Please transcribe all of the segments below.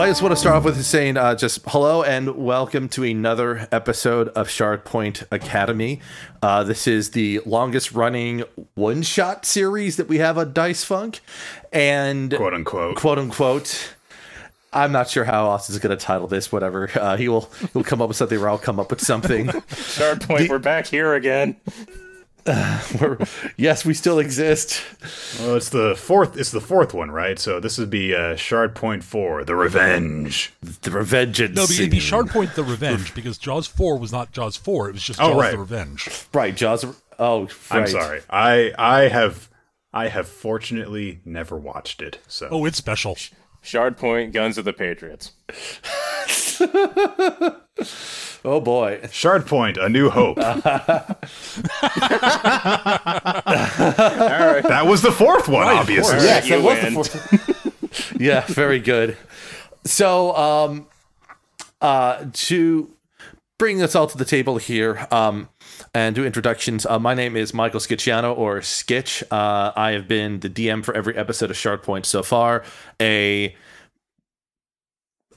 Well, I just want to start off with saying uh, just hello and welcome to another episode of Shard Point Academy. Uh, this is the longest running one shot series that we have on Dice Funk. And quote unquote. quote unquote. I'm not sure how Austin's going to title this. Whatever, uh, he will he'll come up with something, or I'll come up with something. Shard Point, we're back here again. We're- yes, we still exist. Well, it's the fourth. It's the fourth one, right? So this would be uh, Shard Point Four, the Revenge. The Revengeance. No, it'd be Shard Point the Revenge because Jaws 4 was not Jaws 4, it was just Oh, right. the Revenge. right? Jaws. Oh, right. I'm sorry. I I have I have fortunately never watched it. So Oh, it's special. Shard Point, Guns of the Patriots. Oh boy. Shard Point, A New Hope. All right. that was the fourth one, obviously. course. Yes, you that was the win. fourth. yeah, very good. So, um, uh, to bring us all to the table here, um, and do introductions. Uh, my name is Michael Skitchiano or Skitch. Uh, I have been the DM for every episode of Shard Point so far. A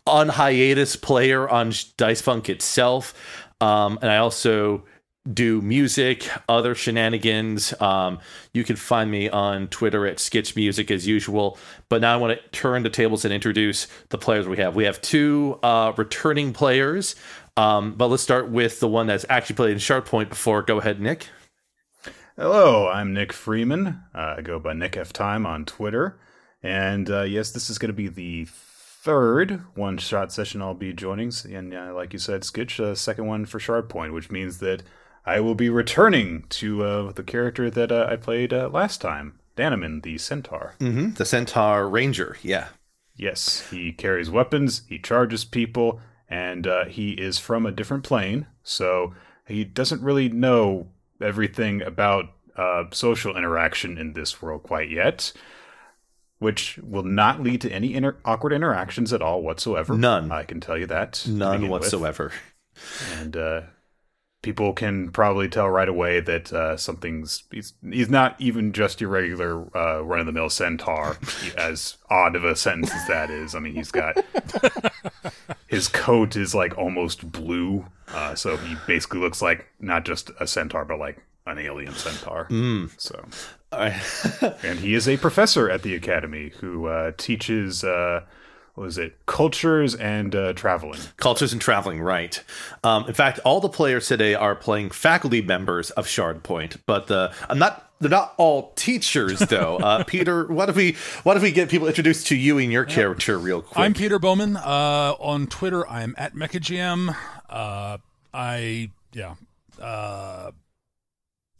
on hiatus player on Dice Funk itself, um, and I also do music, other shenanigans. Um, you can find me on Twitter at Skitch Music as usual. But now I want to turn the tables and introduce the players we have. We have two uh, returning players. Um, but let's start with the one that's actually played in Shard Point before. Go ahead, Nick. Hello, I'm Nick Freeman. Uh, I go by Nick F Time on Twitter, and uh, yes, this is going to be the third one shot session I'll be joining. And uh, like you said, Skitch, uh, second one for Shard Point, which means that I will be returning to uh, the character that uh, I played uh, last time, Danaman, the Centaur. Mm-hmm. The Centaur Ranger. Yeah. Yes, he carries weapons, he charges people, and uh, he is from a different plane, so he doesn't really know everything about uh, social interaction in this world quite yet, which will not lead to any inter- awkward interactions at all whatsoever. None. I can tell you that. None with. whatsoever. And uh, people can probably tell right away that uh, something's he's, he's not even just your regular uh, run of the mill centaur as odd of a sentence as that is i mean he's got his coat is like almost blue uh, so he basically looks like not just a centaur but like an alien centaur so All right. and he is a professor at the academy who uh, teaches uh, what was it cultures and uh, traveling Cultures and traveling, right. Um, in fact, all the players today are playing faculty members of Shard Point, but the I'm not they're not all teachers though. Uh, Peter, what if we what if we get people introduced to you and your character real quick? I'm Peter Bowman. Uh, on Twitter, I'm at MechaGM. Uh, I, yeah. Uh,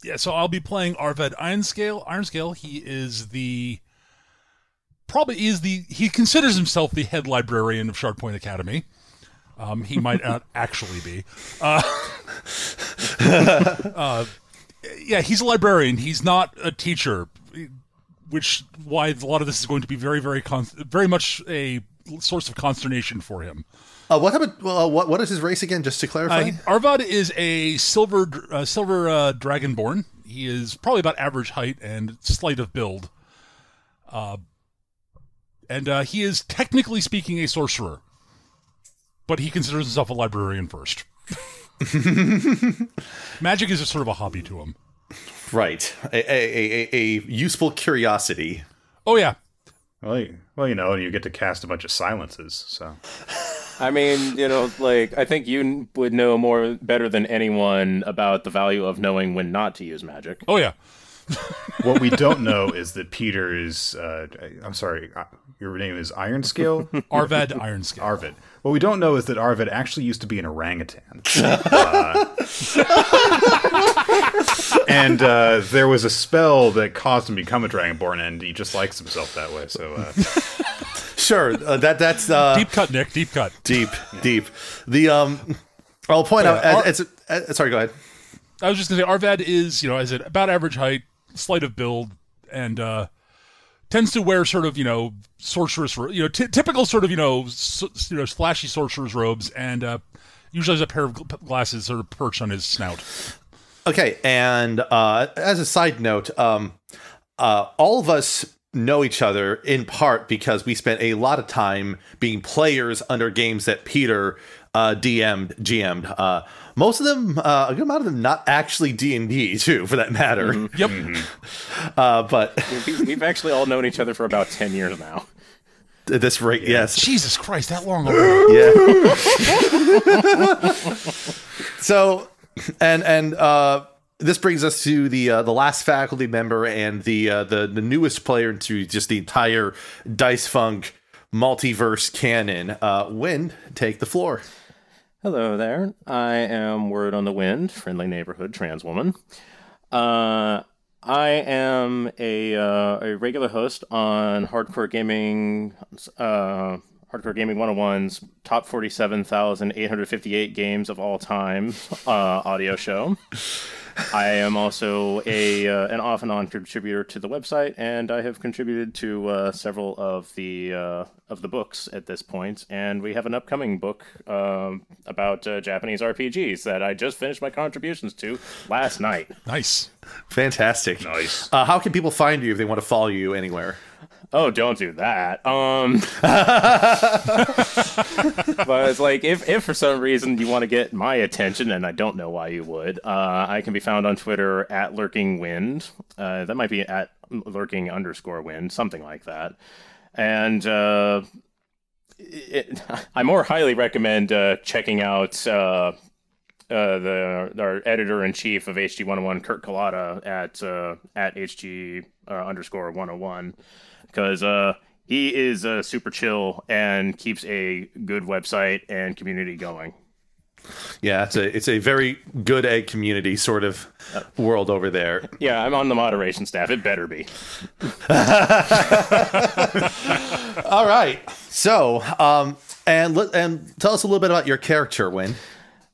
yeah, so I'll be playing Arved Ironscale. Ironscale, he is the. Probably is the. He considers himself the head librarian of Shard Point Academy. Um, he might not actually be. Uh, uh, yeah, he's a librarian. He's not a teacher, which why a lot of this is going to be very, very, con- very much a source of consternation for him. uh, what happened? Well, what what is his race again? Just to clarify. Uh, Arvad is a silver, uh, silver uh, dragonborn. He is probably about average height and slight of build. Uh, and uh, he is technically speaking a sorcerer, but he considers himself a librarian first. Magic is just sort of a hobby to him. right, a, a, a, a useful curiosity. Oh yeah, well, you, well, you know, and you get to cast a bunch of silences. So I mean, you know, like I think you would know more better than anyone about the value of knowing when not to use magic. oh yeah. what we don't know is that Peter is. Uh, I'm sorry, your name is Ironscale. Arvad Ironscale. Arvid. What we don't know is that Arvid actually used to be an orangutan. Uh, and uh, there was a spell that caused him to become a dragonborn, and he just likes himself that way. So, uh, Sure, uh, that that's uh, deep cut, Nick. Deep cut. deep, deep. The um, I'll point out. Yeah, As, as, as, sorry, go ahead. I was just gonna say Arvad is, you know, is it about average height, slight of build, and uh tends to wear sort of, you know, sorceress, you know, t- typical sort of, you know, you know, flashy sorcerer's robes, and uh usually has a pair of gl- glasses sort of perched on his snout. Okay, and uh, as a side note, um, uh, all of us know each other in part because we spent a lot of time being players under games that Peter uh, DM'd, GM'd. Uh, most of them, uh, a good amount of them, not actually D and D too, for that matter. Yep. Uh, but We- We've actually all known each other for about 10 years now. at this rate, yes, Jesus Christ, that long already. yeah. so, and and uh, this brings us to the uh, the last faculty member and the uh, the the newest player into just the entire Dice Funk multiverse canon. Uh, Win, take the floor. Hello there. I am Word on the Wind, friendly neighborhood trans woman. Uh, I am a uh, a regular host on Hardcore Gaming, uh, Hardcore Gaming 101's top 47,858 games of all time uh, audio show. I am also a uh, an off and on contributor to the website, and I have contributed to uh, several of the uh, of the books at this point. And we have an upcoming book um, about uh, Japanese RPGs that I just finished my contributions to last night. Nice. Fantastic. Nice. Uh, how can people find you if they want to follow you anywhere? Oh, don't do that. Um, but it's like if, if for some reason you want to get my attention, and I don't know why you would, uh, I can be found on Twitter at lurking wind. Uh, that might be at lurking underscore wind, something like that. And uh, it, I more highly recommend uh, checking out uh, uh, the our editor in chief of HG 101, Kurt Kalata, at uh, at HG uh, underscore 101, because uh, he is uh, super chill and keeps a good website and community going. Yeah, it's a it's a very good egg community sort of world over there. Yeah, I'm on the moderation staff. It better be. All right. So, um, and let, and tell us a little bit about your character, Win.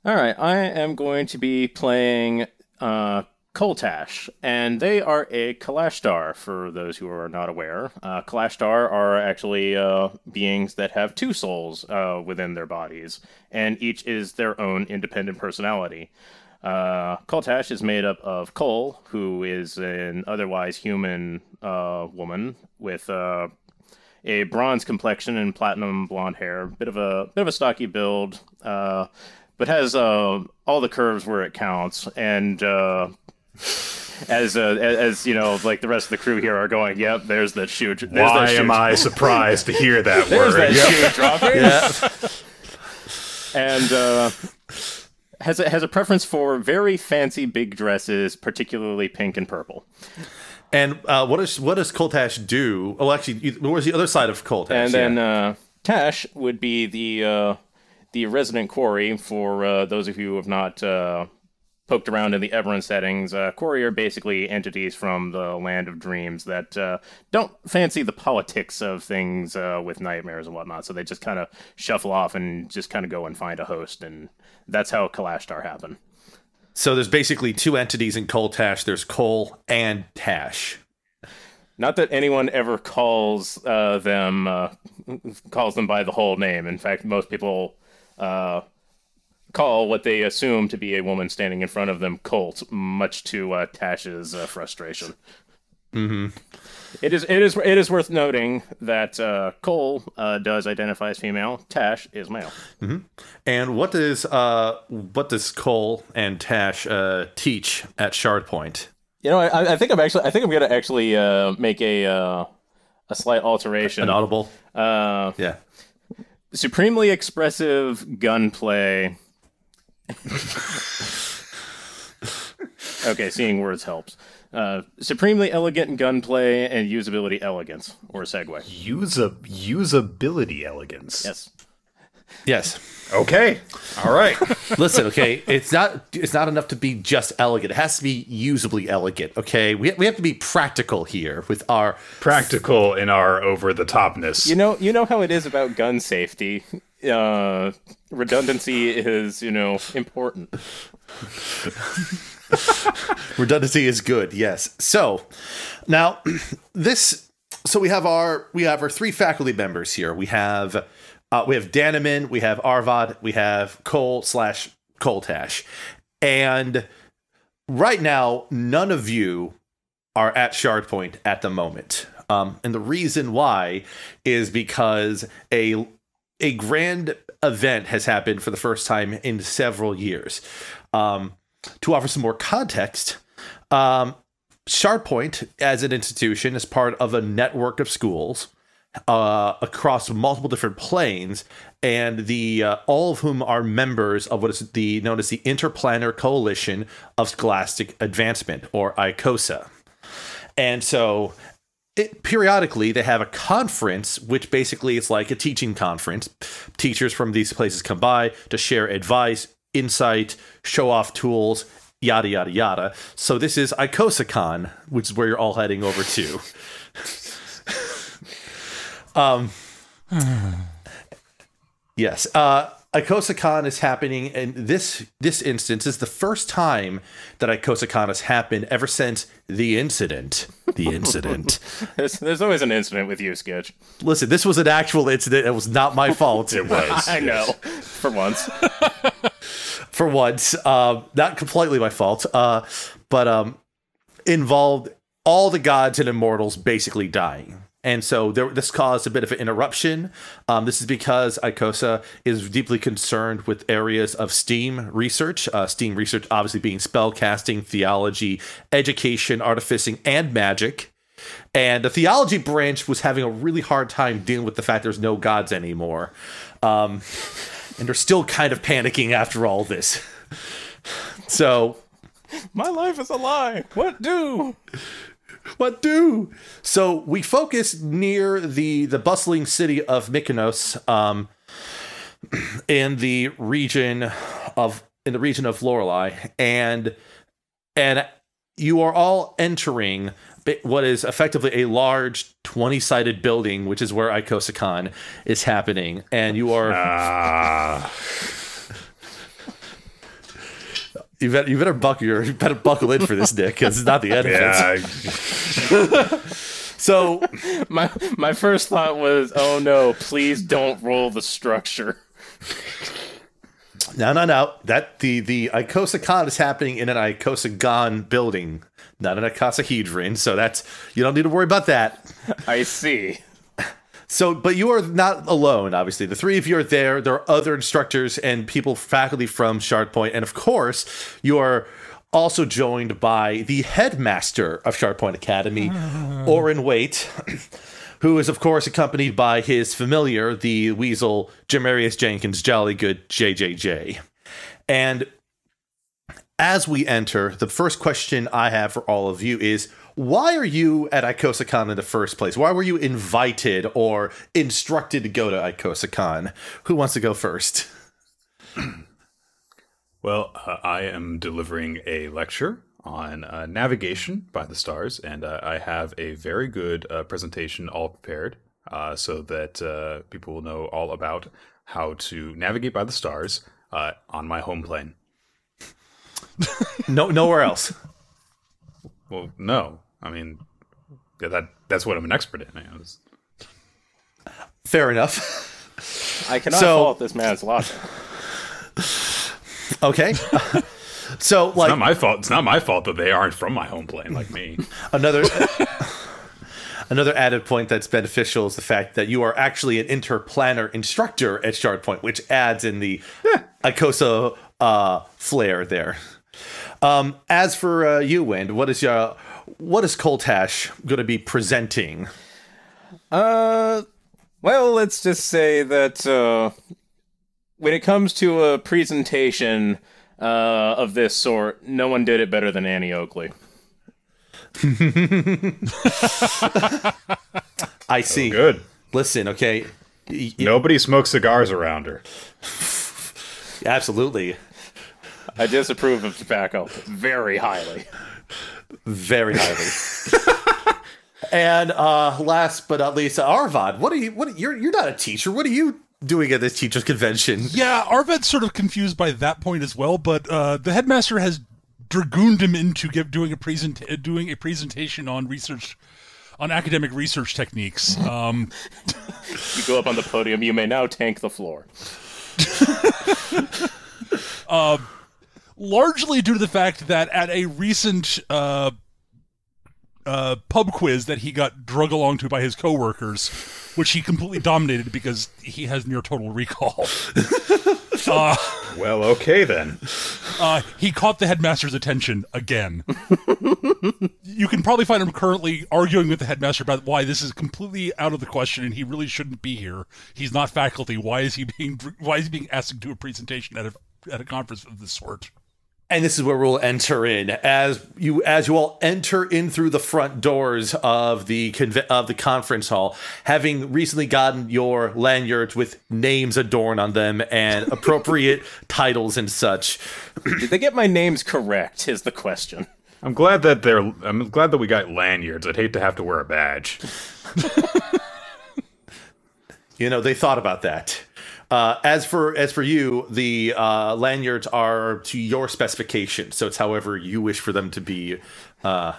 All right, I am going to be playing uh, Koltash, and they are a Kalashtar, for those who are not aware. Uh, Kalashtar are actually uh, beings that have two souls uh, within their bodies, and each is their own independent personality. Uh, Koltash is made up of Kol, who is an otherwise human uh, woman with uh, a bronze complexion and platinum blonde hair, bit of a bit of a stocky build, uh, but has uh, all the curves where it counts. And uh, as uh, as as, you know, like the rest of the crew here are going, "Yep, there's that shoe. There's that Why shoe, am I surprised to hear that There's word? that Yep. shoe dropping." and uh, has a, has a preference for very fancy big dresses, particularly pink and purple. And uh, what does what does Koltash do? Oh, actually, you- where's the other side of Koltash? And Yeah. then uh, Tash would be the uh, the resident quori for uh, those of you who have not uh, poked around in the Eberron settings. Uh, quori are basically entities from the land of dreams that uh, don't fancy the politics of things uh, with nightmares and whatnot, so they just kind of shuffle off and just kind of go and find a host, and that's how Kalashtar happen. so there's basically two entities in Koltash. There's Kol and Tash. Not that anyone ever calls uh, them uh, calls them by the whole name. In fact, most people uh, call what they assume to be a woman standing in front of them Colt, much to uh, Tash's uh, frustration. Mm-hmm. It is it is it is worth noting that uh, Cole uh, does identify as female. Tash is male. And what does uh what does Kol and Tash uh teach at Shard Point? You know, I, I think I'm actually I think I'm gonna actually uh, make a uh, a slight alteration. An audible? uh, Yeah. supremely expressive gunplay. Okay, seeing words helps. Uh, supremely elegant gunplay and usability elegance, or segue. Usa- usability elegance. Yes. Yes. Okay. All right. Listen, okay, it's not it's not enough to be just elegant. It has to be usably elegant. Okay, we we have to be practical here with our Practical in our over the topness. You know, you know how it is about gun safety. Uh, redundancy is, you know, important. redundancy is good. Yes. So now this so we have our we have our three faculty members here. We have uh, we have Danaman, we have Arvad, we have Cole slash Coltash, and right now none of you are at Shardpoint at the moment. Um, and the reason why is because a a grand event has happened for the first time in several years. Um, to offer some more context, um, Shardpoint as an institution is part of a network of schools uh, across multiple different planes, and the uh, all of whom are members of what is the known as the Interplanar Coalition of Scholastic Advancement, or ICOSA. And so, it, periodically, they have a conference, which basically is like a teaching conference. Teachers from these places come by to share advice, insight, show off tools, yada yada yada. So this is ICOSACon, which is where you're all heading over to. um, yes, uh, ICOSACon is happening, and this this instance is the first time that ICOSACon has happened ever since the incident. The incident. There's, there's always an incident with you, Skitch. Listen, this was an actual incident. It was not my fault. It was. I know, for once. for once. Um, not completely my fault, uh, but um, involved all the gods and immortals basically dying. And so there, this caused a bit of an interruption. Um, this is because ICOSA is deeply concerned with areas of STEAM research. Uh, STEAM research, obviously, being spellcasting, theology, education, artificing, and magic. And the theology branch was having a really hard time dealing with the fact there's no gods anymore. Um, and they're still kind of panicking after all this. So, My life is a lie. What do? What do? So we focus near the the bustling city of Mykonos, um, in the region of in the region of Lorelei, and and you are all entering what is effectively a large 20 sided building, which is where ICOSACon is happening. And you are Ah, you better you better buckle your you better buckle in for this, Nick, because it's not the end of it. yeah. So My my first thought was, oh no, please don't roll the structure. no, no, no. That the the ICOSACon is happening in an ICOSAGON building, not an icosahedron. So that's you don't need to worry about that. I see. So, but you are not alone, obviously. The three of you are there. There are other instructors and people, faculty from Shard Point. And of course, you are also joined by the headmaster of Shard Point Academy, Orin Waite, who is, of course, accompanied by his familiar, the weasel Jamarius Jenkins, jolly good JJJ. And as we enter, the first question I have for all of you is why are you at ICOSACon in the first place? Why were you invited or instructed to go to ICOSACon? Who wants to go first? Well, uh, I am delivering a lecture on uh, navigation by the stars, and uh, I have a very good uh, presentation all prepared uh, so that uh, people will know all about how to navigate by the stars uh, on my home plane. No, nowhere else. Well, no, I mean yeah, that that's what I'm an expert in. I was- Fair enough. I cannot So- fault this man's logic. Okay. so, It's like, not my fault. It's not my fault that they aren't from my home plane like me. another another added point that's beneficial is the fact that you are actually an interplanar instructor at Shard Point, which adds in the Icosa uh, flair there. Um, as for uh, you, Wind, what is your what is Coltash going to be presenting? Uh, well, let's just say that uh, when it comes to a presentation uh, of this sort, no one did it better than Annie Oakley. I see. Good. Listen, okay. Y- y- Nobody smokes cigars around her. Absolutely. I disapprove of tobacco very highly. Very highly. and uh last but not least, Arvad, what are you what you're you're not a teacher. What are you doing at this teachers convention? Yeah, Arvad's sort of confused by that point as well, but uh, the headmaster has dragooned him into give, doing a present uh, doing a presentation on research on academic research techniques. Um, You go up on the podium, you may now tank the floor. largely due to the fact that at a recent uh, uh, pub quiz that he got drug along to by his coworkers, which he completely dominated because he has near total recall. uh, Well, okay then. uh, he caught the headmaster's attention again. you can probably find him currently arguing with the headmaster about why this is completely out of the question and he really shouldn't be here. He's not faculty. Why is he being why is he being asked to do a presentation at a at a conference of this sort? And this is where we'll enter in as you as you all enter in through the front doors of the conve- of the conference hall having recently gotten your lanyards with names adorned on them and appropriate titles and such Did they get my names correct? Is the question. I'm glad that they're. I'm glad that we got lanyards. I'd hate to have to wear a badge. you know they thought about that uh, as for as for you the uh, lanyards are to your specification so it's however you wish for them to be uh,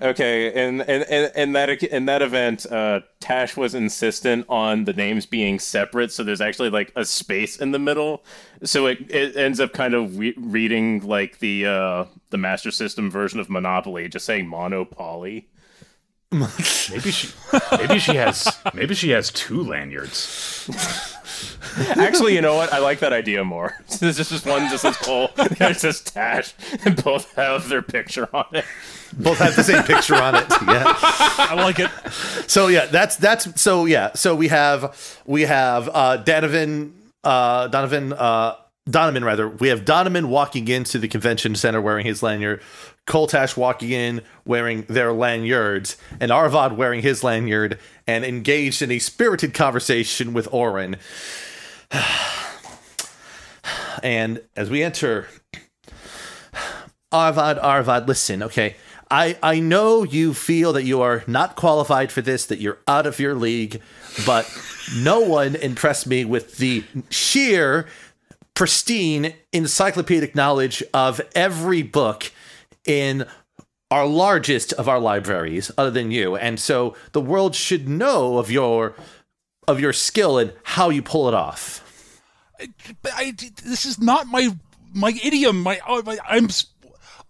Okay, and in, in, in that in that event, uh, Tash was insistent on the names being separate, so there's actually like a space in the middle, so it, it ends up kind of re- reading like the uh, the Master System version of Monopoly, just saying Monopoly. Maybe she. Maybe she has. Maybe she has two lanyards. Actually, you know what? I like that idea more. There's just this one just says Cole, there's just Tash, and both have their picture on it. both have the same picture on it yeah I like it. So yeah, that's that's so yeah. So we have we have uh Donovan uh Donovan uh Donovan rather. We have Donovan walking into the convention center wearing his lanyard, Coltash walking in wearing their lanyards, and Arvad wearing his lanyard and engaged in a spirited conversation with Orin. and as we enter Arvad, Arvad, listen, okay. I, I know you feel that you are not qualified for this, that you're out of your league, but no one impressed me with the sheer, pristine, encyclopedic knowledge of every book in our largest of our libraries, other than you. And so the world should know of your of your skill and how you pull it off. I, this is not my my idiom. My, oh, my I'm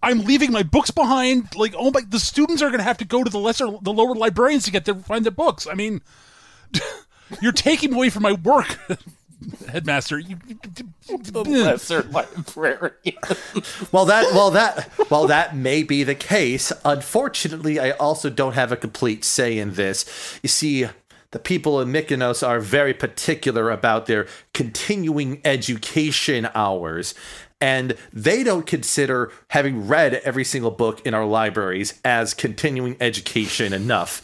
i'm leaving my books behind. Like oh my, the students are going to have to go to the lesser the lower librarians to get to find their books. I mean, you're taking away from my work, headmaster. You, The lesser librarian. Well, that well that well that may be the case. Unfortunately, I also don't have a complete say in this. You see, the people in Mykonos are very particular about their continuing education hours. And they don't consider having read every single book in our libraries as continuing education enough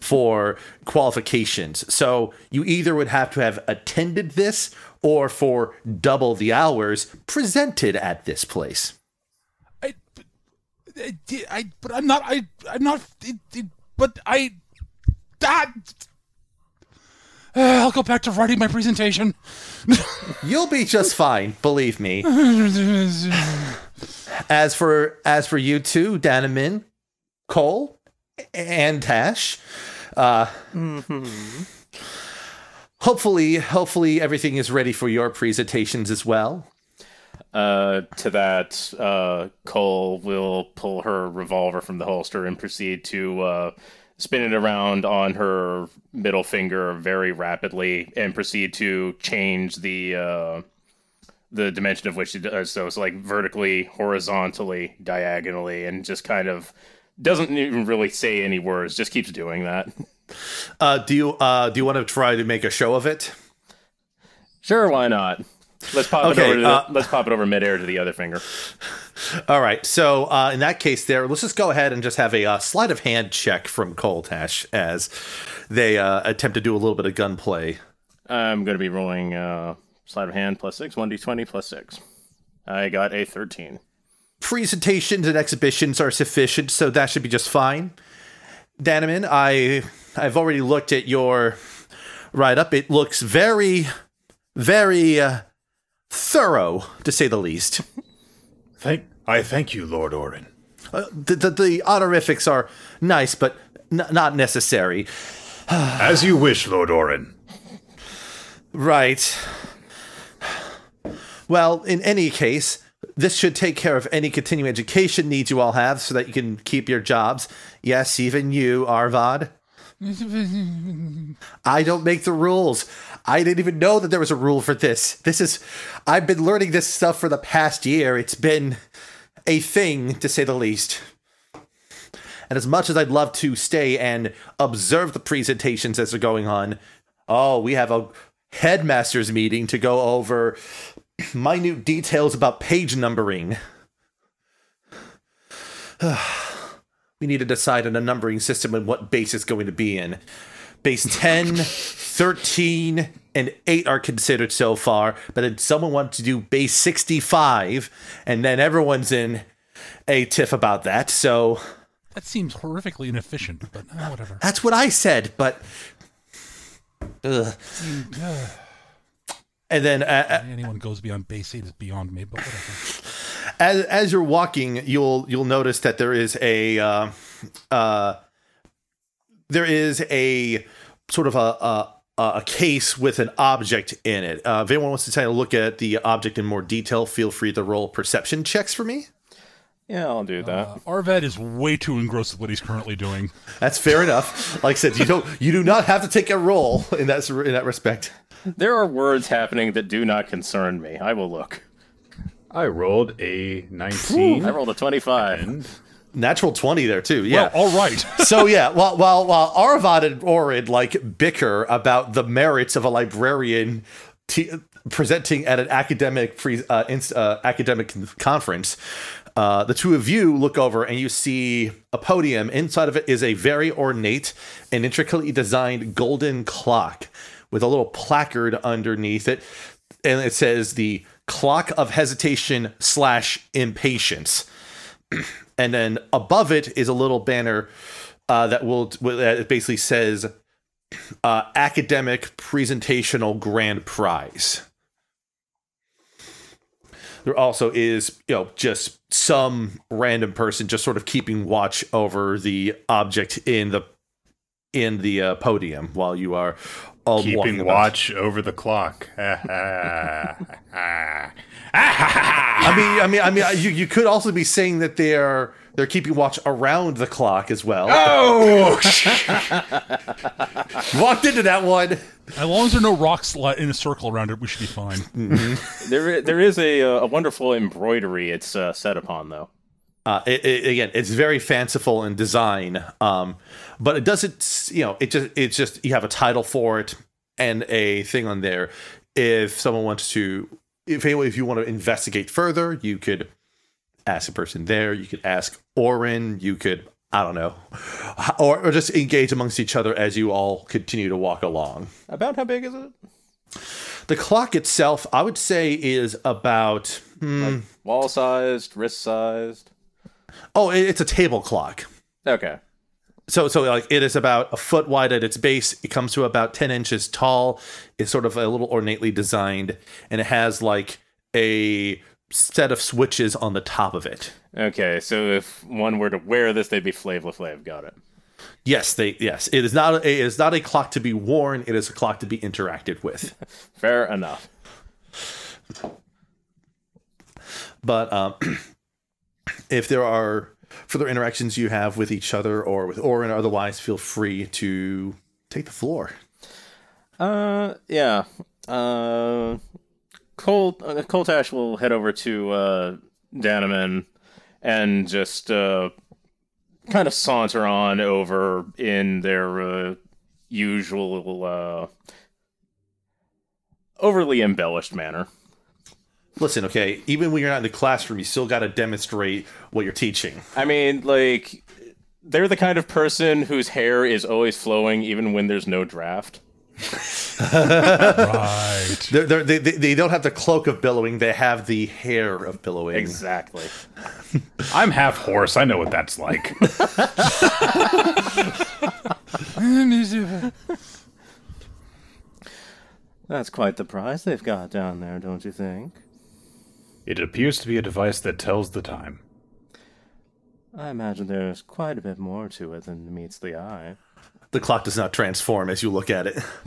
for qualifications. So you either would have to have attended this or for double the hours presented at this place. I, I, I, but I'm not. I, I'm not. It, it, but I, that. I'll go back to writing my presentation. You'll be just fine, believe me. As for as for you two, Danaman, Cole, and Tash, uh, hopefully, hopefully everything is ready for your presentations as well. Uh, to that, uh, Cole will pull her revolver from the holster and proceed to uh, spin it around on her middle finger very rapidly and proceed to change the uh, the dimension of which she does. So it's like vertically, horizontally, diagonally, and just kind of doesn't even really say any words. Just keeps doing that. Uh, do you uh, do you want to try to make a show of it? Sure, why not? Let's pop Okay, it over. To the, uh, let's pop it over midair to the other finger. All right. So uh, in that case, there, let's just go ahead and just have a uh, sleight of hand check from Cole Tash as they uh, attempt to do a little bit of gunplay. I'm going to be rolling uh, sleight of hand plus six, one d20 plus six. I got a thirteen. Presentations and exhibitions are sufficient, so that should be just fine. Danaman, I I've already looked at your write up. It looks very, very uh, thorough, to say the least. Thank. I thank you, Lord Orin. Uh, the, the the honorifics are nice, but n- not necessary. As you wish, Lord Orin. Right. Well, in any case, this should take care of any continuing education needs you all have so that you can keep your jobs. Yes, even you, Arvad. I don't make the rules. I didn't even know that there was a rule for this. This is, I've been learning this stuff for the past year. It's been a thing, to say the least. And as much as I'd love to stay and observe the presentations as they're going on, oh, we have a headmaster's meeting to go over minute details about page numbering. we need to decide on a numbering system and what base it's going to be in. Base 10, 13, and 8 are considered so far, but then someone wants to do base 65, and then everyone's in a tiff about that, so That seems horrifically inefficient, but uh, whatever. that's what I said, but. Ugh. And then uh, Anyone goes beyond base eight is beyond me, but whatever. as as you're walking, you'll you'll notice that there is a uh, uh, there is a sort of a, a a case with an object in it. Uh, if anyone wants to take a look at the object in more detail, feel free to roll perception checks for me. Yeah, I'll do that. Uh, Arvad is way too engrossed with what he's currently doing. That's fair enough. Like I said, you don't you do not have to take a roll in that in that respect. There are words happening that do not concern me. I will look. I rolled a 19. I rolled a 25. and Natural twenty there too. Yeah. Well, all right. so yeah, while while while Arvad and Orin like bicker about the merits of a librarian t- presenting at an academic pre- uh, inst- uh, academic conference, uh, the two of you look over and you see a podium. Inside of it is a very ornate and intricately designed golden clock with a little placard underneath it, and it says the clock of hesitation slash impatience and then above it is a little banner uh, that will that basically says uh, academic presentational grand prize. There also is, you know, just some random person just sort of keeping watch over the object in the in the uh, podium while you are all walking keeping about. watch over the clock. I mean, I mean, I mean, you, you could also be saying that they're they're keeping watch around the clock as well. oh! Walked into that one. As long as there are no rocks in a circle around it, we should be fine. There, there is a, uh, a wonderful embroidery it's uh, set upon, though. Uh, it, it, again, it's very fanciful in design, um, but it doesn't. You know, it just it's just you have a title for it and a thing on there. If someone wants to, if anyone, if you want to investigate further, you could ask a person there. You could ask Orin. You could, I don't know, or, or just engage amongst each other as you all continue to walk along. About how big is it? The clock itself, I would say, is about. hmm, Wall sized, wrist sized. oh, it- it's a table clock. Okay. So so like it is about a foot wide at its base it comes to about 10 inches tall it's sort of a little ornately designed and it has like a set of switches on the top of it Okay, so if one were to wear this, they'd be Flav. Got it. yes they yes it is not a, it is not a clock to be worn it is a clock to be interacted with Fair enough. but um if there are further interactions you have with each other or with Orin or otherwise feel free to take the floor Uh, yeah. Uh, Colt uh, Coltash will head over to uh, Danaman and just uh, kind of saunter on over in their uh, usual uh, overly embellished manner. Listen okay even when you're not in the classroom you still got to demonstrate what you're teaching I mean, like, they're the kind of person whose hair is always flowing even when there's no draft. right. They're, they're, they they they don't have the cloak of billowing; they have the hair of billowing. Exactly. I'm half horse. I know what that's like. That's quite the prize they've got down there, don't you think? It appears to be a device that tells the time. I imagine there's quite a bit more to it than meets the eye. the clock does not transform as you look at it.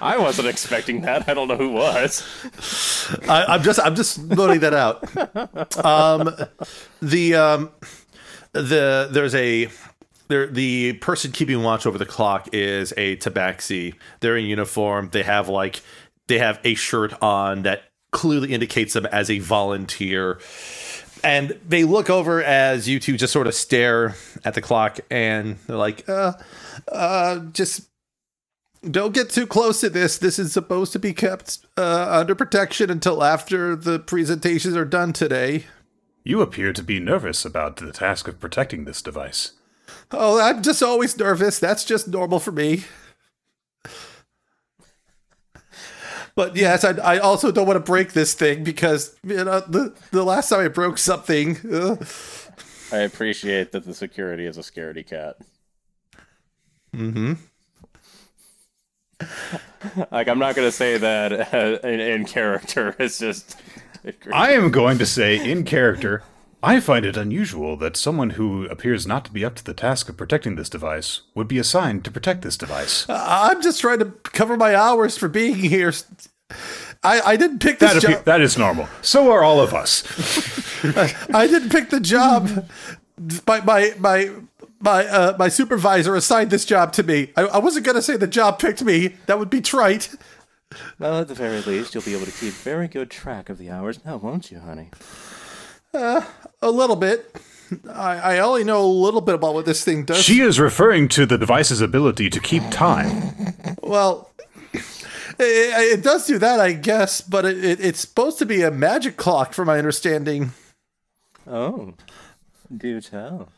I wasn't expecting that. I don't know who was. I, I'm just I'm just noting that out. Um, the um, the there's a there the person keeping watch over the clock is a tabaxi. They're in uniform. They have like they have a shirt on that clearly indicates them as a volunteer. And they look over as you two just sort of stare at the clock and they're like, uh, uh, just don't get too close to this. This is supposed to be kept uh, under protection until after the presentations are done today. You appear to be nervous about the task of protecting this device. Oh, I'm just always nervous. That's just normal for me. But yes, I, I also don't want to break this thing because you know the the last time I broke something. Uh, I appreciate that the security is a scaredy cat. mm-hmm. Like I'm not gonna say that uh, in, in character. It's just. I am going to say, in character, I find it unusual that someone who appears not to be up to the task of protecting this device would be assigned to protect this device. I'm just trying to cover my hours for being here. I, I didn't pick this That, appe- job. that is normal. So are all of us. I didn't pick the job. My my my my uh, my supervisor assigned this job to me. I, I wasn't gonna say the job picked me. That would be trite. Well, at the very least, you'll be able to keep very good track of the hours now, won't you, honey? A little bit. I, I only know a little bit about what this thing does. She is referring to the device's ability to keep time. well, it, it does do that, I guess, but it, it, it's supposed to be a magic clock, from my understanding. Oh, do tell.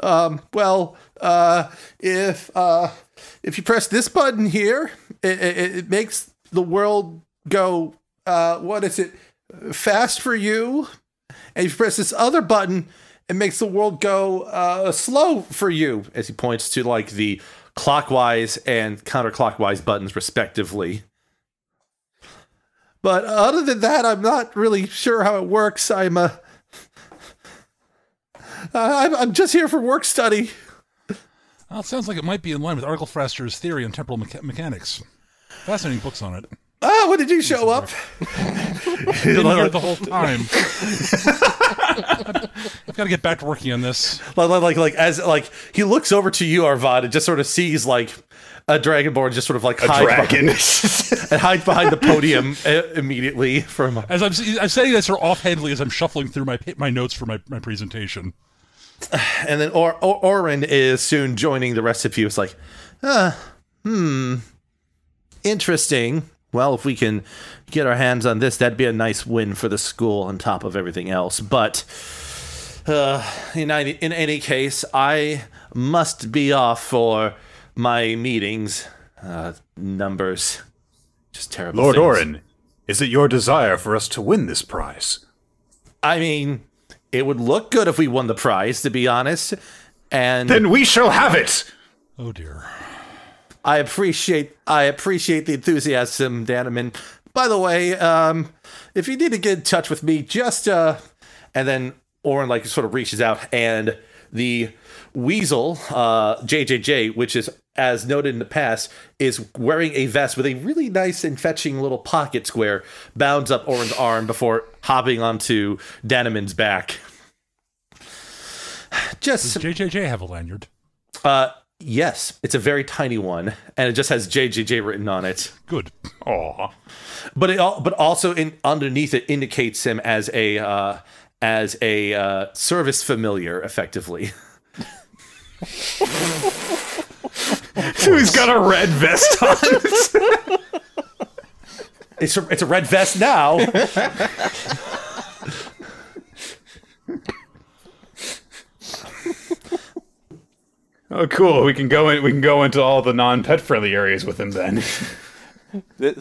Um, Well, uh, if uh, if you press this button here, it, it, it makes the world go. Uh, what is it? Fast for you. And if you press this other button, it makes the world go uh, slow for you. As he points to like the clockwise and counterclockwise buttons, respectively. But other than that, I'm not really sure how it works. I'm uh, I'm, I'm just here for work study. Well, it sounds like it might be in line with Arkelfraster's theory on temporal mecha- mechanics. Fascinating books on it. Ah, when did you show up? Been here the whole time. I've got to get back to working on this. like, like, like, like, as like he looks over to you, Arvad, and just sort of sees like a dragonborn just sort of like hide Dragon. behind, and hide behind the podium uh, immediately from. As I'm, I'm saying this sort of offhandedly as I'm shuffling through my my notes for my, my presentation. And then or, or Orin is soon joining the rest of you. It's like, ah, hmm, interesting. Well, if we can get our hands on this, that'd be a nice win for the school on top of everything else. But uh, in any, in any case, I must be off for my meetings. Uh, numbers, just terrible. Lord things. Orin, is it your desire for us to win this prize? I mean, it would look good if we won the prize, to be honest. And Then we shall have it! Oh dear. I appreciate I appreciate the enthusiasm, Danaman. By the way, um, if you need to get in touch with me, just uh, and then Orin like sort of reaches out and the weasel, uh, JJJ, which is as noted in the past, is wearing a vest with a really nice and fetching little pocket square, bounds up Orin's arm before hopping onto Danaman's back. Just Does JJJ have a lanyard? uh, yes, it's a very tiny one, and it just has JJJ written on it. Good. Aw. But it all, but also in underneath it indicates him as a uh, as a uh, service familiar, effectively. So he's got a red vest on. It's a, it's a red vest now. oh, cool. We can go in. We can go into all the non-pet friendly areas with him then. This,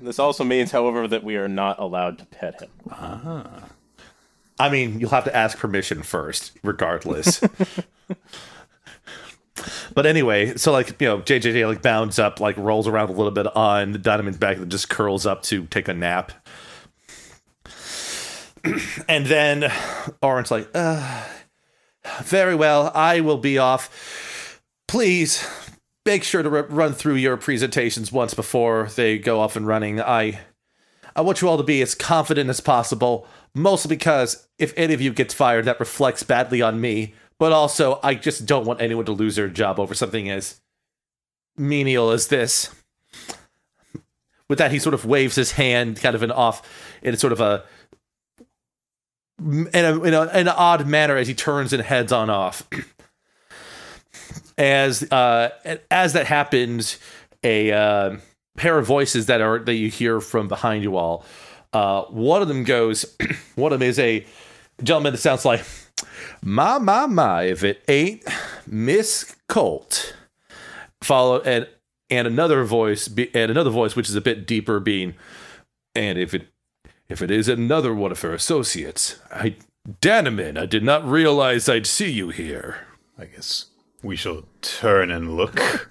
this also means, however, that we are not allowed to pet him. Ah. I mean, you'll have to ask permission first, regardless. but anyway, so like you know, JJJ like bounds up, like rolls around a little bit on the Danaman's back, and just curls up to take a nap. and then Orin's like, uh, Very well, I will be off. Please make sure to run through your presentations once before they go off and running. I I want you all to be as confident as possible, mostly because if any of you gets fired, that reflects badly on me. But also, I just don't want anyone to lose their job over something as menial as this. With that, he sort of waves his hand, kind of an off, in sort of a in, a, in, a, in an odd manner as he turns and heads on off. as uh, as that happens, a uh, pair of voices that are that you hear from behind you all. Uh, one of them goes. one of them is a gentleman that sounds like, "My my my, if it ain't Miss Colt." Follow and and another voice be, and another voice which is a bit deeper, being, and if it if it is another one of her associates, I Danaman, I did not realize I'd see you here. I guess we shall turn and look.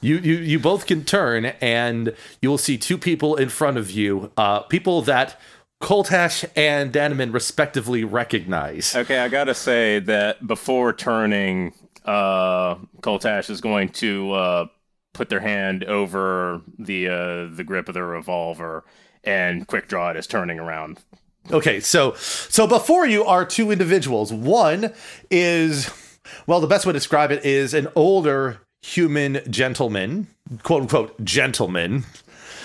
You, you, you both can turn, and you will see two people in front of you, uh, people that Coltash and Danaman respectively recognize. Okay, I gotta say that before turning, uh, Coltash is going to uh, put their hand over the uh, the grip of the revolver and quick draw It is turning around. Okay, so so before you are two individuals. One is well, the best way to describe it is an older human gentleman, quote unquote gentleman.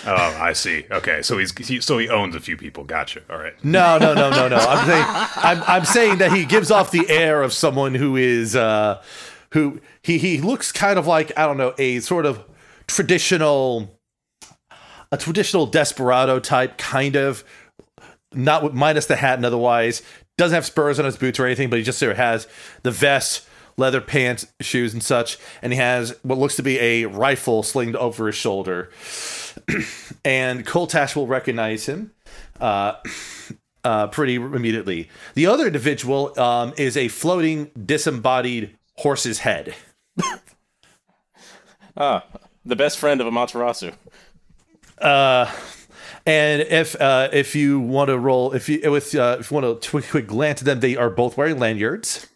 Oh, I see. Okay, so he's he, so he owns a few people. Gotcha. All right. No, no, no, no, no. I'm saying I'm, I'm saying that he gives off the air of someone who is uh who he he looks kind of like I don't know a sort of traditional a traditional desperado type kind of not with minus the hat and otherwise doesn't have spurs on his boots or anything but he just sort of has the vest leather pants shoes and such and he has what looks to be a rifle slinged over his shoulder. And Coltash will recognize him uh, uh, pretty immediately. The other individual um, is a floating disembodied horse's head. Ah, the best friend of a Amaterasu. Uh, and if uh, if you want to roll, if you with uh, if you want to quick, quick glance at them, they are both wearing lanyards.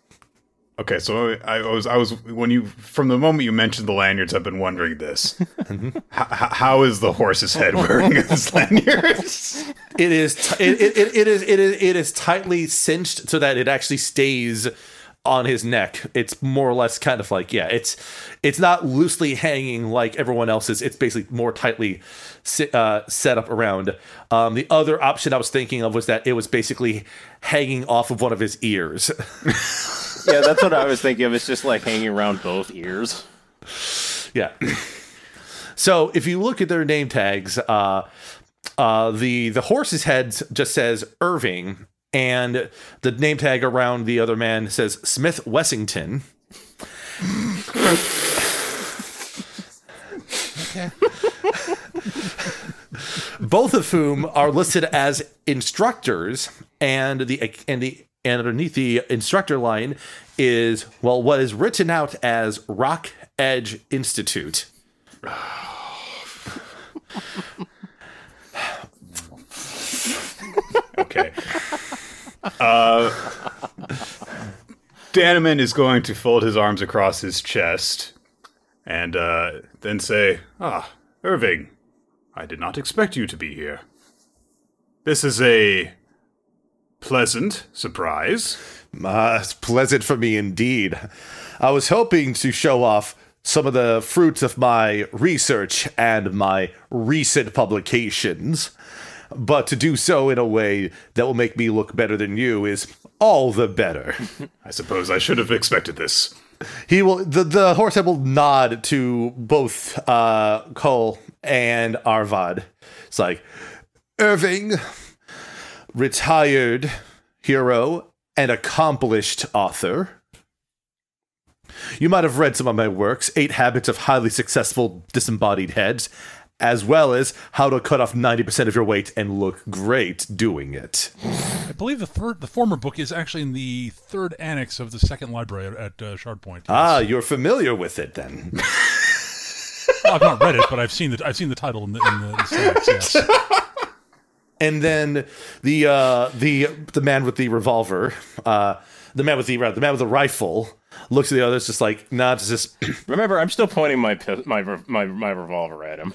Okay, so I was I was when you from the moment you mentioned the lanyards, I've been wondering this: H- how is the horse's head wearing his lanyards? It is t- it, it, it, it is it is it is tightly cinched so that it actually stays on his neck. It's more or less kind of like yeah, it's it's not loosely hanging like everyone else's. It's basically more tightly si- uh, set up around. Um, the other option I was thinking of was that it was basically hanging off of one of his ears. Yeah, that's what I was thinking of. It's just like hanging around both ears. Yeah. So if you look at their name tags, uh, uh, the the horse's head just says Irving, and the name tag around the other man says Smith Wessington. Okay. Both of whom are listed as instructors, and the and the and underneath the instructor line is well what is written out as Rock Edge Institute. Okay. Uh, Danaman is going to fold his arms across his chest and uh, then say, Ah, Irving, I did not expect you to be here. This is a pleasant surprise. Uh, it's pleasant for me indeed. I was hoping to show off some of the fruits of my research and my recent publications, but to do so in a way that will make me look better than you is all the better. I suppose I should have expected this. He will the the horsehead will nod to both uh Cole and Arvad. It's like Irving, retired hero and accomplished author. You might have read some of my works, Eight Habits of Highly Successful Disembodied Heads, as well as How to Cut Off 90% of Your Weight and Look Great Doing It. I believe the third, the former book is actually in the third annex of the second library at, at uh, Shard Point. Ah, you're familiar with it then. Well, I've not read it, but I've seen the I've seen the title in the in the, the series, yes. and then the uh, the the man with the revolver, uh, the man with the the man with the rifle looks at the others, just like nods, just Remember, I'm still pointing my my my my revolver at him.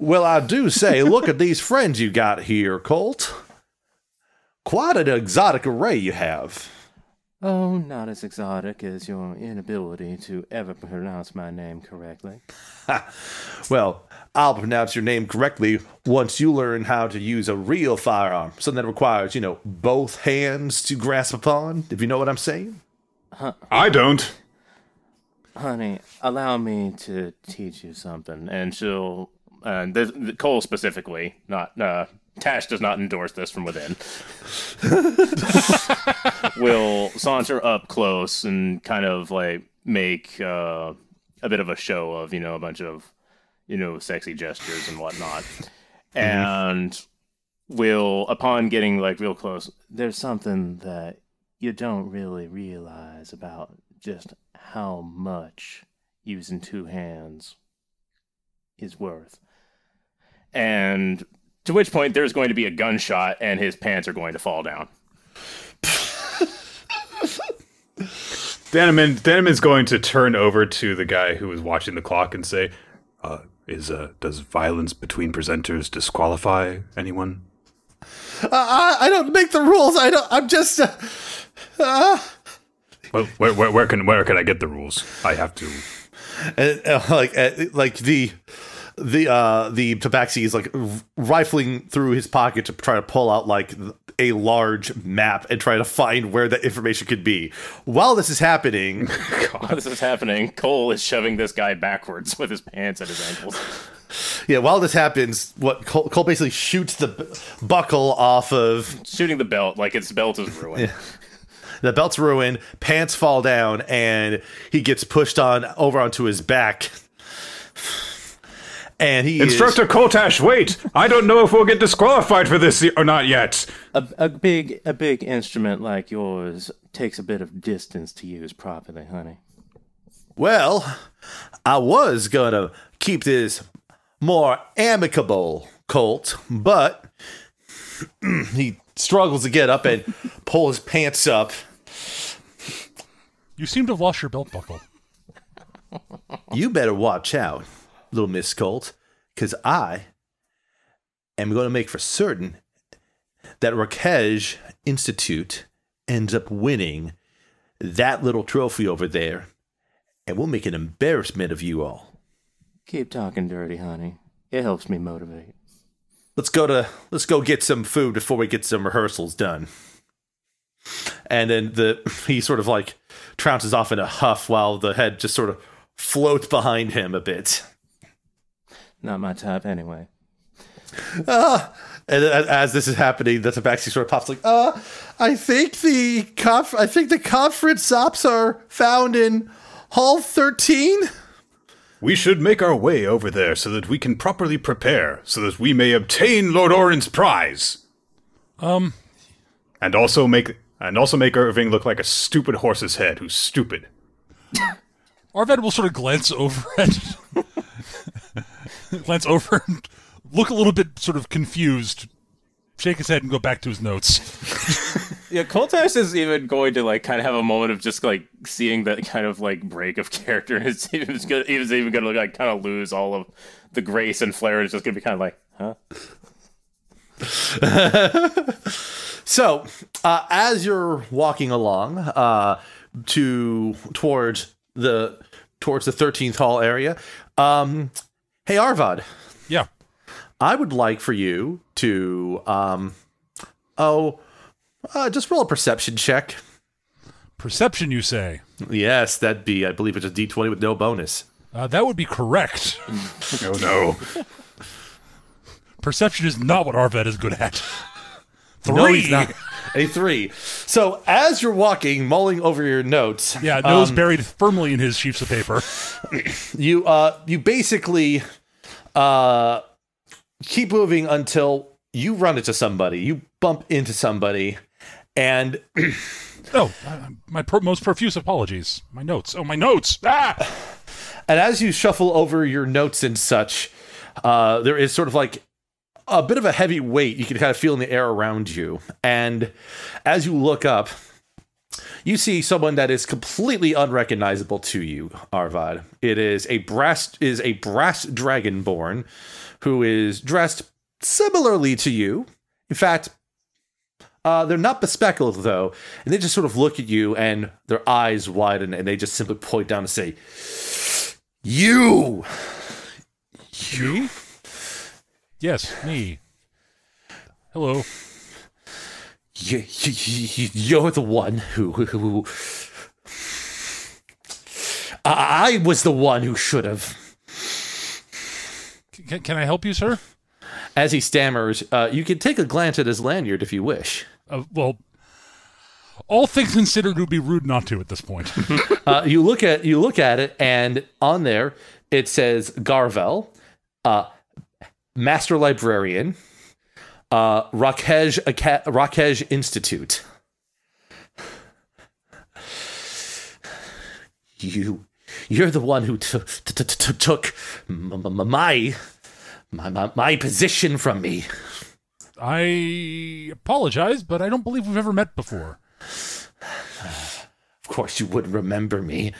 Well, I do say, look at these friends you got here, Colt. Quite an exotic array you have. Oh, not as exotic as your inability to ever pronounce my name correctly. Well, I'll pronounce your name correctly once you learn how to use a real firearm, something that requires, you know, both hands to grasp upon, if you know what I'm saying. Huh. I don't. Honey, allow me to teach you something. And she'll, and this, Cole specifically, not, uh, Tash does not endorse this from within. will saunter up close and kind of like make uh, a bit of a show of, you know, a bunch of, you know, sexy gestures and whatnot. And will, upon getting like real close, there's something that you don't really realize about just how much using two hands is worth. And to which point there's going to be a gunshot and his pants are going to fall down. Danaman, Danaman's going to turn over to the guy who was watching the clock and say, uh, "Is uh, does violence between presenters disqualify anyone?" I, I don't make the rules. I don't. I'm just. Uh, uh, Well, where, where, where can where can I get the rules? I have to. and, uh, like uh, like the the uh the tabaxi is like rifling through his pocket to try to pull out like a large map and try to find where that information could be while this is happening While this is happening, Cole is shoving this guy backwards with his pants at his ankles. yeah while this happens what cole, cole basically shoots the b- buckle off of Shooting the belt like its belt is ruined. the belt's ruined pants fall down and he gets pushed on over onto his back and he is- Instructor Koltash, wait! I don't know if we'll get disqualified for this or not yet. A, a big a big instrument like yours takes a bit of distance to use properly, honey. Well, I was gonna keep this more amicable, Colt, but he struggles to get up and pull his pants up. You seem to have lost your belt buckle. You better watch out, little Miss Colt, because I am going to make for certain that Rakesh Institute ends up winning that little trophy over there, and we'll make an embarrassment of you all. Keep talking dirty, honey. It helps me motivate. let's go to let's go get some food before we get some rehearsals done and then the he sort of like trounces off in a huff while the head just sort of floats behind him a bit Not my type anyway. and as this is happening the tabaxi sort of pops like uh i think the conf- i think the conference ops are found in hall 13 We should make our way over there so that we can properly prepare, so that we may obtain Lord Orin's prize, Um, and also make and also make Irving look like a stupid horse's head who's stupid. Arved will sort of glance over at glance over and look a little bit sort of confused, shake his head and go back to his notes. Yeah, Coltash is even going to like kind of have a moment of just like seeing that kind of like break of character. And it's even gonna, he's even going to like kind of lose all of the grace and flair. It's just going to be kind of like, huh? So, uh, as you're walking along uh, to towards the towards the 13th hall area, um, hey Arvad, Yeah. I would like for you to um, oh, uh, just roll a perception check. Perception, you say? Yes, that'd be I believe it's a D20 with no bonus. Uh, that would be correct. Oh no! Perception is not what Arvad is good at. Three. No, he's not. A three. So as you're walking, mulling over your notes, Yeah, nose buried firmly in his sheets of paper. you uh you basically uh keep moving until you run into somebody you bump into somebody and Oh, my pro- most profuse apologies. My notes. Oh, my notes. Ah! and as you shuffle over your notes and such uh there is sort of like a bit of a heavy weight you can kind of feel in the air around you and as you look up you see someone that is completely unrecognizable to you, Arvad. It is a brass is a brass dragonborn who is dressed similarly to you. In fact, uh, they're not bespectacled though, and they just sort of look at you, and their eyes widen, and they just simply point down and say, "You, You? Yes, me. Hello. You, you you're the one who, who, who I I was the one who should have." Can, can I help you, sir? As he stammers, uh, you can take a glance at his lanyard if you wish. Uh, well, all things considered, it would be rude not to at this point. Uh, you look at you look at it, and on there it says Garvel, uh, Master Librarian, uh, Rakesh Rakesh Institute. You, you're the one who took t- t- t- took m- m- my, my my my position from me. I apologize, but I don't believe we've ever met before. Of course, you wouldn't remember me.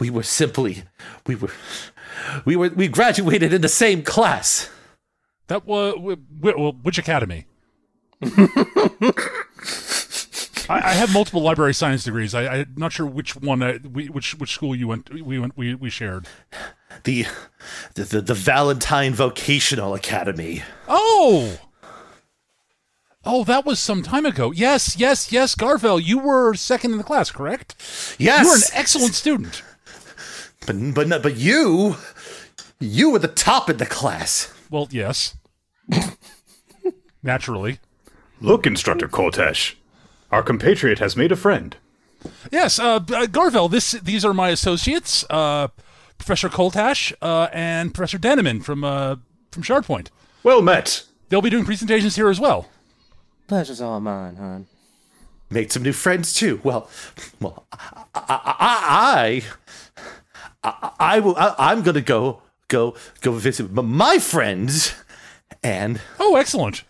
We were simply, we were, we were, we graduated in the same class. That was which academy? I, I have multiple library science degrees. I, I'm not sure which one, uh, we, which which school you went. We went. We, we shared. The, the, the, the Valentine Vocational Academy. Oh, oh, that was some time ago. Yes, yes, yes. Garvel, you were second in the class, correct? Yes, You were an excellent student. but but but you, you were the top in the class. Well, yes. Naturally. Look, Instructor Koltesh. Our compatriot has made a friend. Yes, uh, uh, Garvel. This these are my associates, uh, Professor Koltash uh, and Professor Danaman from uh, from Shardpoint. Well met. They'll be doing presentations here as well. Pleasure's all mine, hon. Made some new friends too. Well, well, I, I, I, I, I will. I, I'm gonna go, go, go visit my friends, and Oh, excellent.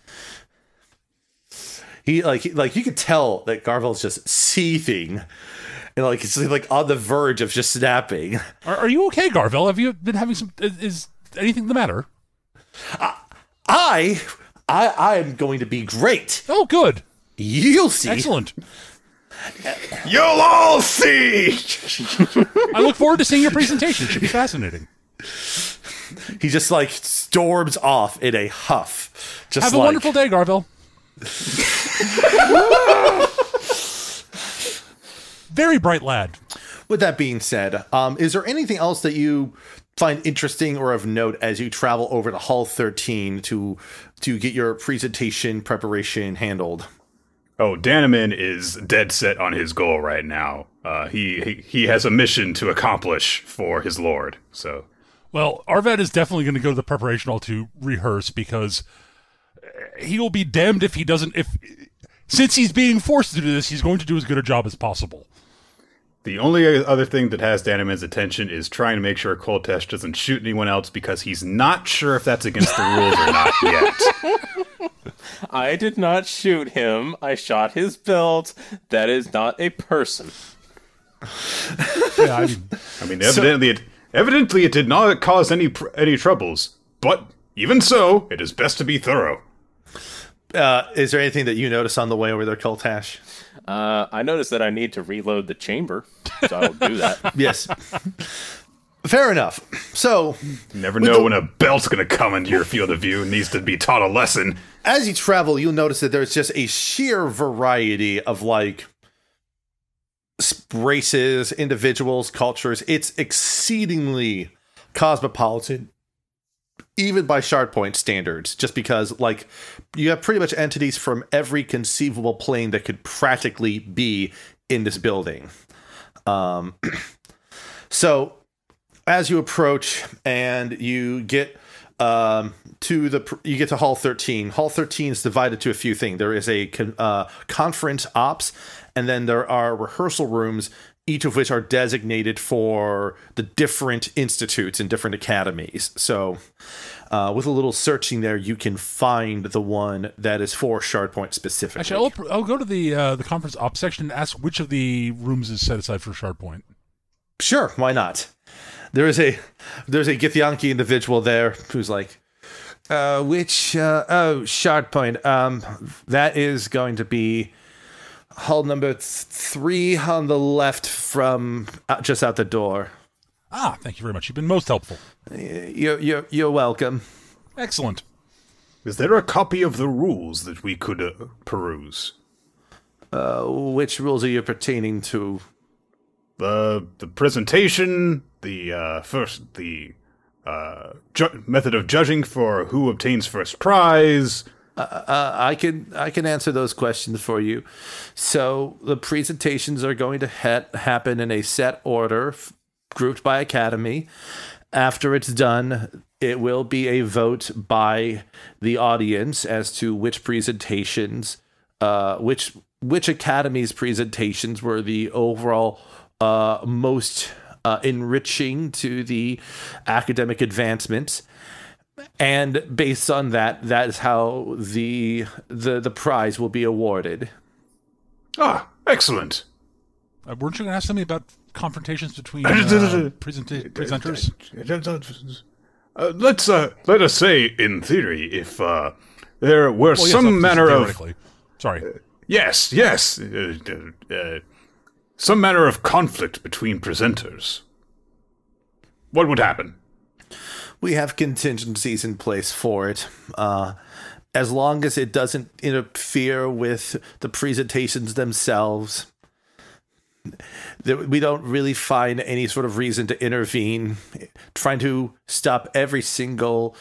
he like he, like you could tell that Garvel's just seething, and like it's like on the verge of just snapping. Are, are you okay, Garvel? Have you been having some? Is, is anything the matter? I, I, I am going to be great. Oh, good. You'll see. Excellent. You'll all see. I look forward to seeing your presentation. It should be fascinating. He just like storms off in a huff. Just Have a like, wonderful day, Garvel. Very bright lad. With that being said, um, is there anything else that you find interesting or of note as you travel over to Hall 13 to to get your presentation preparation handled? Oh, Danaman is dead set on his goal right now. Uh, he, he he has a mission to accomplish for his lord. So Well, Arvad is definitely going to go to the preparation hall to rehearse because uh, he will be damned if he doesn't. If since he's being forced to do this, he's going to do as good a job as possible. the only other thing that has Danaman's attention is trying to make sure Koltesh doesn't shoot anyone else because he's not sure if that's against the rules or not yet. I did not shoot him. I shot his belt. That is not a person. Yeah, I mean, I mean, evidently, it evidently it did not cause any pr- any troubles. But even so, it is best to be thorough. Uh, is there anything that you notice on the way over there, Kultash? Uh, I noticed that I need to reload the chamber, so I'll do that. Yes. Fair enough. So, Never know when a belt's gonna come into your field of view and needs to be taught a lesson. as you travel, you'll notice that there's just a sheer variety of like s- races, individuals, cultures. It's exceedingly cosmopolitan, even by Shardpoint standards, just because like you have pretty much entities from every conceivable plane that could practically be in this building. Um, so as you approach and you get um, to the you get to hall 13 hall 13 is divided to a few things there is a con- uh, conference ops and then there are rehearsal rooms each of which are designated for the different institutes and different academies. So, uh, with a little searching there, you can find the one that is for Shardpoint specifically. Actually, I'll, I'll go to the uh, the conference ops section and ask which of the rooms is set aside for Shardpoint. Sure, why not? There is a there's a Githyanki individual there who's like, uh, which uh, oh Shardpoint. Um, that is going to be hall number three on the left from uh, just out the door. Ah, thank you very much. You've been most helpful. You're you're you're welcome. Excellent. Is there a copy of the rules that we could uh, peruse? Uh, which rules are you pertaining to? The the presentation, the uh, first the uh, ju- method of judging for who obtains first prize. Uh, I can I can answer those questions for you. So the presentations are going to ha- happen in a set order, f- grouped by academy. After it's done, it will be a vote by the audience as to which presentations, uh, which which academy's presentations were the overall uh, most uh, enriching to the academic advancement and based on that that is how the the the prize will be awarded Ah, excellent. Uh, weren't you going to ask something about confrontations between uh, presenta- presenters? Uh, let's uh, let us say, in theory, if uh, there were Well, yes, some obviously, manner of theoretically. Sorry. yes, yes, uh, uh, uh, some manner of conflict between presenters, what would happen? We have contingencies in place for it. Uh as long as it doesn't interfere with the presentations themselves we don't really find any sort of reason to intervene trying to stop every single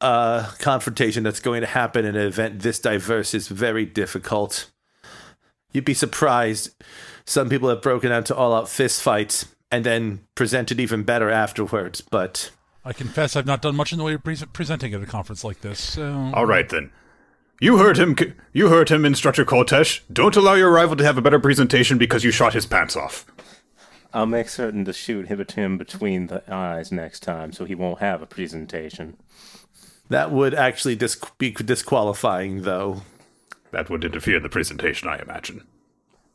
uh, confrontation that's going to happen in an event this diverse is very difficult. You'd be surprised. Some people have broken out to all-out fistfights and then presented even better afterwards but I confess I've not done much in the way of pre- presenting at a conference like this. So All right then. You heard him. You heard him, Instructor Koltesh. Don't allow your rival to have a better presentation because you shot his pants off. I'll make certain to shoot him him between the eyes next time, so he won't have a presentation. That would actually dis- be disqualifying, though. That would interfere in the presentation, I imagine.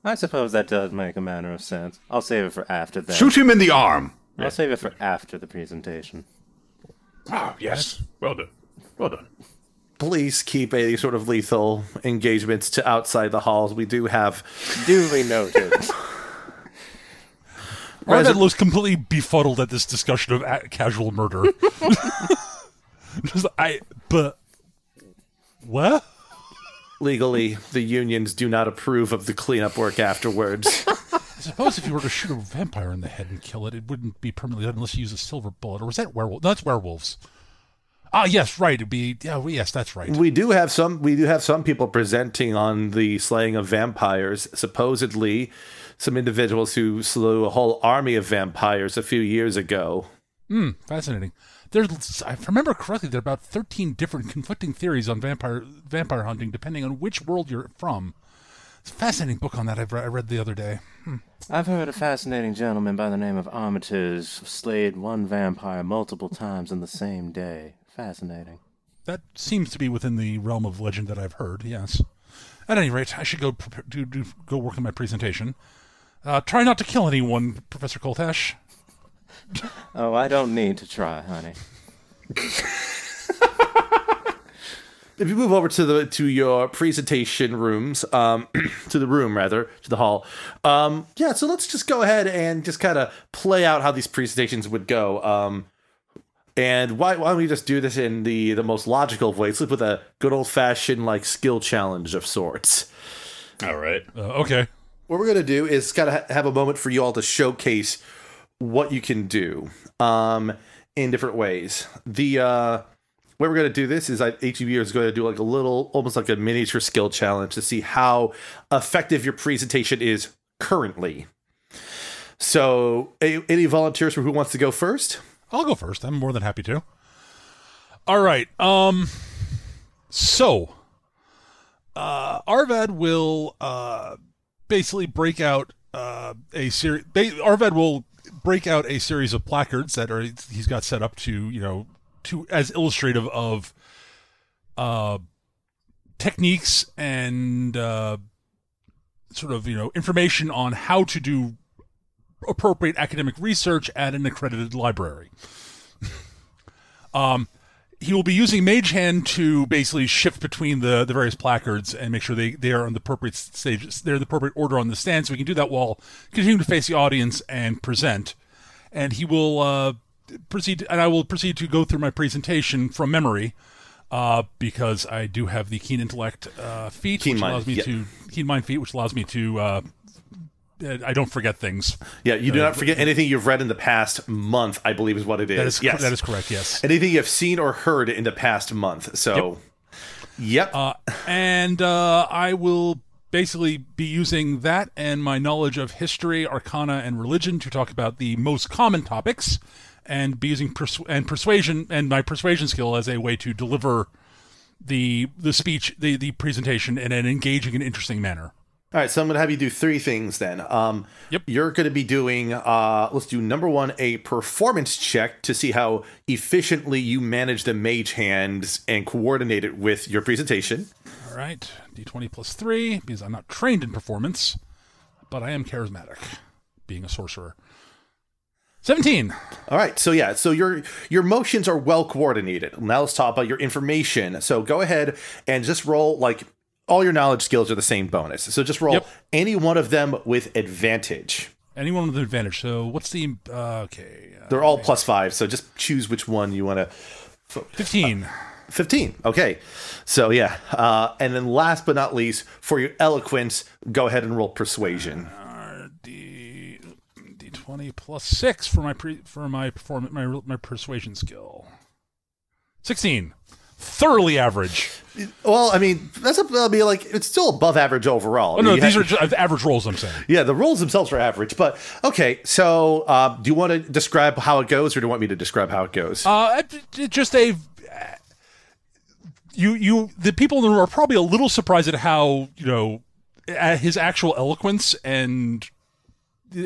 I suppose that does make a manner of sense. I'll save it for after that. Shoot him in the arm. I'll save it for after the presentation. Ah, yes. Well done. Well done. Please keep any sort of lethal engagements to outside the halls. We do have. Duly noted. Arved looks completely befuddled at this discussion of a- casual murder. Just, I but what? Legally, the unions do not approve of the cleanup work afterwards. Suppose if you were to shoot a vampire in the head and kill it, it wouldn't be permanently dead unless you use a silver bullet. Or was that werewolf? No, that's werewolves. Ah, yes, right. It'd be yeah. well, Yes, that's right. we do have some. We do have some people presenting on the slaying of vampires. Supposedly, some individuals who slew a whole army of vampires a few years ago. Hmm, fascinating. There's, if I remember correctly, there are about thirteen different conflicting theories on vampire vampire hunting, depending on which world you're from. It's a fascinating book on that I've re- I read the other day. I've heard a fascinating gentleman by the name of Armitage slayed one vampire multiple times in the same day. Fascinating. That seems to be within the realm of legend that I've heard. Yes. At any rate, I should go prepare, do, do, go work on my presentation. Uh, try not to kill anyone, Professor Koltash. Oh, I don't need to try, honey. if you move over to the to your presentation rooms um to the room rather to the hall um yeah so let's just go ahead and just kind of play out how these presentations would go um and why, why don't we just do this in the the most logical way let's with a good old fashioned like skill challenge of sorts All right. Uh, okay. what we're going to do is kind of ha- have a moment for you all to showcase what you can do um, in different ways. The uh, way we're going to do this is I, each of you is going to do like a little, almost like a miniature skill challenge to see how effective your presentation is currently. So, a- any volunteers for who wants to go first? I'll go first. I'm more than happy to. All right. Um. So, uh, Arvad will uh basically break out uh, a series. Arved will break out a series of placards that are he's got set up to you know to as illustrative of uh, techniques and uh, sort of you know information on how to do appropriate academic research at an accredited library. um, he will be using Mage Hand to basically shift between the, the various placards and make sure they, they are on the appropriate stages. They're in the appropriate order on the stand, so we can do that while continuing to face the audience and present. And he will uh, proceed, and I will proceed to go through my presentation from memory. Uh, because I do have the keen intellect uh, feat, Keen which mind, allows me yeah. to keen mind feat, which allows me to uh, I don't forget things. Yeah, you do not forget anything you've read in the past month, I believe is what it is. That is yes. that is correct. Yes. anything you've seen or heard in the past month. So, yep. Uh, and uh, I will basically be using that and my knowledge of history, arcana, and religion to talk about the most common topics, and be using persu- and persuasion and my persuasion skill as a way to deliver the the speech, the the presentation in an engaging and interesting manner. All right, so I'm going to have you do three things then. Um, Yep. You're going to be doing, uh, let's do number one, a performance check to see how efficiently you manage the mage hands and coordinate it with your presentation. All right, d20 plus three because I'm not trained in performance, but I am charismatic, being a sorcerer. Seventeen. All right, so yeah, so your your motions are well coordinated. Now let's talk about your information. So go ahead and just roll like all your knowledge skills are the same bonus. So just roll Yep. any one of them with advantage. Anyone with advantage. So what's the uh, okay? Uh, They're all plus five, so just choose which one you want to. Fifteen. 15. Okay. So, yeah. Uh, and then last but not least, for your eloquence, go ahead and roll persuasion. Twenty plus six for my pre for my performance my my persuasion skill. Sixteen, thoroughly average. Well, I mean, that's a, that'll be like, it's still above average overall. Oh no, You these are just average rolls. I'm saying. Yeah, the rolls themselves are average. But, okay. So, uh, do you want to describe how it goes or do you want me to describe how it goes? Uh, just a. You you the people in the room are probably a little surprised at how you know at his actual eloquence and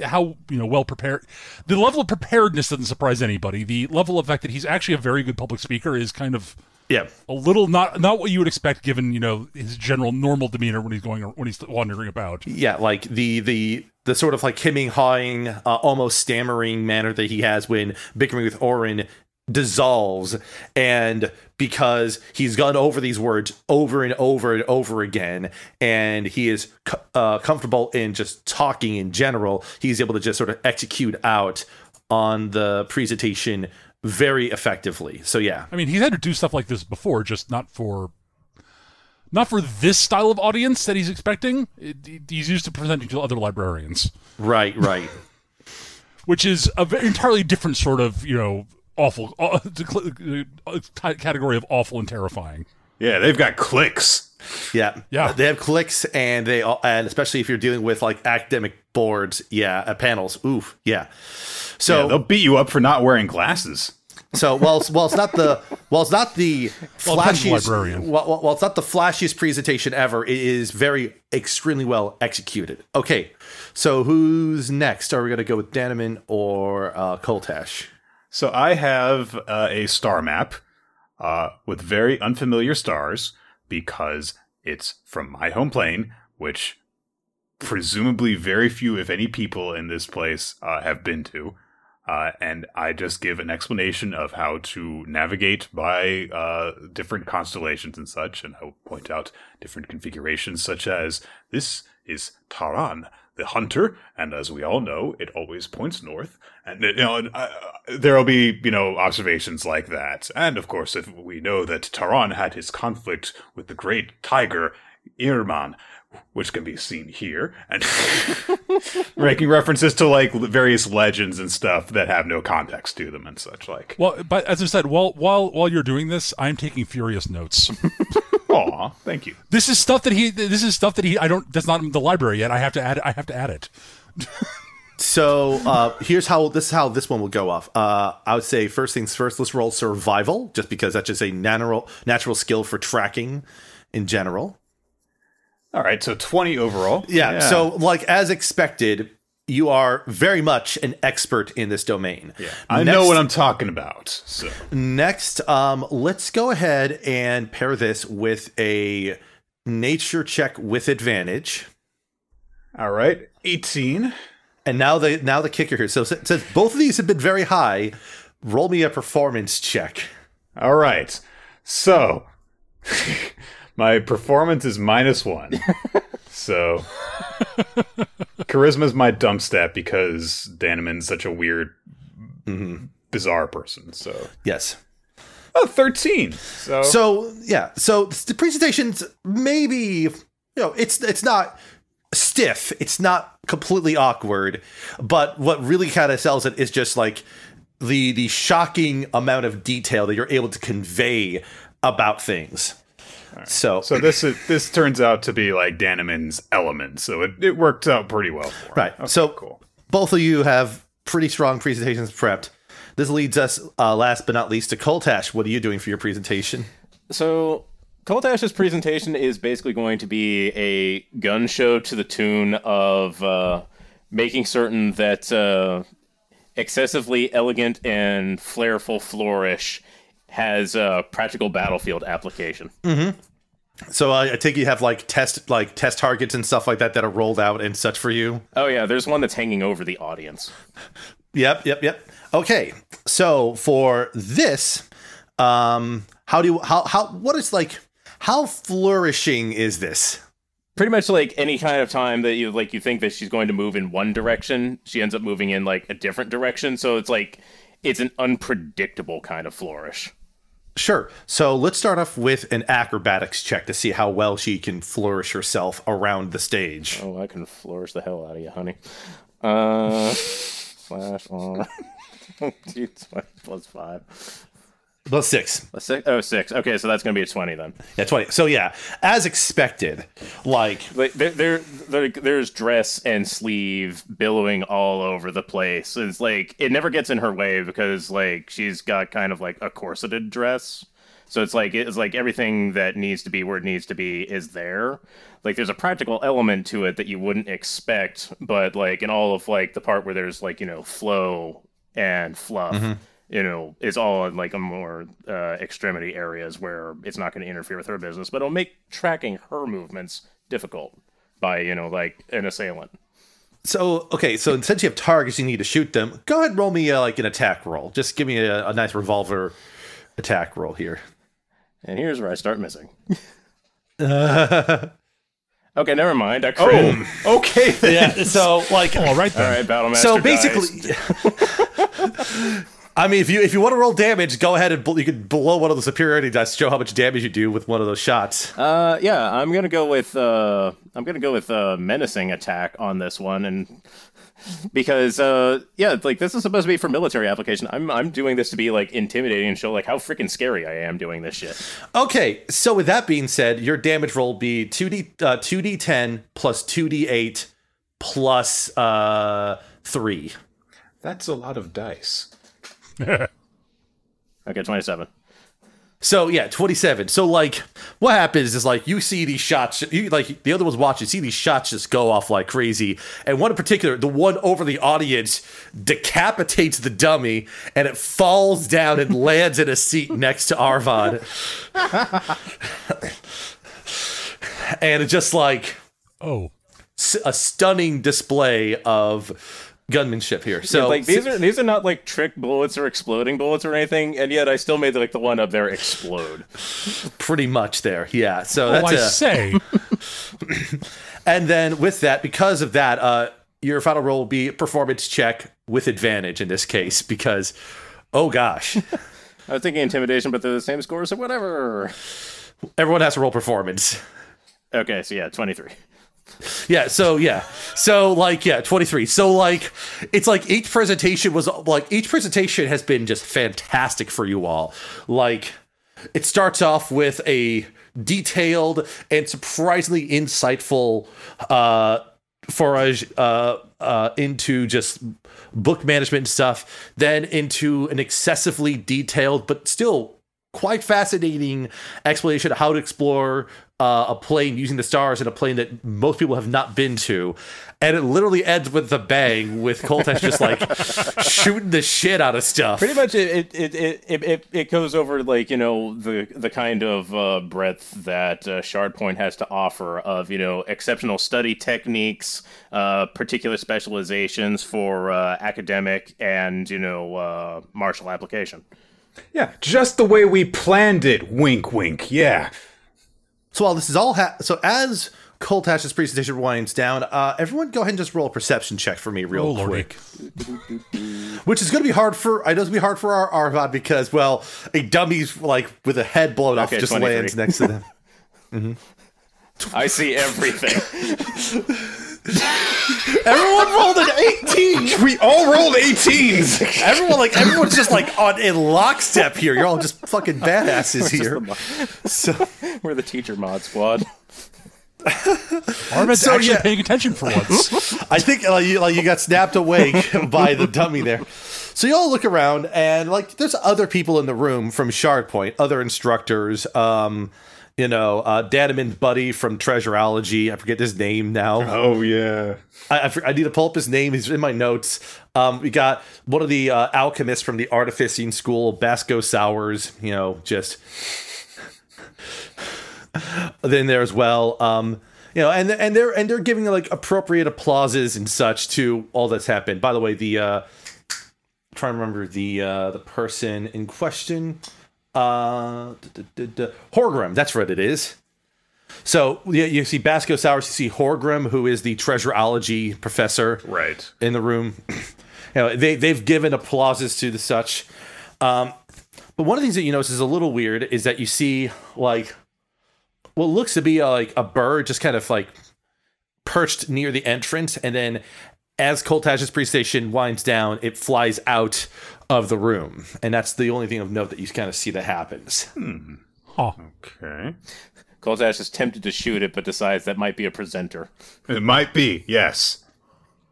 how you know well prepared the level of preparedness doesn't surprise anybody the level of fact that he's actually a very good public speaker is kind of yeah. a little not not what you would expect given you know his general normal demeanor when he's going when he's wandering about. Yeah, like the the the sort of like hemming hawing, uh, almost stammering manner that he has when bickering with Orin dissolves, and because he's gone over these words over and over and over again, and he is uh, comfortable in just talking in general, he's able to just sort of execute out on the presentation very effectively. So yeah, I mean, he's had to do stuff like this before, just not for not for this style of audience that he's expecting. It, he's used to presenting to other librarians, right, right. which is a very entirely different sort of you know awful uh, category of awful and terrifying. Yeah, they've got clicks. Yeah, Yeah. They have clicks, and they all, and especially if you're dealing with like academic boards, yeah, uh, panels. Oof, yeah. So Yeah, they'll beat you up for not wearing glasses. so well, it's, well, it's not the well, it's not the Well, it depends on the flashiest. librarian. Well, well, well, it's not the flashiest presentation ever. It is very extremely well executed. Okay, so who's next? Are we gonna go with Danaman or uh, Koltash? So I have uh, a star map uh, with very unfamiliar stars because it's from my home plane, which presumably very few, if any, people in this place uh, have been to. Uh, and I just give an explanation of how to navigate by uh, different constellations and such, and I'll point out different configurations, such as this is Taran, the hunter, and as we all know, it always points north. And you know, uh, there'll be you know observations like that, and of course, if we know that Taran had his conflict with the great tiger Irman, which can be seen here, and making references to like various legends and stuff that have no context to them and such. Like, Well, but as I said, while while while you're doing this, I'm taking furious notes. aw, thank you. this is stuff that he. This is stuff that he. I don't. That's not in the library yet. I have to add. I have to add it. So uh, here's how this is how this one will go off. Uh, I would say first things first. Let's roll survival, just because that's just a natural natural skill for tracking in general. All right, so 20 overall. Yeah, So, like as expected, you are very much an expert in this domain. Yeah. I know what I'm talking about. So Next, um, let's go ahead and pair this with a nature check with advantage. All right, 18. And now the now the kicker here. So since both of these have been very high, roll me a performance check. All right. So my performance is minus one. so charisma is my dump stat because Danaman's such a weird, mm-hmm. bizarre person. So Yes. oh, 13. So, So yeah, so the presentation's maybe you know it's it's not stiff, it's not completely awkward, but what really kind of sells it is just like the the shocking amount of detail that you're able to convey about things. So, so this is, this turns out to be like Danaman's element. So it, it worked out pretty well for right, Okay, so cool. both of you have pretty strong presentations prepped. This leads us, uh, last but not least, to Coltash. What are you doing for your presentation? So, Coltash's presentation is basically going to be a gun show to the tune of uh, making certain that uh, excessively elegant and flairful flourish has a practical battlefield application. So I I take you have like test like test targets and stuff like that that are rolled out and such for you. Oh yeah, there's one that's hanging over the audience. Yep, yep, yep. Okay, so for this, um, how do you how how what is like how flourishing is this? Pretty much like any kind of time that you like you think that she's going to move in one direction, she ends up moving in like a different direction. So it's like it's an unpredictable kind of flourish. Sure. So let's start off with an acrobatics check to see how well she can flourish herself around the stage. Oh, I can flourish the hell out of you, honey. Uh, slash R. Dude, plus five. Plus six. A six? Oh, six. Okay, so that's gonna be a twenty then. Yeah, twenty. So yeah, as expected, like Like there, there, there, there's dress and sleeve billowing all over the place. It's like it never gets in her way because like she's got kind of like a corseted dress. So it's like it's like everything that needs to be where it needs to be is there. Like there's a practical element to it that you wouldn't expect, but like in all of like the part where there's like you know flow and fluff, mm-hmm. You know, it's all in like a more uh, extremity areas where it's not going to interfere with her business, but it'll make tracking her movements difficult by you know like an assailant. so okay. So since you have targets, you need to shoot them. Go ahead and roll me uh, like an attack roll. Just give me a, a nice revolver attack roll here. And here's where I start missing. okay, never mind. I crit. Oh, okay. Then. Yeah. So like All right then. All right, Battle Master. So dies. basically, I mean, if you if you want to roll damage, go ahead and bl- you could blow one of the superiority dice to show how much damage you do with one of those shots. uh, yeah, I'm gonna go with uh, I'm gonna go with uh, menacing attack on this one, and because uh, yeah, like this is supposed to be for military application. I'm I'm doing this to be like intimidating and show like how freaking scary I am doing this shit. Okay, so with that being said, your damage roll be two d uh, two d ten plus two d eight plus uh three. That's a lot of dice. Okay, 27. So yeah, twenty seven. So like, what happens is like you see these shots. You like the other ones watching, see these shots just go off like crazy. And one in particular, the one over the audience, decapitates the dummy, and it falls down and lands in a seat next to Arvad. and it's just like Oh, a stunning display of gunmanship here. So like these are these are not like trick bullets or exploding bullets or anything, and yet I still made like the one up there explode. pretty much there, yeah. So oh, that's I a, say. And then with that, because of that, uh, your final roll will be a performance check with advantage in this case, because oh gosh, I was thinking intimidation, but they're the same score, so whatever. everyone has to roll performance. Okay, so yeah, 23. Yeah, so yeah. So like yeah, 23. So like it's like each presentation was like each presentation has been just fantastic for you all. Like it starts off with a detailed and surprisingly insightful uh forage uh uh into just book management stuff, then into an excessively detailed but still quite fascinating explanation of how to explore uh, a plane using the stars in a plane that most people have not been to. And it literally ends with the bang, with Koltesh just like shooting the shit out of stuff. Pretty much, it it, it, it, it it goes over like you know the the kind of uh, breadth that uh, Shard Point has to offer of you know exceptional study techniques, uh, particular specializations for uh, academic and you know uh, martial application. Yeah, just the way we planned it. Wink, wink. Yeah. So while this is all ha- so as Koltash's presentation winds down, uh, everyone go ahead and just roll a perception check for me real Oh, quick. Which is going to be hard for I know it's going to be hard for our Arvad because well a dummy's like with a head blown off Okay, just lands next to them. I see everything. everyone rolled an eighteen. We all rolled 18s. Everyone like everyone's just like on in lockstep here. You're all just fucking badasses here. So We're the teacher mod squad. Arved's So, actually yeah. paying attention for once. I think like you, like you got snapped awake by the dummy there. So you all look around and like there's other people in the room from Shard Point, other instructors. Um, you know, uh, Danaman's buddy from Treasureology. I forget his name now. Oh, yeah. I, I, I need to pull up his name. He's in my notes. Um, we got one of the uh, alchemists from the artificing school, Basco Sowers. You know, just then there as well. Um, you know, and and they're and they're giving like appropriate applauses and such to all that's happened. By the way, the uh, trying to remember the uh, the person in question, uh, Horgrim. That's what it is. So yeah, you see Basco Sowers, you see Horgrim, who is the treasureology professor Right. in the room. you know, they they've given applauses to the such. Um, but one of the things that you notice is a little weird is that you see like what looks to be a, like a bird just kind of like perched near the entrance, and then as Koltash's presentation winds down, it flies out of the room, and that's the only thing of note that you kind of see that happens. Huh. Okay. Koltash is tempted to shoot it, but decides that might be a presenter. It might be, yes.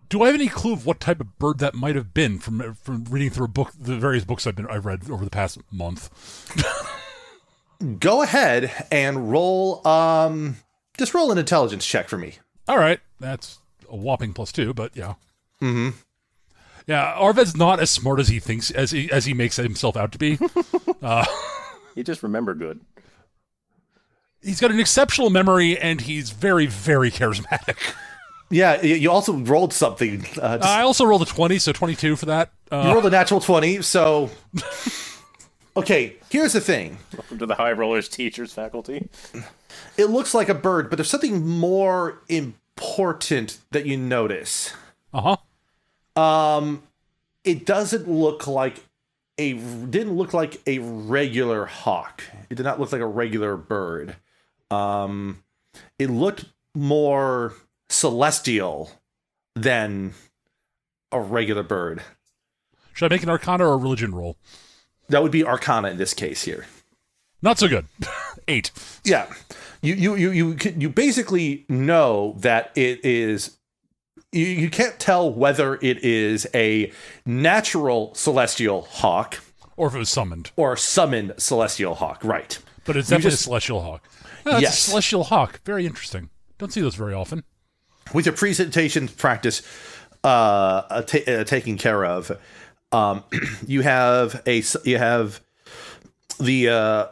Do I have any clue of what type of bird that might have been from from reading through a book, the various books I've been I've read over the past month? Go ahead and roll. Um, just roll an intelligence check for me. All right, that's a whopping plus two, but yeah. Mm-hmm. Yeah, Arved's not as smart as he thinks as he as he makes himself out to be. He just remember good. he's got an exceptional memory, and he's very very charismatic. Yeah, you also rolled something. Uh, just- I also rolled a twenty, so twenty two for that. you Uh, rolled a natural 20, so. Okay, here's the thing. Welcome to the High Rollers Teachers Faculty. It looks like a bird, but there's something more important that you notice. uh huh. Um, it doesn't look like a didn't look like a regular hawk. It did not look like a regular bird. Um, it looked more celestial than a regular bird. Should I make an Arcana or a Religion roll? That would be Arcana in this case here. Not so good. Eight. Yeah, you you you you you basically know that it is. You, you can't tell whether it is a natural celestial hawk Or if it was summoned. or summoned celestial hawk. Right. But it's definitely just- a celestial hawk. Oh, that's Yes. a celestial hawk. Very interesting. Don't see those very often. With your presentation practice uh, ta- uh, taken care of, um, you have a you have the uh,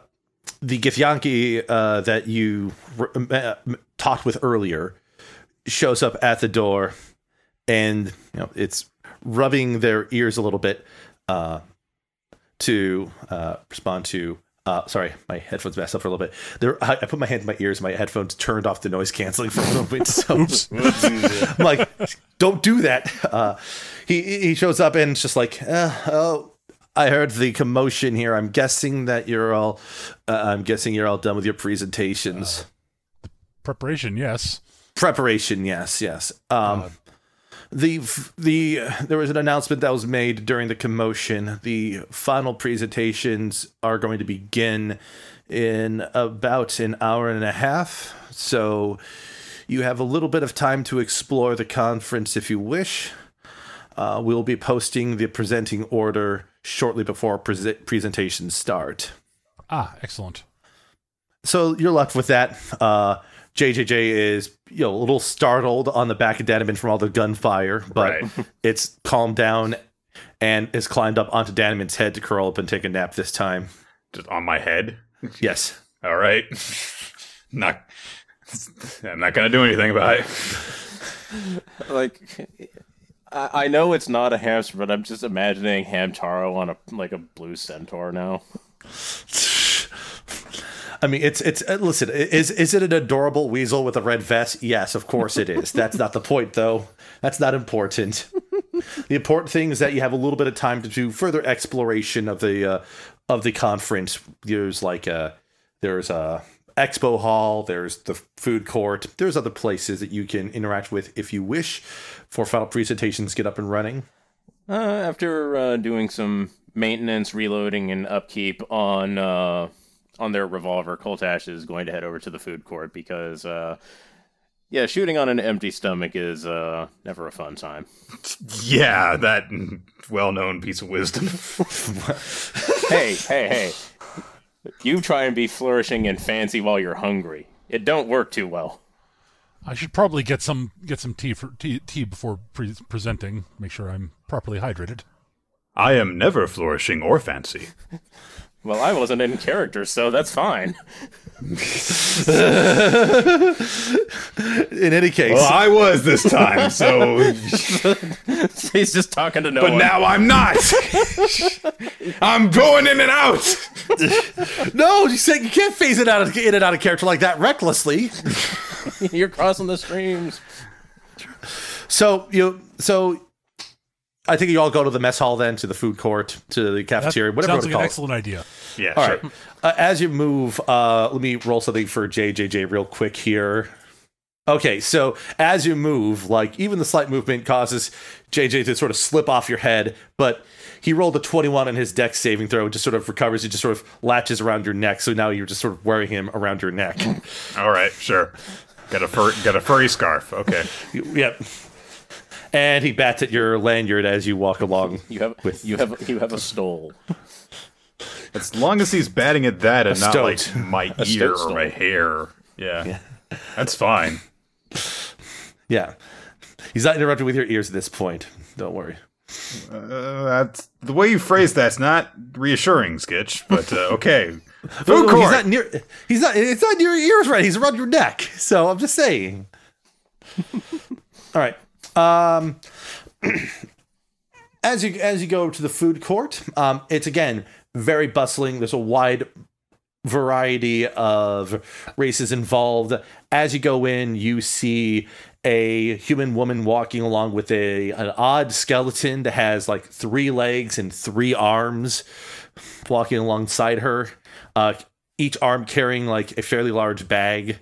the Githyanki uh, that you r- uh, talked with earlier shows up at the door, and you know it's rubbing their ears a little bit uh, to uh, respond to. Uh, sorry, my headphones messed up for a little bit. There, I, I put my hand in my ears. My headphones turned off the noise canceling for a moment. So I'm like, don't do that. Uh, he he shows up and it's just like, uh, oh, I heard the commotion here. I'm guessing that you're all. Uh, I'm guessing you're all done with your presentations. Preparation, yes. Preparation, yes, yes. Um, the the there was an announcement that was made during the commotion. The final presentations are going to begin in about an hour and a half. So you have a little bit of time to explore the conference if you wish. Uh, we'll be posting the presenting order shortly before prese- presentations start. Ah, excellent. So you're left with that. Uh, JJJ is you know a little startled on the back of Danaman from all the gunfire, but Right. it's calmed down and has climbed up onto Danaman's head to curl up and take a nap this time. Just on my head. Yes. All right. not. I'm not gonna do anything about it. Like, I, I know it's not a hamster, but I'm just imagining Hamtaro on a like a blue centaur now. I mean, it's it's uh, listen. Is is it an adorable weasel with a red vest? Yes, of course it is. That's not the point, though. That's not important. the important thing is that you have a little bit of time to do further exploration of the uh, of the conference. There's like a there's a expo hall. There's the food court. There's other places that you can interact with if you wish. For final presentations, get up and running. Uh, after uh, doing some maintenance, reloading, and upkeep on uh, on their revolver, Coltash is going to head over to the food court because, uh, yeah, shooting on an empty stomach is uh, never a fun time. Yeah, that well-known piece of wisdom. hey, hey, hey! You try and be flourishing and fancy while you're hungry. It don't work too well. I should probably get some get some tea for tea, tea before pre- presenting. Make sure I'm properly hydrated. I am never flourishing or fancy. Well, I wasn't in character, so that's fine. In any case, Well, I was this time, so. He's just talking to no But one. now I'm not. I'm going in and out. no, you say you can't phase it out of, in and out of character like that recklessly. you're crossing the streams. So you so I think you all go to the mess hall then to the food court to the That cafeteria whatever sounds you like an call it. excellent idea. Yeah, All sure. right. Uh, as you move, uh, let me roll something for JJJ real quick here. Okay, so as you move, like even the slight movement causes JJ to sort of slip off your head, but he rolled a 21 on his dex saving throw, and just sort of recovers. He just sort of latches around your neck, so now you're just sort of wearing him around your neck. All right, sure. Got a fur, got a furry scarf. Okay. yep. And he bats at your lanyard as you walk along. You have With- you have you have a stole. As long as he's batting at that and not stoat. like my ear or my hair. Yeah. That's fine. Yeah. He's not interrupted with your ears at this point. Don't worry. Uh, that's the way you phrase that's not reassuring, Skitch. But uh, okay. No, Food court. he's not near. He's not. It's not near your ears, right? He's around your neck. So I'm just saying. All right. Um, as you as you go to the food court, um, it's again very bustling. There's a wide variety of races involved. As you go in, you see a human woman walking along with a an odd skeleton that has like three legs and three arms walking alongside her. Uh, each arm carrying like a fairly large bag.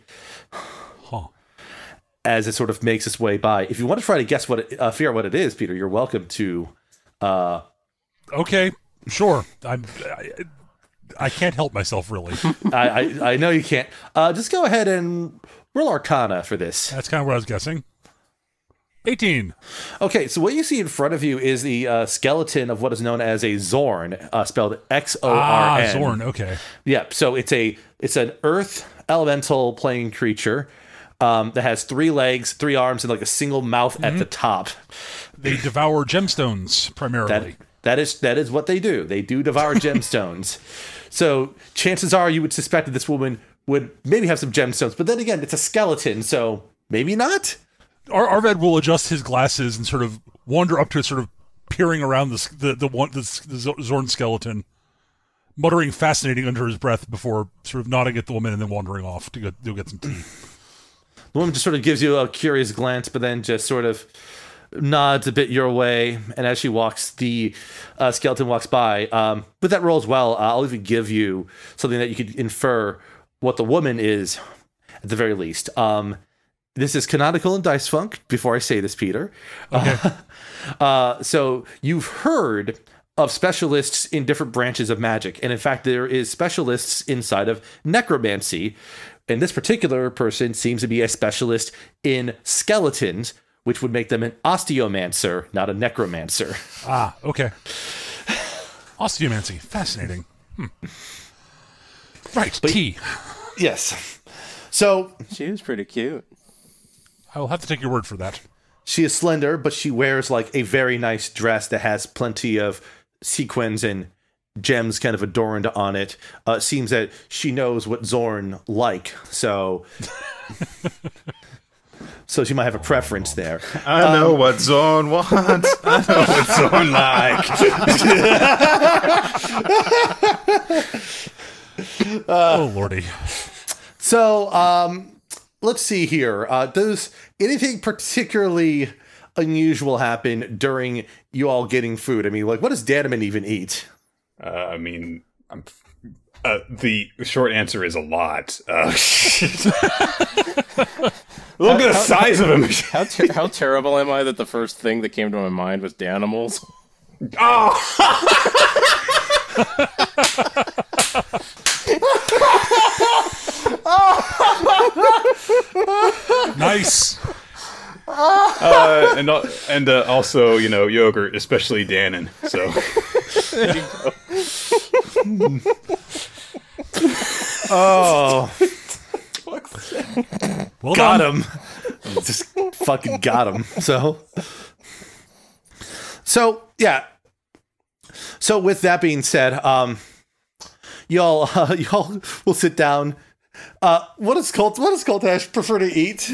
As it sort of makes its way by. If you want to try to guess what it, uh, figure out what it is, Peter, you're welcome to. Uh, Okay, sure. I'm. I, I can't help myself really. I, I I know you can't. Uh, just go ahead and roll Arcana for this. That's kind of what I was guessing. 18. Okay, so what you see in front of you is the uh, skeleton of what is known as a Xorn, uh, spelled X O Ah, Xorn. Okay. Yep. So it's a it's an Earth elemental playing creature um, that has three legs, three arms, and like a single mouth at the top. They devour gemstones primarily. That that is that is what they do. They do devour gemstones. So chances are you would suspect that this woman would maybe have some gemstones, but then again, it's a skeleton, so maybe not. Ar- Arved will adjust his glasses and sort of wander up to it, sort of peering around the the the, one, the, the Xorn skeleton, muttering "fascinating" under his breath before sort of nodding at the woman and then wandering off to go, go get some tea. The woman just sort of gives you a curious glance, but then just sort of nods a bit your way. And as she walks, the uh, skeleton walks by. Um, but that rolls well. Uh, I'll even give you something that you could infer what the woman is, at the very least. Um, this is canonical in Dice Funk. Before I say this, Peter, Okay. uh, so you've heard of specialists in different branches of magic, and in fact, there is specialists inside of necromancy. And this particular person seems to be a specialist in skeletons, which would make them an osteomancer, not a necromancer. ah, okay. Osteomancy, fascinating. Right, tea. Yes. So She is pretty cute. I will have to take your word for that. she is slender, but she wears like a very nice dress that has plenty of sequins and gems kind of adorned on it. Uh, seems that she knows what Xorn like, so so she might have a preference there. I know what Xorn wants. I know what Xorn like. oh lordy. So, um, let's see here. Uh, does anything particularly unusual happen during you all getting food? I mean, like, what does Danaman even eat? Uh, I mean, I'm, uh, the short answer is a lot. Uh, look at the size of him. How, ter- how terrible am I that the first thing that came to my mind was Danimals? Nice. uh, and al- and uh, also, you know, yogurt, especially Dannon. So Oh, Well got done. him. Just fucking got him. So, so yeah. So with that being said, um, y'all, uh, y'all will sit down. Uh, what does Colt? What does Coltash prefer to eat?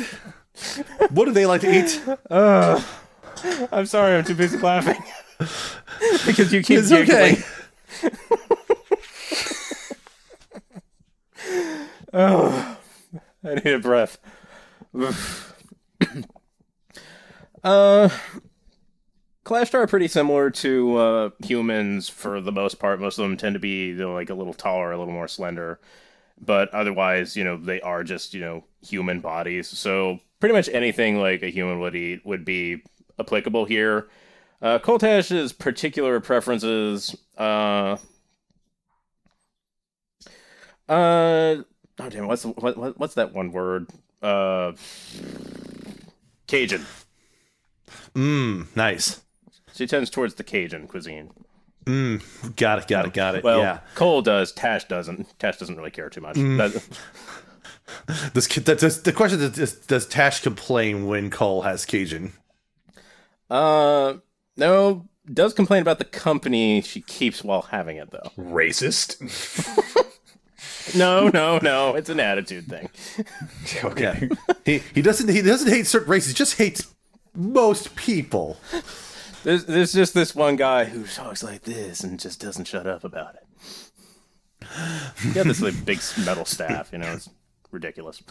What do they like to eat? I'm sorry, I'm too busy laughing. because you keep It's okay. I need a breath. uh, Kalashtar are pretty similar to uh, humans for the most part. Most of them tend to be like a little taller, a little more slender, but otherwise, you know, they are just you know human bodies. So pretty much anything like a human would eat would be applicable here. Uh, Coltash's particular preferences. Uh, uh, oh damn! What's what, what what's that one word? Uh, Cajun. Mmm, nice. She tends towards the Cajun cuisine. Mmm, got it. Got it. Got it. Well, yeah. Cole does. Tash doesn't. Tash doesn't really care too much. Does, that, does the question is does, does Tash complain when Cole has Cajun? uh, no. Does complain about the company she keeps while having it though. racist. No, no, no. It's an attitude thing. Okay. He he doesn't he doesn't hate certain races. He just hates most people. There's there's just this one guy who talks like this and just doesn't shut up about it. He got this like big metal staff, you know, it's ridiculous.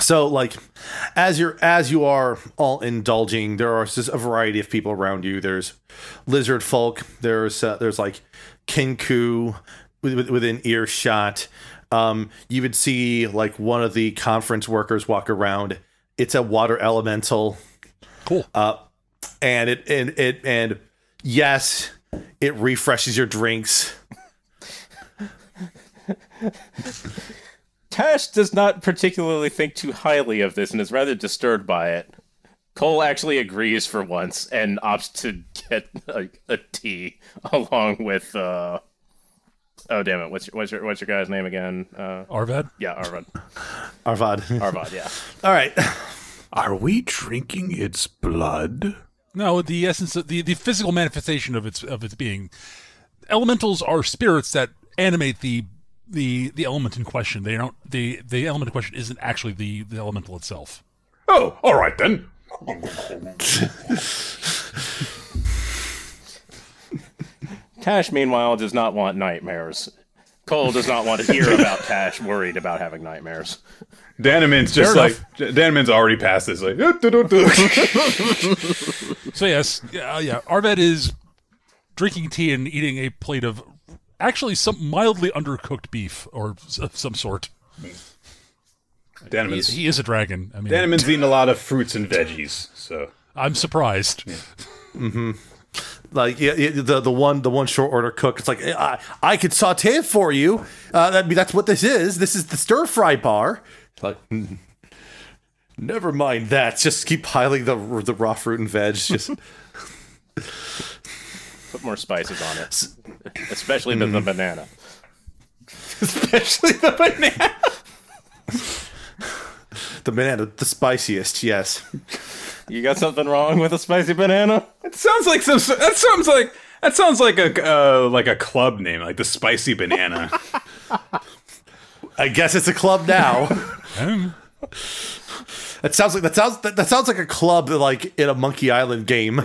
So like as you're as you are all indulging, there are just a variety of people around you. There's lizard folk. There's uh, there's like Kenku with- within earshot. Um, you would see like one of the conference workers walk around. It's a water elemental. Cool. Uh, and it and it and yes, it refreshes your drinks. Tash does not particularly think too highly of this and is rather disturbed by it. Cole actually agrees for once and opts to get a, a tea along with uh oh damn it what's your what's your what's your guy's name again uh Arvad? yeah Arvad Arvad. Arvad yeah All right. Are we drinking its blood? No, the essence of the, the physical manifestation of its of its being. Elementals are spirits that animate the the the element in question. They don't the the element in question isn't actually the, the elemental itself. Oh, all right then. Tash meanwhile does not want nightmares Cole does not want to hear about Tash worried about having nightmares Danaman's just Fair like Danaman's already past this. Like, So yes, yeah, yeah. Arvad is drinking tea and eating a plate of actually some mildly undercooked beef or some sort. Danaman's, He is a dragon. I mean, Danaman's eating a lot of fruits and veggies. So I'm surprised. like yeah, the the one the one short order cook. It's like I I could saute it for you. Uh, that that's what this is. This is the stir fry bar. Like. mm, Never mind that. Just keep piling the the raw fruit and veg. Just put more spices on it especially the, the banana Especially the banana. The banana, the spiciest, yes. You got something wrong with a spicy banana? It sounds like some. That sounds like that sounds like a uh, like a club name, like the Spicy Banana. I guess it's a club now. That sounds like that sounds that, that sounds like a club like in a Monkey Island game.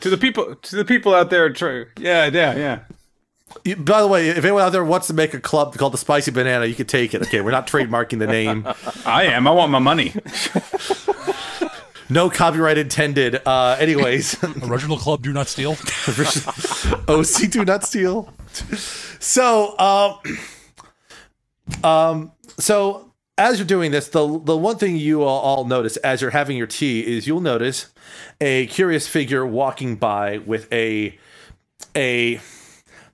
to the people, to the people out there, try, yeah, yeah, yeah. By the way, if anyone out there wants to make a club called the Spicy Banana, you can take it. Okay, we're not trademarking the name. I am. I want my money. No copyright intended. Uh, anyways, original club, do not steal. OC do not steal. So, um, um, so as you're doing this, the the one thing you all, all notice as you're having your tea is you'll notice a curious figure walking by with a a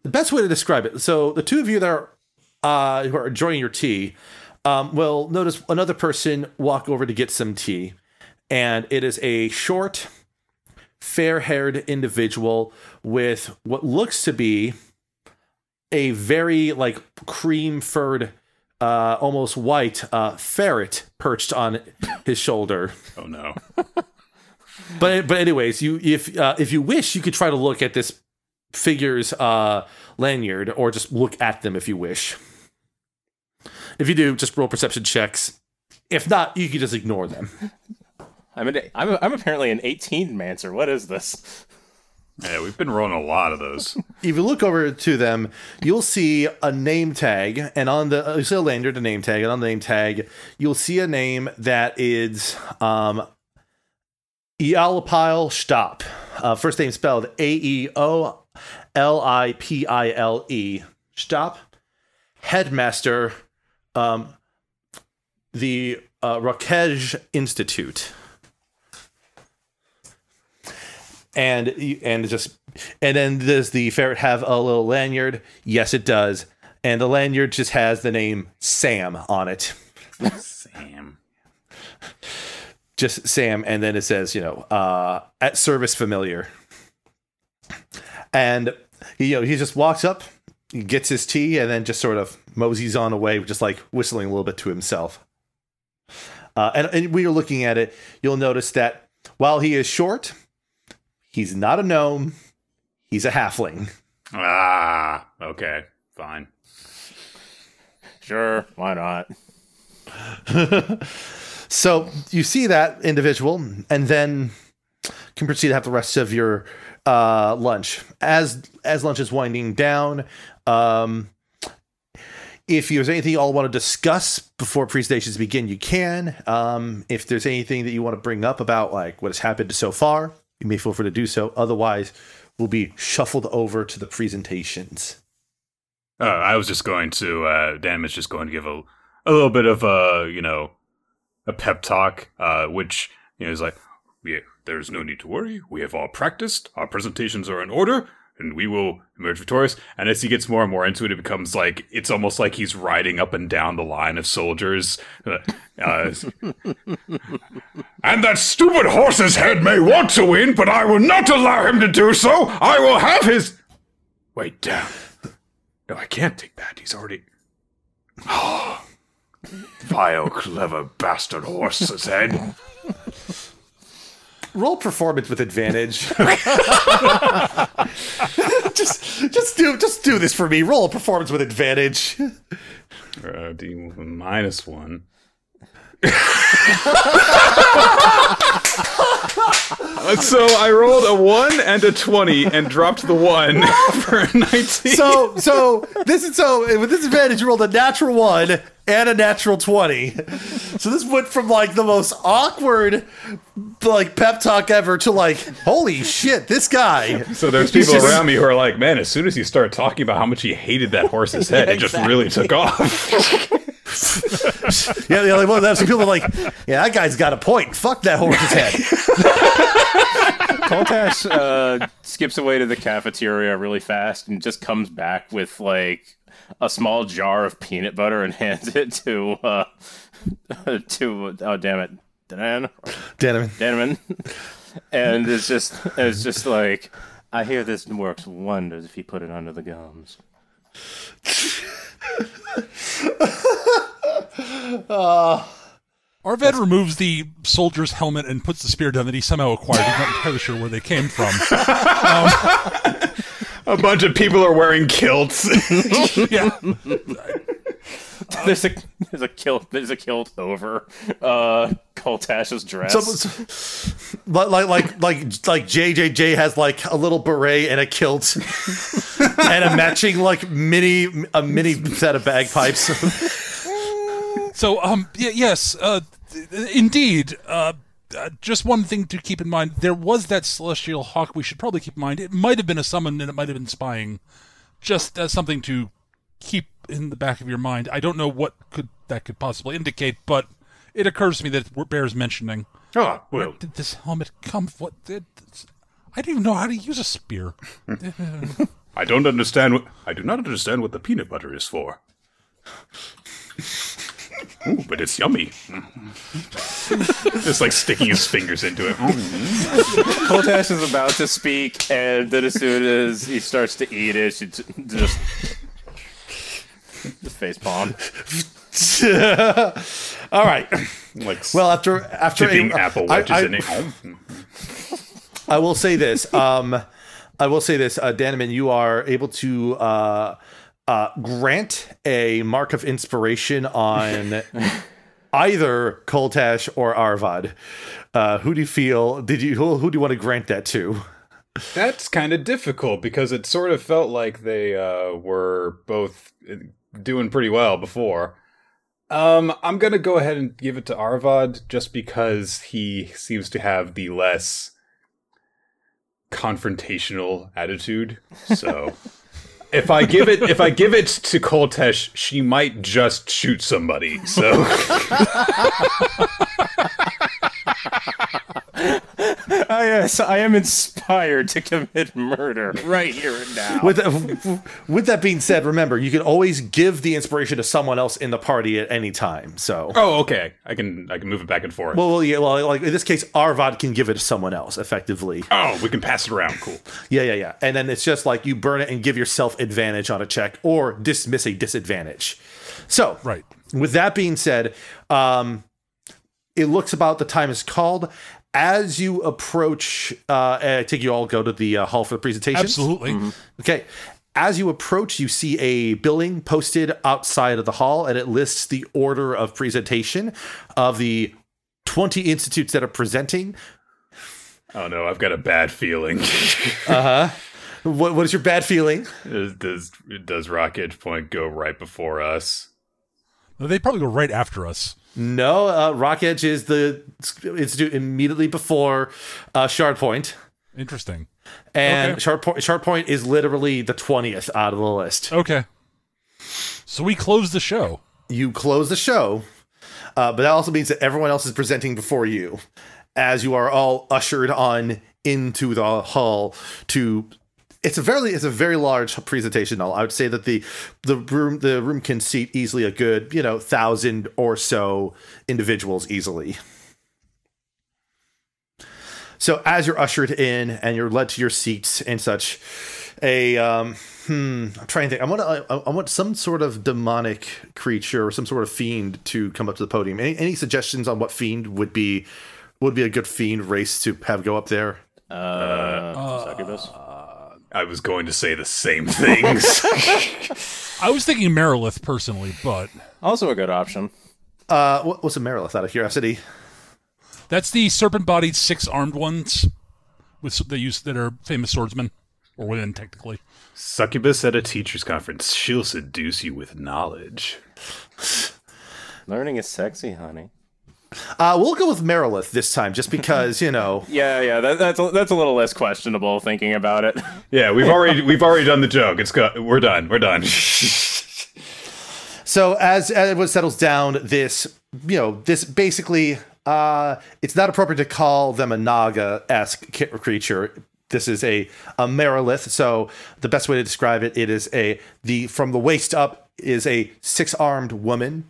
the best way to describe it. So the two of you that are uh, who are enjoying your tea um, will notice another person walk over to get some tea, and it is a short, fair-haired individual with what looks to be a very like cream-furred, uh, almost white uh, ferret perched on his shoulder. Oh no. But but anyways, you if uh, if you wish, you could try to look at this figure's uh, lanyard, or just look at them if you wish. If you do, just roll perception checks. If not, you can just ignore them. I'm, an, I'm, I'm apparently an 18 mancer. What is this? Yeah, we've been rolling a lot of those. If you look over to them, you'll see a name tag, and on the uh, you see a lanyard, a name tag, and on the name tag, you'll see a name that is um, Aeolipile Stop. Uh, first name spelled A E O L I P I L E. Stop. Headmaster, um, the uh, Rakej Institute. And and just and then does the ferret have a little lanyard? Yes, it does. And the lanyard just has the name Sam on it. Sam. Just Sam, and then it says, you know, uh, at service familiar. And you know, he just walks up, he gets his tea, and then just sort of moseys on away, just like whistling a little bit to himself. Uh, and, and when you're looking at it, you'll notice that while he is short, he's not a gnome, he's a halfling. Ah, okay, fine. Sure, why not? So you see that individual, and then can proceed to have the rest of your uh, lunch. As as lunch is winding down, um, if there's anything you all want to discuss before presentations begin, you can. Um, if there's anything that you want to bring up about like what has happened so far, you may feel free to do so. Otherwise, we'll be shuffled over to the presentations. Uh, I was just going to. Uh, Dan is just going to give a a little bit of a you know a pep talk, uh, which you know is like, yeah, there's no need to worry. We have all practiced. Our presentations are in order, and we will emerge victorious. And as he gets more and more into it, it becomes like it's almost like he's riding up and down the line of soldiers. Uh, uh, and that stupid horse's head may want to win, but I will not allow him to do so. I will have his. Wait, damn. No, I can't take that. He's already. Vile, clever bastard horse's head. Roll performance with advantage. just just do just do this for me. Roll performance with advantage. Uh, D minus one. So I rolled a one and a twenty and dropped the one for a nineteen. So so this is so with this advantage you rolled a natural one and a natural twenty. So this went from like the most awkward like pep talk ever to like holy shit this guy. So there's people around me who are like, man, as soon as you start talking about how much he hated that horse's head, it just really took off. Yeah, the other one. Some people are like, yeah, that guy's got a point. Fuck that horse's head. Koltash uh, skips away to the cafeteria really fast and just comes back with like a small jar of peanut butter and hands it to uh, to oh damn it, Dan Damn it. And it's just it's just like I hear this works wonders if you put it under the gums. Arved removes the soldier's helmet and puts the spear down that he somehow acquired. He's not entirely sure where they came from. A bunch of people are wearing kilts. yeah. there's a there's a kilt there's a kilt over uh Koltash's dress. So- like like like like like JJJ has like a little beret and a kilt and a matching like mini a mini set of bagpipes. So, um, y- yes, uh, th- indeed. Uh, uh, just one thing to keep in mind: there was that celestial hawk. We should probably keep in mind. It might have been a summon, and it might have been spying. Just as something to keep in the back of your mind. I don't know what could that could possibly indicate, but it occurs to me that it bears mentioning. oh, well, Did this helmet come? What did? I don't even know how to use a spear. I don't understand what I do not understand what the peanut butter is for. Ooh, but it's yummy. Just like sticking his fingers into it. Mm. Koltash is about to speak, and then as soon as he starts to eat it, she just just face palm. All right. Like Well, after after dipping a- apple I- wedges I- in it. I will say this. Um, I will say this, uh, Danaman, you are able to uh, uh, grant a mark of inspiration on either Koltash or Arvad. Uh, who do you feel? Did you who, who do you want to grant that to? That's kind of difficult because it sort of felt like they uh, were both uh, doing pretty well before. Um, I'm gonna go ahead and give it to Arvad just because he seems to have the less confrontational attitude. So, if I give it, if I give it to Koltesh, she might just shoot somebody. So, Ah, yes, I am inspired to commit murder right here and now. With with that being said, remember you can always give the inspiration to someone else in the party at any time. So, oh, okay, I can I can move it back and forth. well, well, yeah, well, like in this case, Arvad can give it to someone else effectively. oh, we can pass it around. Cool. Yeah, yeah, yeah. And then it's just like you burn it and give yourself advantage on a check or dismiss a disadvantage. So, Right. with that being said, um, it looks about the time is called. As you approach, uh, I think you all go to the uh, hall for the presentation. Absolutely. Okay. As you approach, you see a billing posted outside of the hall, and it lists the order of presentation of the 20 institutes that are presenting. Oh no, I've got a bad feeling. Uh huh. What, what is your bad feeling? does, does does Rock Edge Point go right before us? They probably go right after us. No, uh, Rock Edge is the institute immediately before uh, Shard Point, Interesting. and Okay. Shard, Point, Shard Point is literally the twentieth out of the list. Okay. So we close the show. You close the show, uh, but that also means that everyone else is presenting before you, as you are all ushered on into the hall to. It's a very it's a very large presentation hall. I would say that the the room the room can seat easily a good you know thousand or so individuals easily. So as you're ushered in and you're led to your seats and such, a um, hmm, I'm trying to think. I want to, I, I want some sort of demonic creature or some sort of fiend to come up to the podium. Any, any suggestions on what fiend would be would be a good fiend race to have go up there? Uh, succubus. I was going to say the same things. I was thinking Marilith personally, but Also a good option. Uh, what, what's a Marilith out of curiosity? that's the serpent-bodied six-armed ones with they use that are famous swordsmen or women technically. Succubus at a teacher's conference. She'll seduce you with knowledge. Learning is sexy, honey. Uh, we'll go with Marilith this time, just because you know. Yeah, yeah, that, that's a, that's a little less questionable thinking about it. Yeah, we've already we've already done the joke. It's go- we're done. We're done. So as, as everyone settles down, this you know this basically uh, it's not appropriate to call them a Naga esque creature. This is a a Marilith. So the best way to describe it, it is a the from the waist up is a six armed woman.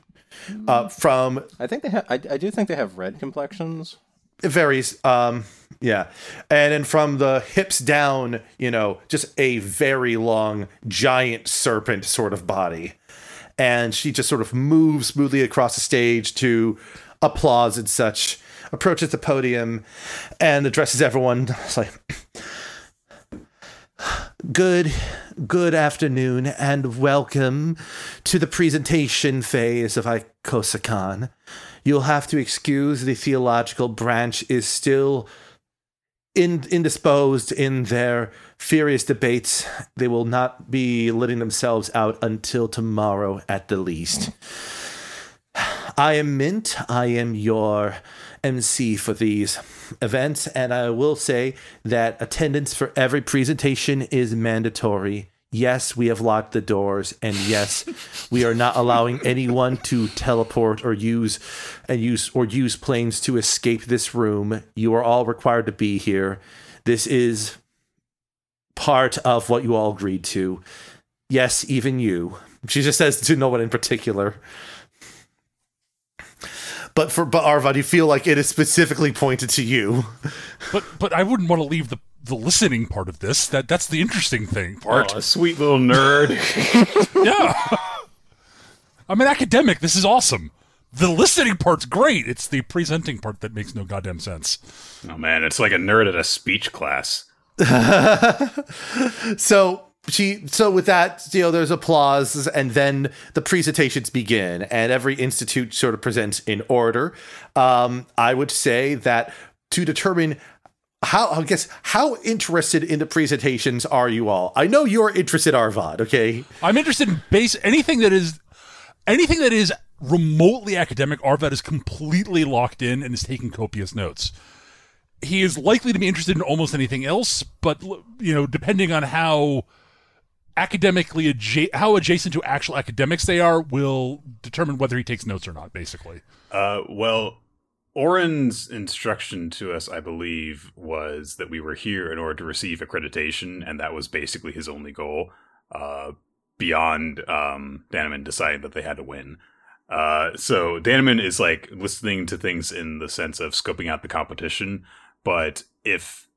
Uh, from I think they have. I, I do think they have red complexions. it varies. Um, yeah, and then from the hips down, you know, just a very long giant serpent sort of body, and she just sort of moves smoothly across the stage to applause and such. Approaches the podium and addresses everyone. It's like, Good, good afternoon, and welcome to the presentation phase of Ikosakan. You'll have to excuse the theological branch is still in, indisposed in their furious debates. They will not be letting themselves out until tomorrow at the least. I am Mint. I am your MC for these events, and I will say that attendance for every presentation is mandatory. Yes, we have locked the doors, and yes, we are not allowing anyone to teleport or use and use or use planes to escape this room. You are all required to be here. This is part of what you all agreed to. Yes, even you. She just says to no one in particular. But for but Arvad, you feel like it is specifically pointed to you. But but I wouldn't want to leave the the listening part of this. That that's the interesting thing oh, part. Oh, a sweet little nerd. Yeah. I'm an academic. This is awesome. The listening part's great. It's the presenting part that makes no goddamn sense. oh man, it's like a nerd at a speech class. so she so with that you know there's applause and then the presentations begin and every institute sort of presents in order um i would say that to determine how i guess how interested in the presentations are you all i know you're interested arvad okay I'm interested in base anything that is anything that is remotely academic. Arvad is completely locked in and is taking copious notes. He is likely to be interested in almost anything else, but you know, depending on how academically adja- how adjacent to actual academics they are, will determine whether he takes notes or not. Basically, Uh, well, Orin's instruction to us, I believe, was that we were here in order to receive accreditation, and that was basically his only goal. Uh, beyond um, Danaman deciding that they had to win. Uh, so Danaman is like listening to things in the sense of scoping out the competition, but if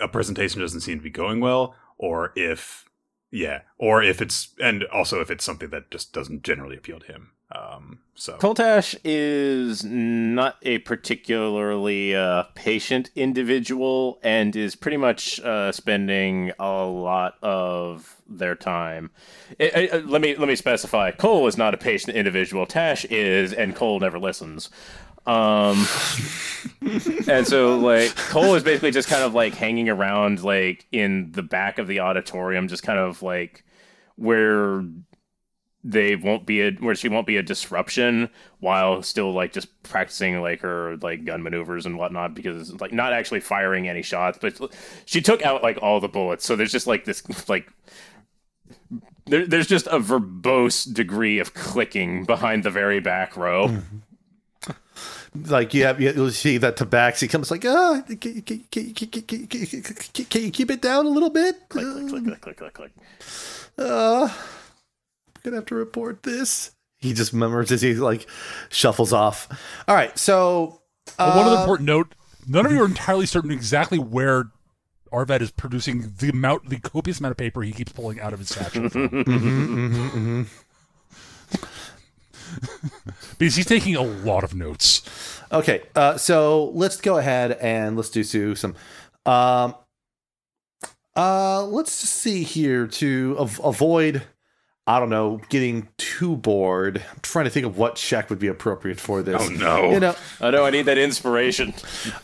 a presentation doesn't seem to be going well, or if yeah, or if it's and also if it's something that just doesn't generally appeal to him. Um, so Koltash is not a particularly uh, patient individual and is pretty much uh, spending a lot of their time. Let me let me specify. Cole is not a patient individual. Tash is, and Cole never listens. Um, and so like Cole is basically just kind of like hanging around like in the back of the auditorium, just kind of like where they won't be a where she won't be a disruption while still like just practicing like her like gun maneuvers and whatnot because like not actually firing any shots but she took out like all the bullets. So there's just like this like there, there's just a verbose degree of clicking behind the very back row like you have you'll see that tabaxi comes like ah can, can, can, can, can, can, can, can you keep it down a little bit click click click click click click click uh, I'm gonna have to report this. He just murmurs as he like shuffles off. All right, so But one other uh, important note: none of you are entirely certain exactly where Arvad is producing the amount, the copious amount of paper he keeps pulling out of his satchel. from. because he's taking a lot of notes. Okay, uh, so let's go ahead and let's do some. Um, uh, let's see here to av- avoid. I don't know, getting too bored. I'm trying to think of what check would be appropriate for this. Oh, no. You know, oh no i need that inspiration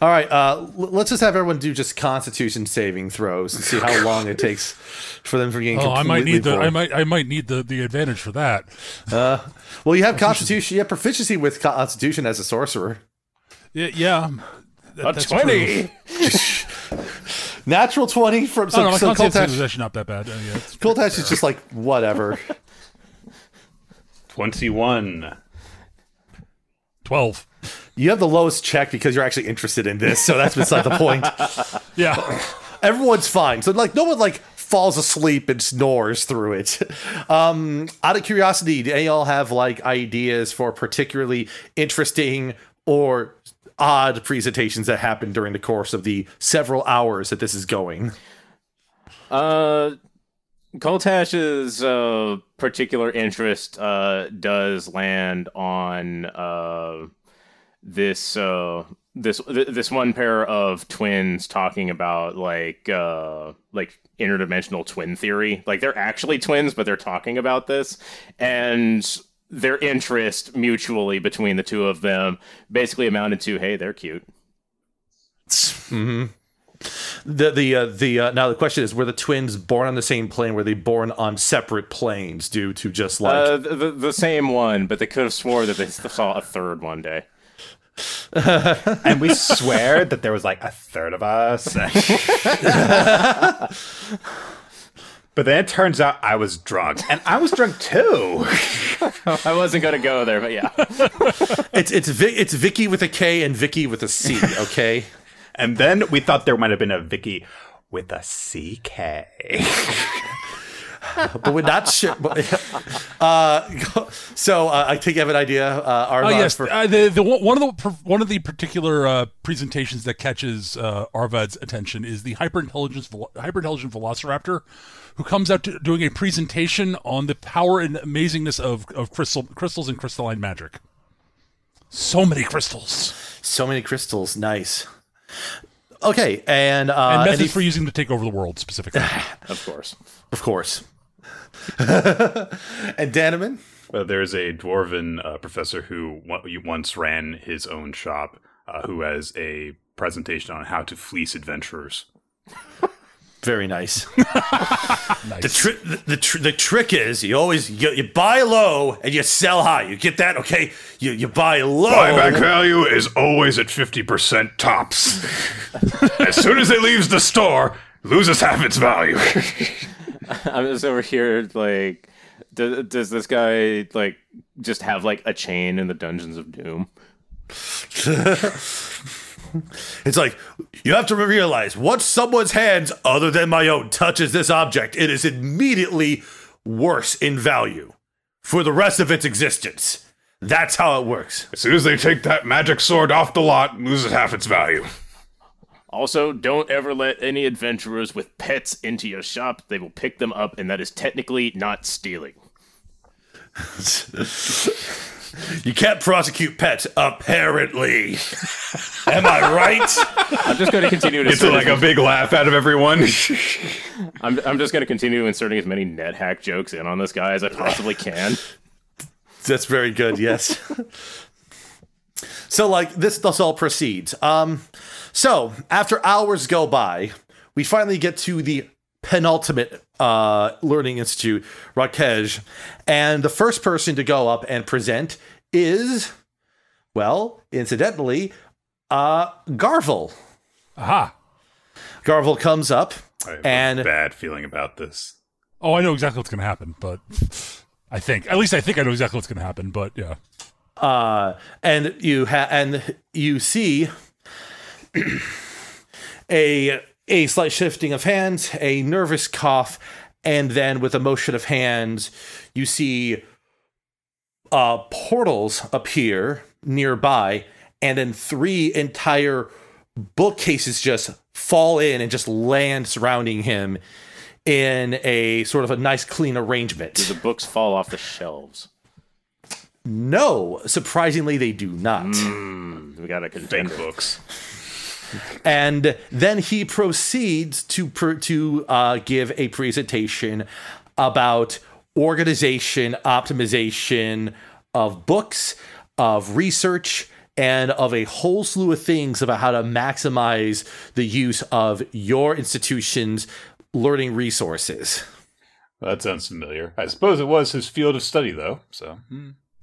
all right. Uh, l- let's just have everyone do just Constitution saving throws and see how long it takes for them for getting. Oh, I might completely need the. I might, I might need the, the advantage for that. Uh, well, you have Constitution. You have proficiency with Constitution as a sorcerer. Yeah, yeah that- a that's 20 true. Natural twenty from Oh, so, no, my so constitution Koltash. is actually not that bad. Uh, yeah, it's- Koltash is just like whatever. 21. Twelve. You have the lowest check because you're actually interested in this, so that's beside the point. Yeah. Everyone's fine. So like no one like falls asleep and snores through it. Um, out of curiosity, do any y'all have like ideas for particularly interesting or odd presentations that happen during the course of the several hours that this is going? Uh, Coltash's uh, particular interest uh, does land on uh, this uh, this th- this one pair of twins talking about like uh, like interdimensional twin theory. Like they're actually twins, but they're talking about this, and their interest mutually between the two of them basically amounted to, "Hey, they're cute." hmm The the uh, the uh, now the question is: Were the twins born on the same plane? Were they born on separate planes due to just like? Uh, the, the the same one, but they could have swore that they saw a third one day. and we swear that there was like a third of us. but then it turns out I was drunk, and I was drunk too. I wasn't gonna go there, but yeah. it's it's Vi- it's Vicky with a K and Vicky with a C. Okay. And then we thought there might have been a Vicky with a CK. but we're not sure. but- uh, so uh, I think you have an idea. Uh, Oh Arvon, yes, for- uh, the, the one of the one of the particular uh, presentations that catches uh, Arvad's attention is the hyperintelligence hyperintelligent Velociraptor, who comes out to, doing a presentation on the power and amazingness of, of crystal crystals and crystalline magic. So many crystals so many crystals. Nice. Okay, and uh, and methods any- for using them to take over the world specifically. Of course. of course. and Danaman. Uh, there's a dwarven uh, professor who wa- once ran his own shop, uh, who has a presentation on how to fleece adventurers. Very nice. The, tri- the, the, tr- the trick is you always you, you buy low and you sell high. You get that? Okay, you you buy low. Buyback value is always at 50% tops. as soon as it leaves the store, loses half its value. I'm just over here like does, does this guy like just have like a chain in the dungeons of doom? It's like you have to realize once someone's hands other than my own touches this object, it is immediately worse in value for the rest of its existence. That's how it works. as soon as they take that magic sword off the lot, loses half its value. Also, don't ever let any adventurers with pets into your shop. They will pick them up, and that is technically not stealing. You can't prosecute pets, apparently. Am I right? I'm just going to continue to It's like a big laugh out of everyone. I'm, I'm just going to continue inserting as many NetHack jokes in on this guy as I possibly can. That's very good. Yes. so like this, this all proceeds. Um, so after hours go by, we finally get to the penultimate uh, learning institute, Rakej, and the first person to go up and present is, well, incidentally, uh, Garvel. Aha! Garvel comes up I have and a bad feeling about this. Oh, I know exactly what's going to happen, but I think at least I think I know exactly what's going to happen. But yeah, uh, and you ha- and you see a a slight shifting of hands, a nervous cough, and then with a motion of hands, you see uh, portals appear nearby, and then three entire bookcases just fall in and just land surrounding him in a sort of a nice clean arrangement. Do the books fall off the shelves. No, surprisingly, they do not. We got to Fake contender. books. And then he proceeds to to uh, give a presentation about organization, optimization of books, of research, and of a whole slew of things about how to maximize the use of your institution's learning resources. That sounds familiar. I suppose it was his field of study, though. So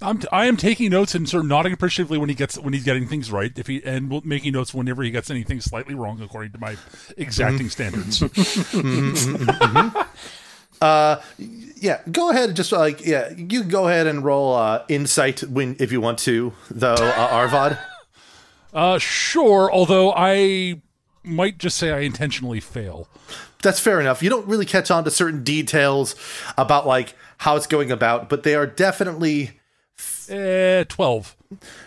I'm t- I am taking notes and sort of nodding appreciatively when he gets when he's getting things right. If he and making notes whenever he gets anything slightly wrong according to my exacting standards. Yeah, go ahead just like yeah, you can go ahead and roll uh, insight when if you want to, though, uh, Arvad. Uh, sure. Although I might just say I intentionally fail. that's fair enough. You don't really catch on to certain details about like how it's going about, but they are definitely Eh, twelve.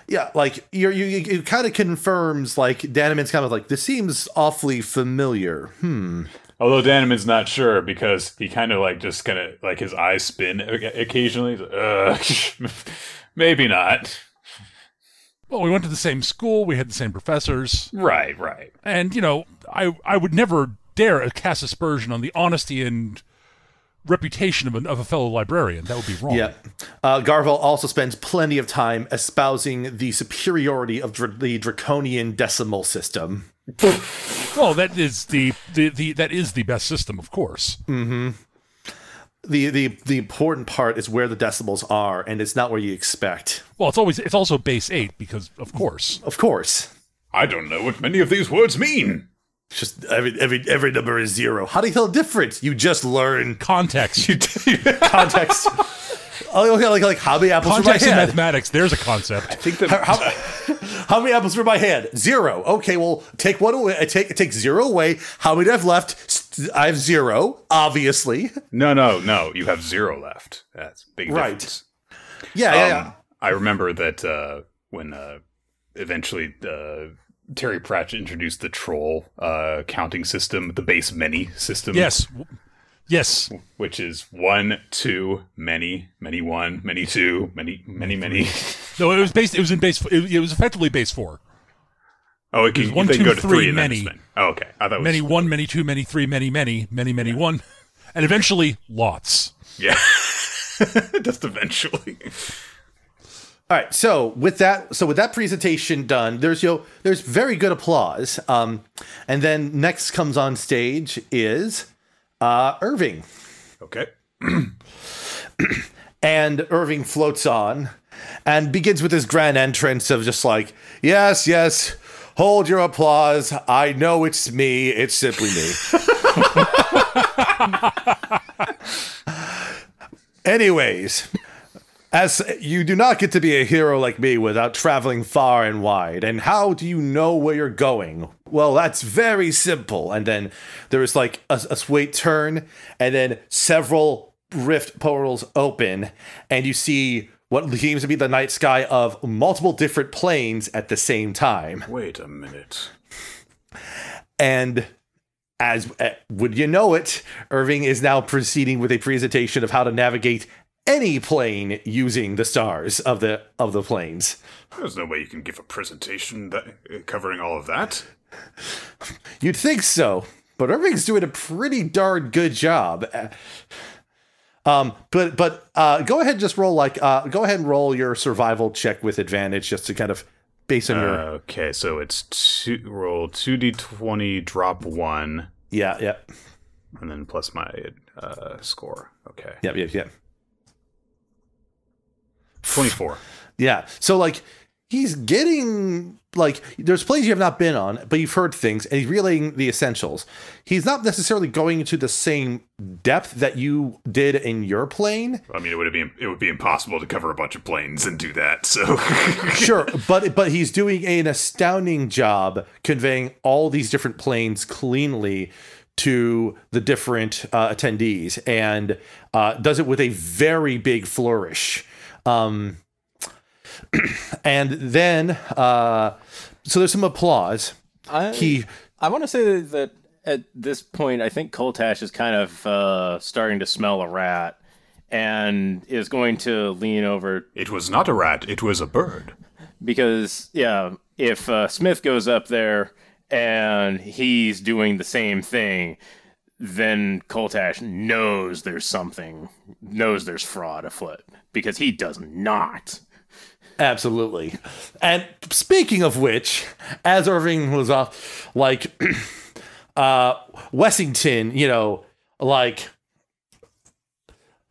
yeah, like you're you you- it kind of confirms like Danaman's kind of like this seems awfully familiar. Hmm. Although Danaman's not sure because he kind of like just kind of like his eyes spin occasionally. He's like, uh, maybe not. Well, we went to the same school, we had the same professors, Right, right. and you know, I I would never dare cast aspersion on the honesty and reputation of, an, of a fellow librarian. That would be wrong. Yeah. Uh, Garvel also spends plenty of time espousing the superiority of dr- the draconian decimal system. Well, that is the, the, the that is the best system, of course. The, the the important part is where the decimals are, and it's not where you expect. Well, it's always it's also base eight because of course. Of course. I don't know what many of these words mean. Just every every every number is zero. How do you tell the difference? You just learn Context. You, context. oh, okay, like like how many apples Context for in my hand? mathematics, there's a concept. I think that How, how many apples for my hand? Zero. Okay, well, take one away. I take take zero away. How many do I have left? S- I have zero, obviously. no, no, no. You have zero left. That's a big Right. difference. Yeah, yeah, yeah. Um, I remember that uh, when uh, eventually uh, Terry Pratchett introduced the troll uh, counting system, the base many system. Yes. Yes. which is one, two, many, many one, many two, many, many, many. No, it was based. It was in base. It, it was effectively base four. Oh, it can, one, two, go to three, three many. Oh, okay. I thought it was Many one, many two, many three, many many, many many one, and eventually lots. Yeah, just eventually. All right. So with that, so with that presentation done, there's you know, there's very good applause. Um, and then next comes on stage is uh, Irving, Okay. and Irving floats on, and begins with his grand entrance of just like, yes, yes. Hold your applause. I know it's me. It's simply me. Anyways, as you do not get to be a hero like me without traveling far and wide. And how do you know where you're going? Well, that's very simple. And then there is like a, a sweet turn, and then several rift portals open, and you see what seems to be the night sky of multiple different planes at the same time. Wait a minute. And as uh, would you know it, Irving is now proceeding with a presentation of how to navigate any plane using the stars of the of the planes. There's no way you can give a presentation that, covering all of that. You'd think so, but Irving's doing a pretty darn good job. Uh, um, but but uh, go ahead and just roll like uh, go ahead and roll your survival check with advantage just to kind of base on uh, your. Okay, so it's two roll two d twenty, drop one. Yeah, yeah. And then plus my uh, score. Okay. Yep, yep, yep. 24. yeah. So like he's getting like there's plays you have not been on, but you've heard things and he's relaying the essentials. He's not necessarily going into the same depth that you did in your plane. I mean, it would be it would be impossible to cover a bunch of planes and do that. So sure, but but he's doing an astounding job conveying all these different planes cleanly to the different uh, attendees and uh, does it with a very big flourish um, and then, uh, so there's some applause. I, He I want to say that, that at this point, I think Coltash is kind of uh, starting to smell a rat and is going to lean over it was not a rat; it was a bird. because, yeah, if uh, Smith goes up there and he's doing the same thing, then Coltash knows there's something, knows there's fraud afoot because he does not. Absolutely. And speaking of which, as Irving was off, like uh Wessington, you know, like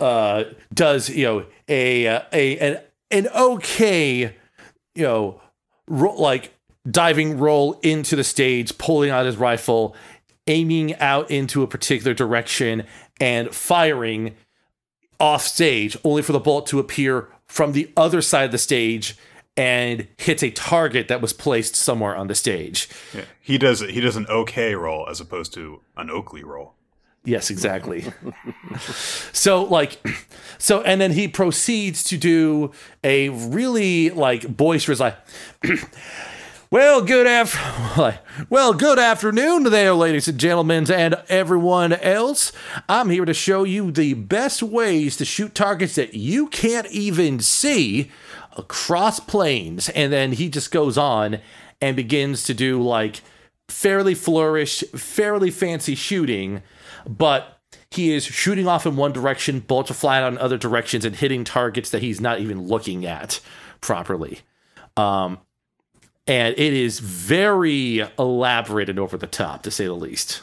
uh does, you know, a a an an okay, you know, ro- like diving roll into the stage, pulling out his rifle, aiming out into a particular direction and firing off stage, only for the bullet to appear from the other side of the stage and hits a target that was placed somewhere on the stage. Yeah. He does he does an okay roll as opposed to an Oakley roll. Yes, exactly. so like so and then he proceeds to do a really like boisterous like Well, good after well, good afternoon there, ladies and gentlemen, and everyone else. I'm here to show you the best ways to shoot targets that you can't even see across planes. And then he just goes on and begins to do like fairly flourished, fairly fancy shooting, but he is shooting off in one direction, bullets are flying in other directions, and hitting targets that he's not even looking at properly. Um, and it is very elaborate and over the top, to say the least.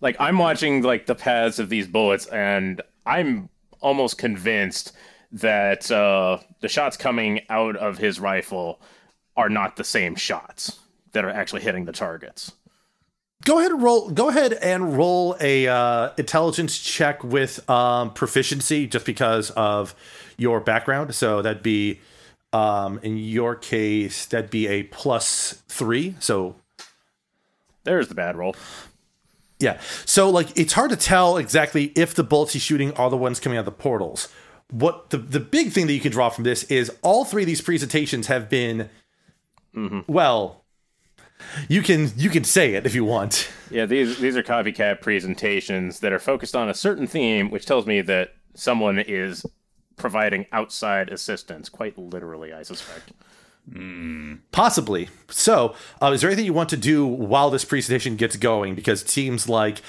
Like I'm watching like the paths of these bullets, and I'm almost convinced that uh, the shots coming out of his rifle are not the same shots that are actually hitting the targets. Go ahead and roll. Go ahead and roll a uh, intelligence check with um, proficiency, just because of your background. So that'd be, um, in your case, that'd be a plus three. So There's the bad roll. Yeah. So like it's hard to tell exactly if the bullets he's shooting are the ones coming out of the portals. What the the big thing that you can draw from this is all three of these presentations have been well you can you can say it if you want. Yeah, these these are copycat presentations that are focused on a certain theme, which tells me that someone is providing outside assistance, quite literally, I suspect. Possibly. So, uh, is there anything you want to do while this presentation gets going? Because it seems like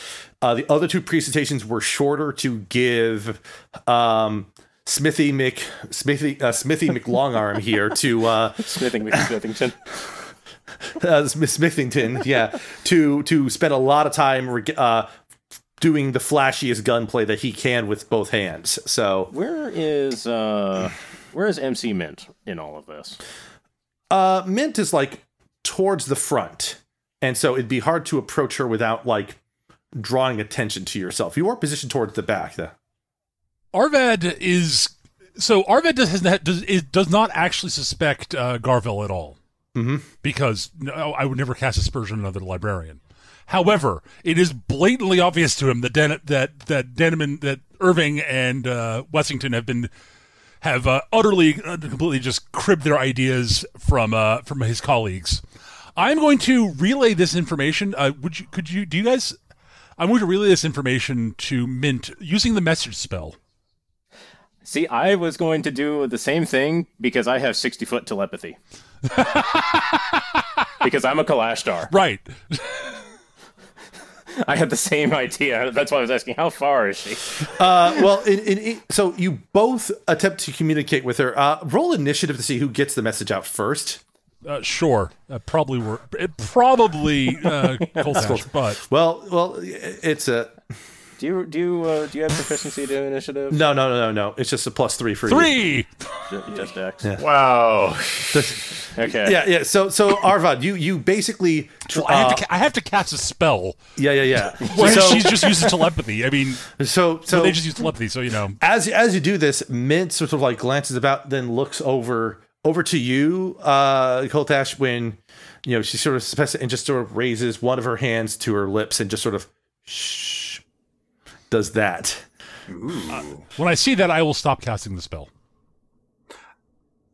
uh, the other two presentations were shorter to give um, Smithy Mc Smithy uh, Smithy McLongarm here to uh, Smithing McSmithington. uh, Smithington, yeah, to to spend a lot of time uh, doing the flashiest gunplay that he can with both hands. So, Where is uh where is MC Mint in all of this? uh, Mint is like towards the front, and so it'd be hard to approach her without like drawing attention to yourself. You are positioned towards the back, though. Arvad is so Arvad does has not, does does not actually suspect uh, Garville at all Mm-hmm. because no, I would never cast aspersion on another librarian. However, it is blatantly obvious to him that Dan, that that Danaman, that Irving and uh, Wessington have been have uh, utterly, uh, completely just cribbed their ideas from uh, from his colleagues. I'm going to relay this information. Uh, would you? Could you? Do you guys? I'm going to relay this information to Mint using the message spell. See, I was going to do the same thing because I have 60 foot telepathy. because I'm a Kalashtar. Right. I had the same idea. That's why I was asking, how far is she? Uh, well, in, in, in- so you both attempt to communicate with her. Uh, roll initiative to see who gets the message out first. Uh, sure. Uh, probably were. It probably uh, Coltash, but Well, well, it's a Do you do you uh, do you have proficiency to initiative? no, no, no, no, no. It's just a plus three for you. three. Ju- Just X. Wow. Okay. Yeah, yeah. So, so Arvad, you you basically, Well, I have to. Ca- I have to cast a spell. yeah, yeah, yeah. Whereas so, she's just using telepathy. I mean, so, so they just use telepathy, so you know. as as you do this, Mint sort of like glances about, then looks over over to you, uh, Koltash, when you know she sort of suppress and just sort of raises one of her hands to her lips and just sort of shh does that. When I see that, I will stop casting the spell.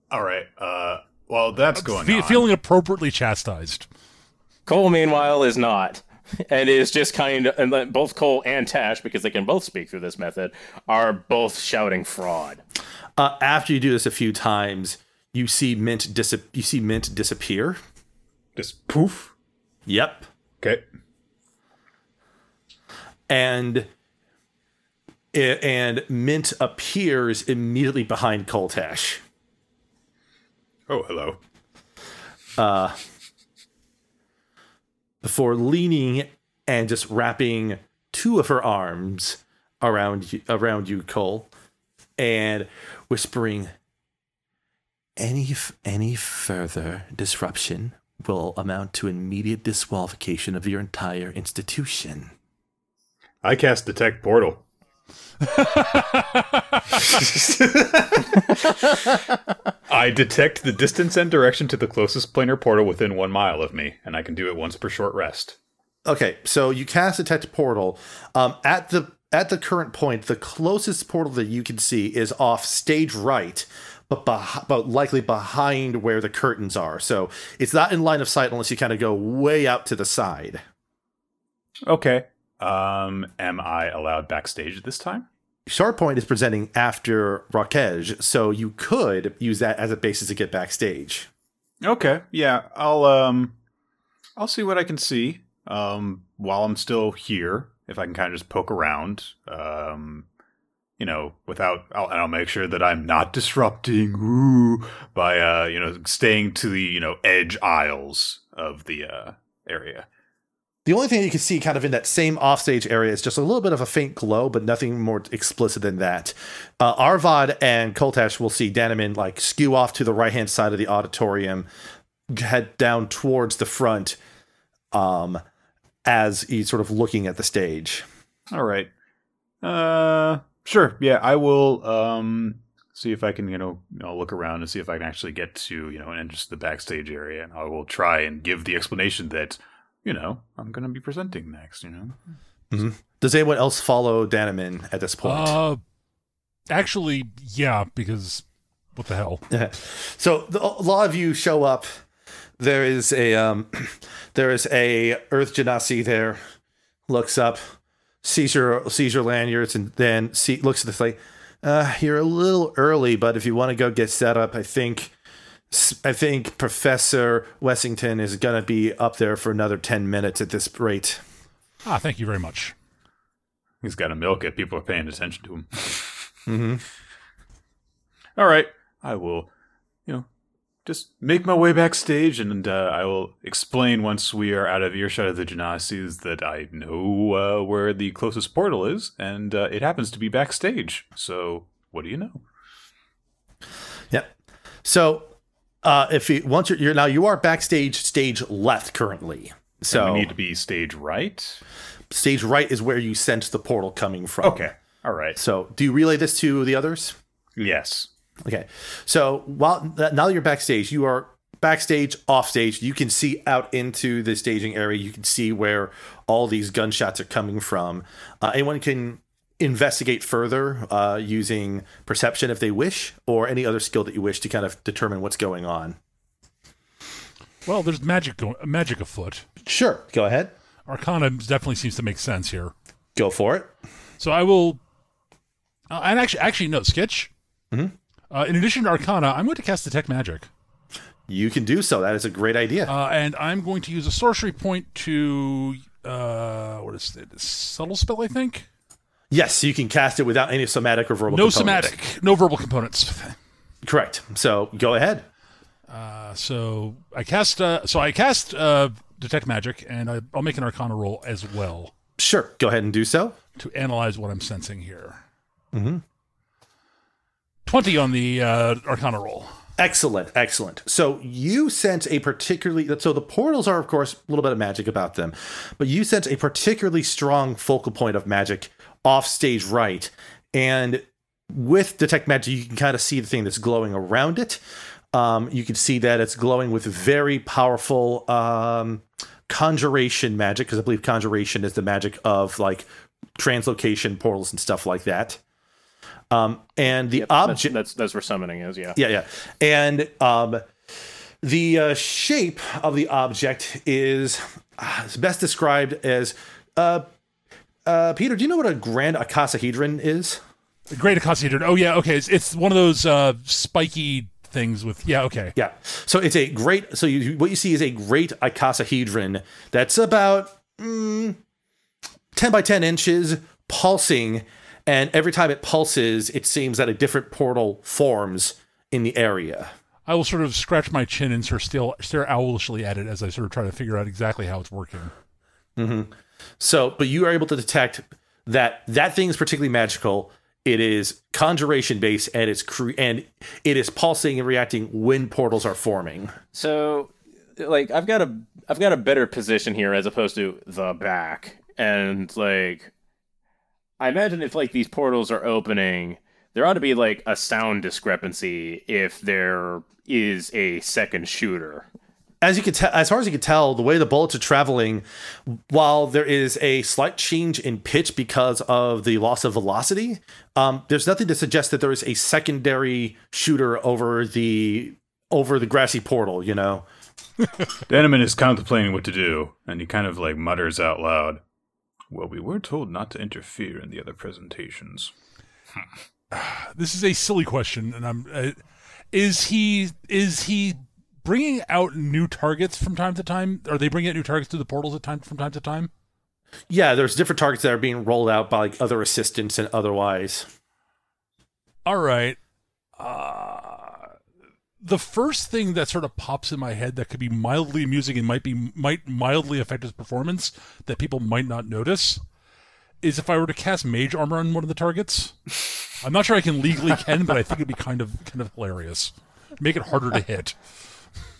All right. Uh, well, that's going Fe- on. feeling appropriately chastised. Cole, meanwhile, is not. And is just kind of, and then both Cole and Tash, because they can both speak through this method, are both shouting fraud. Uh, after you do this a few times, you see Mint dis- you see Mint disappear. Just poof. Yep. Okay. and and Mint appears immediately behind Coltash. Oh, hello. Uh, before leaning and just wrapping two of her arms around you, around you, Cole, and whispering, "Any any further disruption will amount to immediate disqualification of your entire institution." I cast detect portal. I detect the distance and direction to the closest planar portal within one mile of me, and I can do it once per short rest. Okay, so you cast detect portal. Um, at the at the current point, the closest portal that you can see is off stage right, but beh- but likely behind where the curtains are. So it's not in line of sight unless you kind of go way out to the side. Okay. Um, am I allowed backstage this time? Sharp is presenting after Rockege, so you could use that as a basis to get backstage. Okay. Yeah, I'll um, I'll see what I can see. Um, while I'm still here, if I can kind of just poke around. Um, you know, without, I'll, and I'll make sure that I'm not disrupting ooh, by, uh, you know, staying to the, you know, edge aisles of the uh, area. The only thing you can see kind of in that same offstage area is just a little bit of a faint glow, but nothing more explicit than that. Uh, Arvad and Koltash will see Danaman like skew off to the right hand side of the auditorium, head down towards the front um, as he's sort of looking at the stage. All right. Uh, sure. Yeah, I will um see if I can, you know, I'll look around and see if I can actually get to, you know, and enter the backstage area, and I will try and give the explanation that, you know, I'm going to be presenting next. You know. Does anyone else follow Danaman at this point? Uh, actually, yeah, because what the hell? so the, a lot of you show up. There is a um, there is a Earth Genasi there. Looks up, sees your sees your lanyards, and then see looks at this like. Uh, you're a little early, but if you want to go get set up, I think I think Professor Wessington is gonna be up there for another ten minutes at this rate. Ah, thank you very much. He's got to milk it. People are paying attention to him. Mm-hmm. All right. I will, you know, just make my way backstage and uh, I will explain once we are out of earshot of the Genasis that I know uh, where the closest portal is and uh, it happens to be backstage. So, what do you know? Yep. So, uh, if you once you're, you're now you are backstage, stage left currently. So And we need to be stage right. stage right is where you sense the portal coming from. Okay. All right. So, do you relay this to the others? Yes. Okay. So, while now that you're backstage, you are backstage, off stage. You can see out into the staging area. You can see where all these gunshots are coming from. Uh, anyone can investigate further uh, using perception if they wish, or any other skill that you wish to kind of determine what's going on. Well, there's magic going, magic afoot. Sure. Go ahead. Arcana definitely seems to make sense here. Go for it. So I will. Uh, and actually, actually, no Skitch. Mhm. Uh, in addition to Arcana, I'm going to cast Detect Magic, You can do so. That is a great idea. uh, and I'm going to use a sorcery point to uh, what is it? Subtle spell, I think. Yes, you can cast it without any somatic or verbal. No components. somatic, no verbal components. Correct. So go ahead. Uh, so I cast. Uh, so I cast uh, Detect Magic, and I, I'll make an Arcana roll as well Sure. Go ahead and do so. to analyze what I'm sensing here. Mm-hmm. Twenty on the uh, Arcana roll. Excellent, excellent. So you sense a particularly so the portals are of course a little bit of magic about them, but you sense a particularly strong focal point of magic off stage right, and with detect magic you can kind of see the thing that's glowing around it. Um, you can see that it's glowing with very powerful um, conjuration magic because I believe conjuration is the magic of like translocation portals and stuff like that. Um, and the That's, object that's that's where summoning is. Yeah. yeah, yeah. And um, the uh, shape of the object is uh, best described as uh, uh, Peter. Do you know what a grand icosahedron is? The Great Icosahedron. Oh yeah, okay. It's, it's one of those uh, spiky things with yeah. Okay. Yeah. So it's a great. So you, what you see is a great icosahedron that's about mm, ten by ten inches, pulsing, and every time it pulses, it seems that a different portal forms in the area. I will sort of scratch my chin and sort of still stare owlishly at it as I sort of try to figure out exactly how it's working. So, but you are able to detect that that thing is particularly magical. It is conjuration based, and it's cre- and it is pulsing and reacting when portals are forming. So, like, I've got a I've got a better position here as opposed to the back, and like, I imagine if like these portals are opening, there ought to be like a sound discrepancy if there is a second shooter. As you can tell, as far as you can tell, the way the bullets are traveling, while there is a slight change in pitch because of the loss of velocity, um, there's nothing to suggest that there is a secondary shooter over the over the grassy portal. You know, Danaman is contemplating what to do, and he kind of like mutters out loud, Well, we were told not to interfere in the other presentations. This is a silly question, and I'm. Uh, is he is he bringing out new targets from time to time? Are they bringing out new targets to the portals at time from time to time? yeah, there's different targets that are being rolled out by like other assistants and otherwise. All right. Uh, the first thing that sort of pops in my head that could be mildly amusing and might be might mildly affect his performance that people might not notice is if I were to cast mage armor on one of the targets. I'm not sure I can legally can, but I think it'd be kind of kind of hilarious. Make it harder to hit.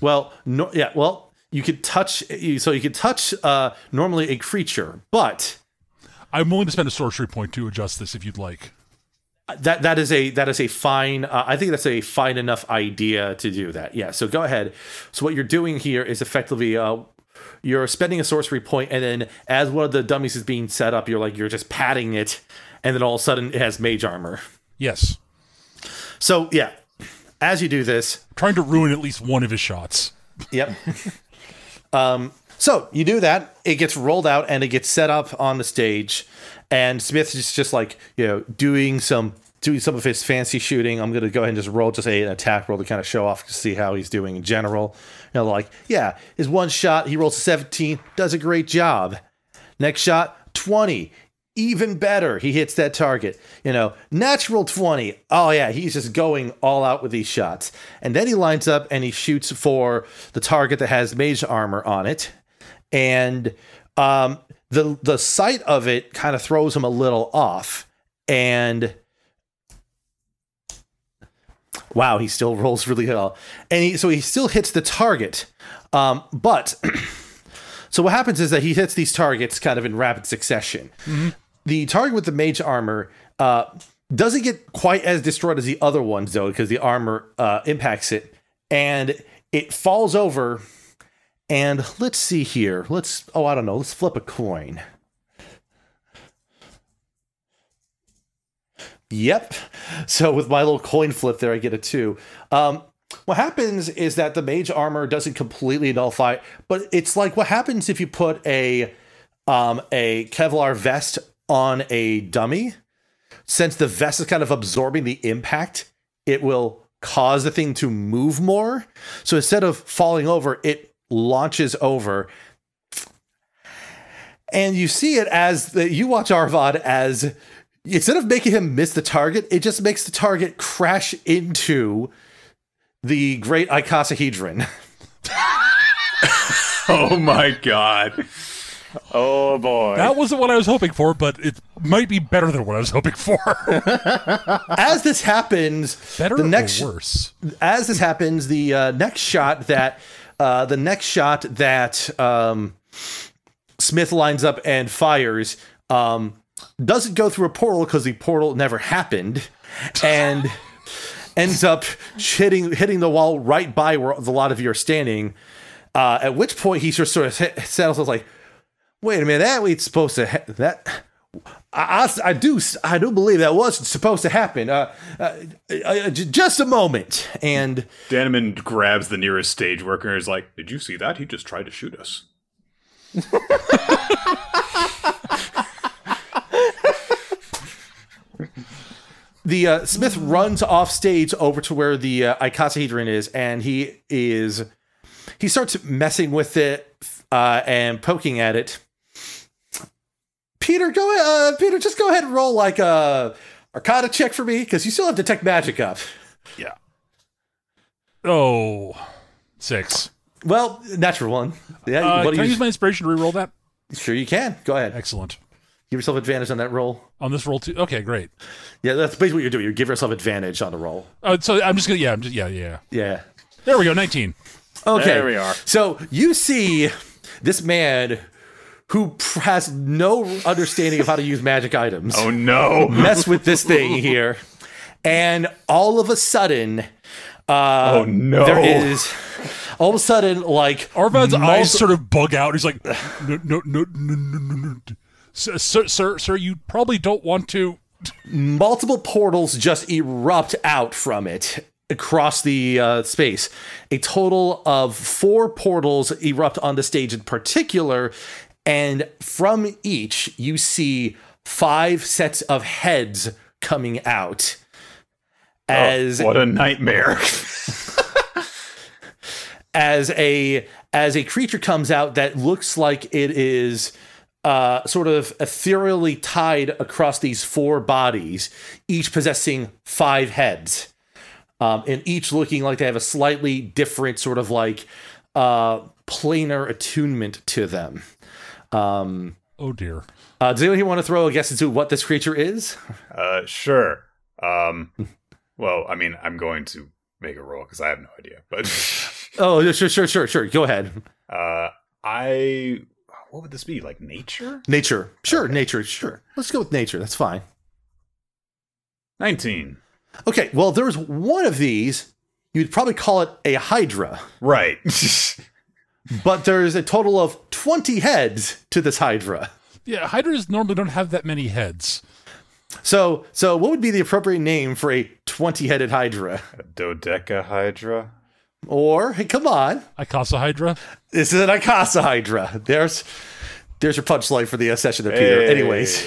Well, no, yeah, well, you could touch. So you could touch uh, normally a creature, but I'm willing to spend a sorcery point to adjust this if you'd like. that that is a that is a fine. Uh, I think that's a fine enough idea to do that. Yeah. So go ahead. So what you're doing here is effectively uh, you're spending a sorcery point, and then as one of the dummies is being set up, you're like you're just patting it, and then all of a sudden it has mage armor. Yes. So yeah, as you do this, Trying to ruin at least one of his shots. Yep. um, so you do that. It gets rolled out and it gets set up on the stage, and Smith is just like you know doing some doing some of his fancy shooting. I'm gonna go ahead and just roll just a, an attack roll to kind of show off to see how he's doing in general. You know, like yeah, his one shot he rolls a 17, does a great job. Next shot 20. Even better, he hits that target. You know, natural 20. Oh, yeah, he's just going all out with these shots. And then he lines up and he shoots for the target that has mage armor on it. And um, the, the sight of it kind of throws him a little off. And wow, he still rolls really well. And he, so he still hits the target. Um, but so what happens is that he hits these targets kind of in rapid succession. The target with the mage armor uh, doesn't get quite as destroyed as the other ones, though, because the armor uh, impacts it and it falls over. And let's see here. Let's, oh, I don't know. Let's flip a coin. Yep. So with my little coin flip there, I get a two. Um, what happens is that the mage armor doesn't completely nullify, but it's like what happens if you put a um, a Kevlar vest on a dummy. Since the vest is kind of absorbing the impact, it will cause the thing to move more. So instead of falling over, it launches over. And you see it as the, you watch Arvad as instead of making him miss the target, it just makes the target crash into the great icosahedron. Oh my god. Oh boy. That wasn't what I was hoping for, but it might be better than what I was hoping for. As this happens, better the next or worse? as this happens, the uh, next shot that uh, the next shot that um, Smith lines up and fires um, doesn't go through a portal because the portal never happened, and ends up hitting hitting the wall right by where a lot of you are standing. Uh, at which point he just sort of settles like, "Wait a minute, that was supposed to ha- that." I, I, I do I do believe that was supposed to happen. Uh, uh, uh, j- just a moment, and Danaman grabs the nearest stage worker and is like, Did you see that? He just tried to shoot us. the uh, Smith runs off stage over to where the uh, icosahedron is, and he is he starts messing with it uh, and poking at it. Peter, go uh, Peter, just go ahead and roll like a Arcana check for me because you still have detect magic up. Yeah. Oh, six. Well, natural one. Yeah, Uh, what do can I you? use my inspiration to re-roll that? sure, you can. Go ahead. Excellent. Give yourself advantage on that roll. On this roll too. Okay, great. Yeah, that's basically what you're doing. You give yourself advantage on the roll. Uh, so I'm just gonna. Yeah, I'm just. Yeah, yeah. Yeah. There we go. Nineteen. Okay. There we are. So you see this man who has no understanding of how to use magic items Oh no. mess with this thing here, and all of a sudden, uh, Oh no. there is all of a sudden, like Arvad's multi- eyes sort of bug out. He's like, no, no, no, no, no, no, no. Sir, sir, sir, sir, you probably don't want to. multiple portals just erupt out from it across the uh, space. A total of four portals erupt on the stage in particular, and from each you see five sets of heads coming out. As What a nightmare. as a as a creature comes out that looks like it is uh, sort of ethereally tied across these four bodies, each possessing five heads, um, and each looking like they have a slightly different sort of like uh, planar attunement to them. Um, Oh dear. uh, does anyone want to throw a guess into what this creature is? uh, sure. Um, well, I mean, I'm going to make a roll because I have no idea. But Oh, sure, sure, sure, sure. Go ahead. uh, I, what would this be? Like nature? Nature, sure, nature, sure. Let's go with nature. That's fine. Nineteen. Okay, well, there's one of these. You'd probably call it a Hydra, Right. but there's a total of 20 heads to this Hydra. Yeah, hydras normally don't have that many heads. So, so what would be the appropriate name for a 20-headed Hydra? a dodecahydra. Or, hey, come on, Icasa Hydra. this is an Icasa Hydra. There's, there's your punchline for the uh, session there, Peter. Hey. Anyways,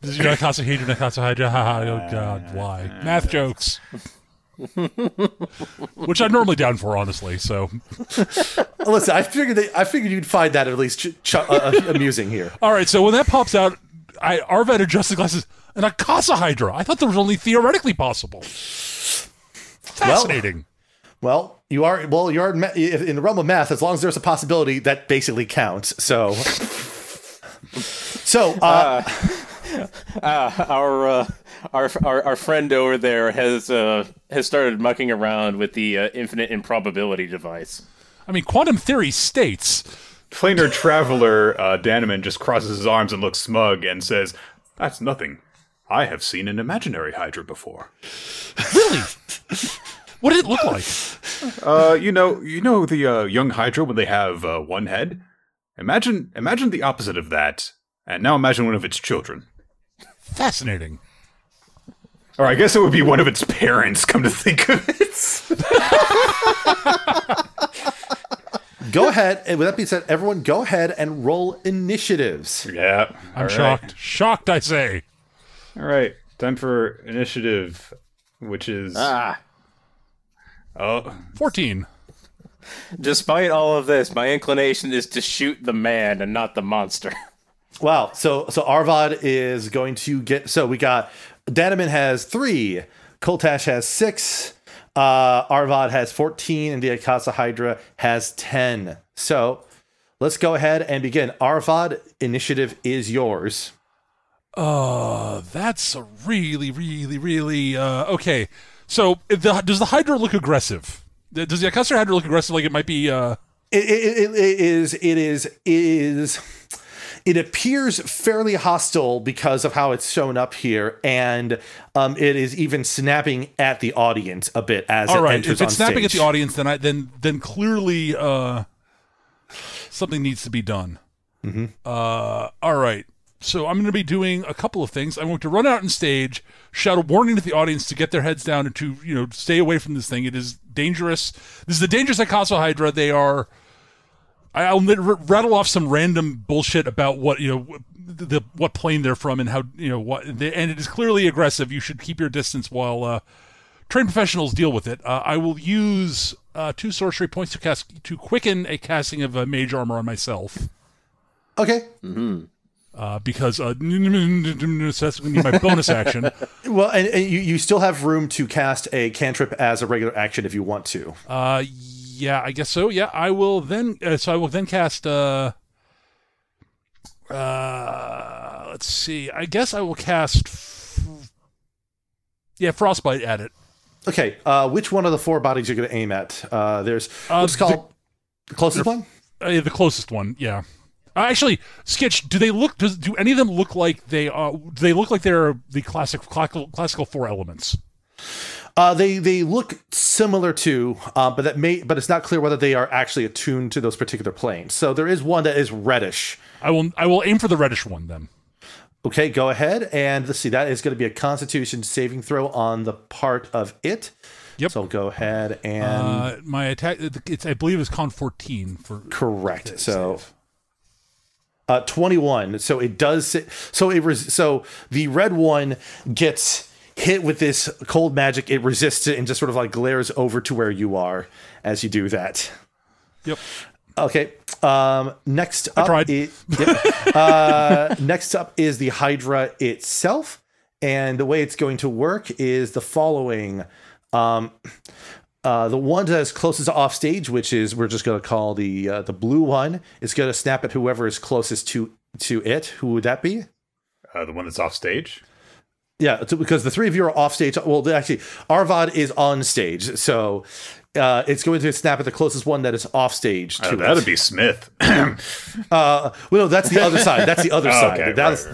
This is your Icasa Hydra, Icasa Hydra. Haha, oh god, why? Math jokes. Which I'm normally down for, honestly. So, listen, I figured that, I figured you'd find that at least ch- ch- uh, uh, amusing here. all right. So when that pops out, I Arvad adjusts the glasses. An Icasa Hydra. I thought that was only theoretically possible. Fascinating. Well, you are well. You are in in the realm of math. As long as there's a possibility, that basically counts. So, so uh, Uh, our, uh, our our our friend over there has uh, has started mucking around with the uh, infinite improbability device. I mean, quantum theory states Planar traveler uh, Danaman just crosses his arms and looks smug and says, "That's nothing. I have seen an imaginary Hydra before. Really? what did it look like? Uh, you know, you know the uh, young Hydra when they have uh, one head. Imagine, imagine the opposite of that, and now imagine one of its children. Fascinating. Or I guess it would be one of its parents. Come to think of it. go ahead. And with that being said, everyone, go ahead and roll initiatives. yeah, I'm all right. shocked. Shocked, I say. All right, time for initiative, which is Ah, oh, 14. despite all of this, my inclination is to shoot the man and not the monster. Wow. So so Arvad is going to get. So we got Danaman has three. Koltash has six. Uh, Arvad has fourteen, and the Akasa Hydra has ten. So let's go ahead and begin. Arvad, initiative is yours. Uh, that's a really, really, really uh, okay. So, the, does the Hydra look aggressive? Does the Akasa Hydra look aggressive? Like it might be. Uh, It, it, it, it is. It is. It is. It appears fairly hostile because of how it's shown up here, and um, it is even snapping at the audience a bit as all it right. enters If it's snapping at the audience, then I then then clearly uh, something needs to be done. Mm-hmm. Uh, all right. So I'm going to be doing a couple of things. I'm going to run out on stage, shout a warning to the audience to get their heads down and to you know stay away from this thing. It is dangerous. This is the dangerous Icasa Hydra. They are. I- I'll r- rattle off some random bullshit about what you know, the, the what plane they're from and how you know what, they, and it is clearly aggressive. You should keep your distance while uh, trained professionals deal with it. Uh, I will use uh, two sorcery points to cast to quicken a casting of a mage armor on myself Okay. uh, because uh, so that's going to be my bonus action. Well, and, and you, you still have room to cast a cantrip as a regular action if you want to. Uh, yeah, I guess so. Yeah, I will then. Uh, so I will then cast. Uh, uh, let's see. I guess I will cast. F- yeah, frostbite at it. Okay. Uh, which one of the four bodies you're going to aim at? Uh, there's Uh, what's called the, closest one. Uh, yeah, the closest one. Yeah. Uh, actually, Skitch. Do they look? Does do any of them look like they are? Do they look like they're the classic classical, classical four elements? Uh, they they look similar to, uh, but that may but it's not clear whether they are actually attuned to those particular planes. So there is one that is reddish. I will I will aim for the reddish one then. Okay, go ahead and let's see. That is going to be a Constitution saving throw on the part of it. Yep. So go ahead and Uh, my attack, it's I believe it's con fourteen for correct. So uh, twenty one. So it does. So it res- so the red one gets hit with this cold magic. It resists it and just sort of like glares over to where you are as you do that. Yep. Okay. Um, next up, tried. i- yep. uh, next up is the Hydra itself, and the way it's going to work is the following. Um, uh, the one that is closest off stage, which is we're just going to call the uh, the blue one, is going to snap at whoever is closest to to it. Who would that be? Uh, the one that's off stage. Yeah, it's because the three of you are off stage. Well, actually, Arvad is on stage, so uh, it's going to snap at the closest one that is off stage. To Uh, that'd be Smith. Uh, well, no, that's the other side. That's the other side. Okay, That's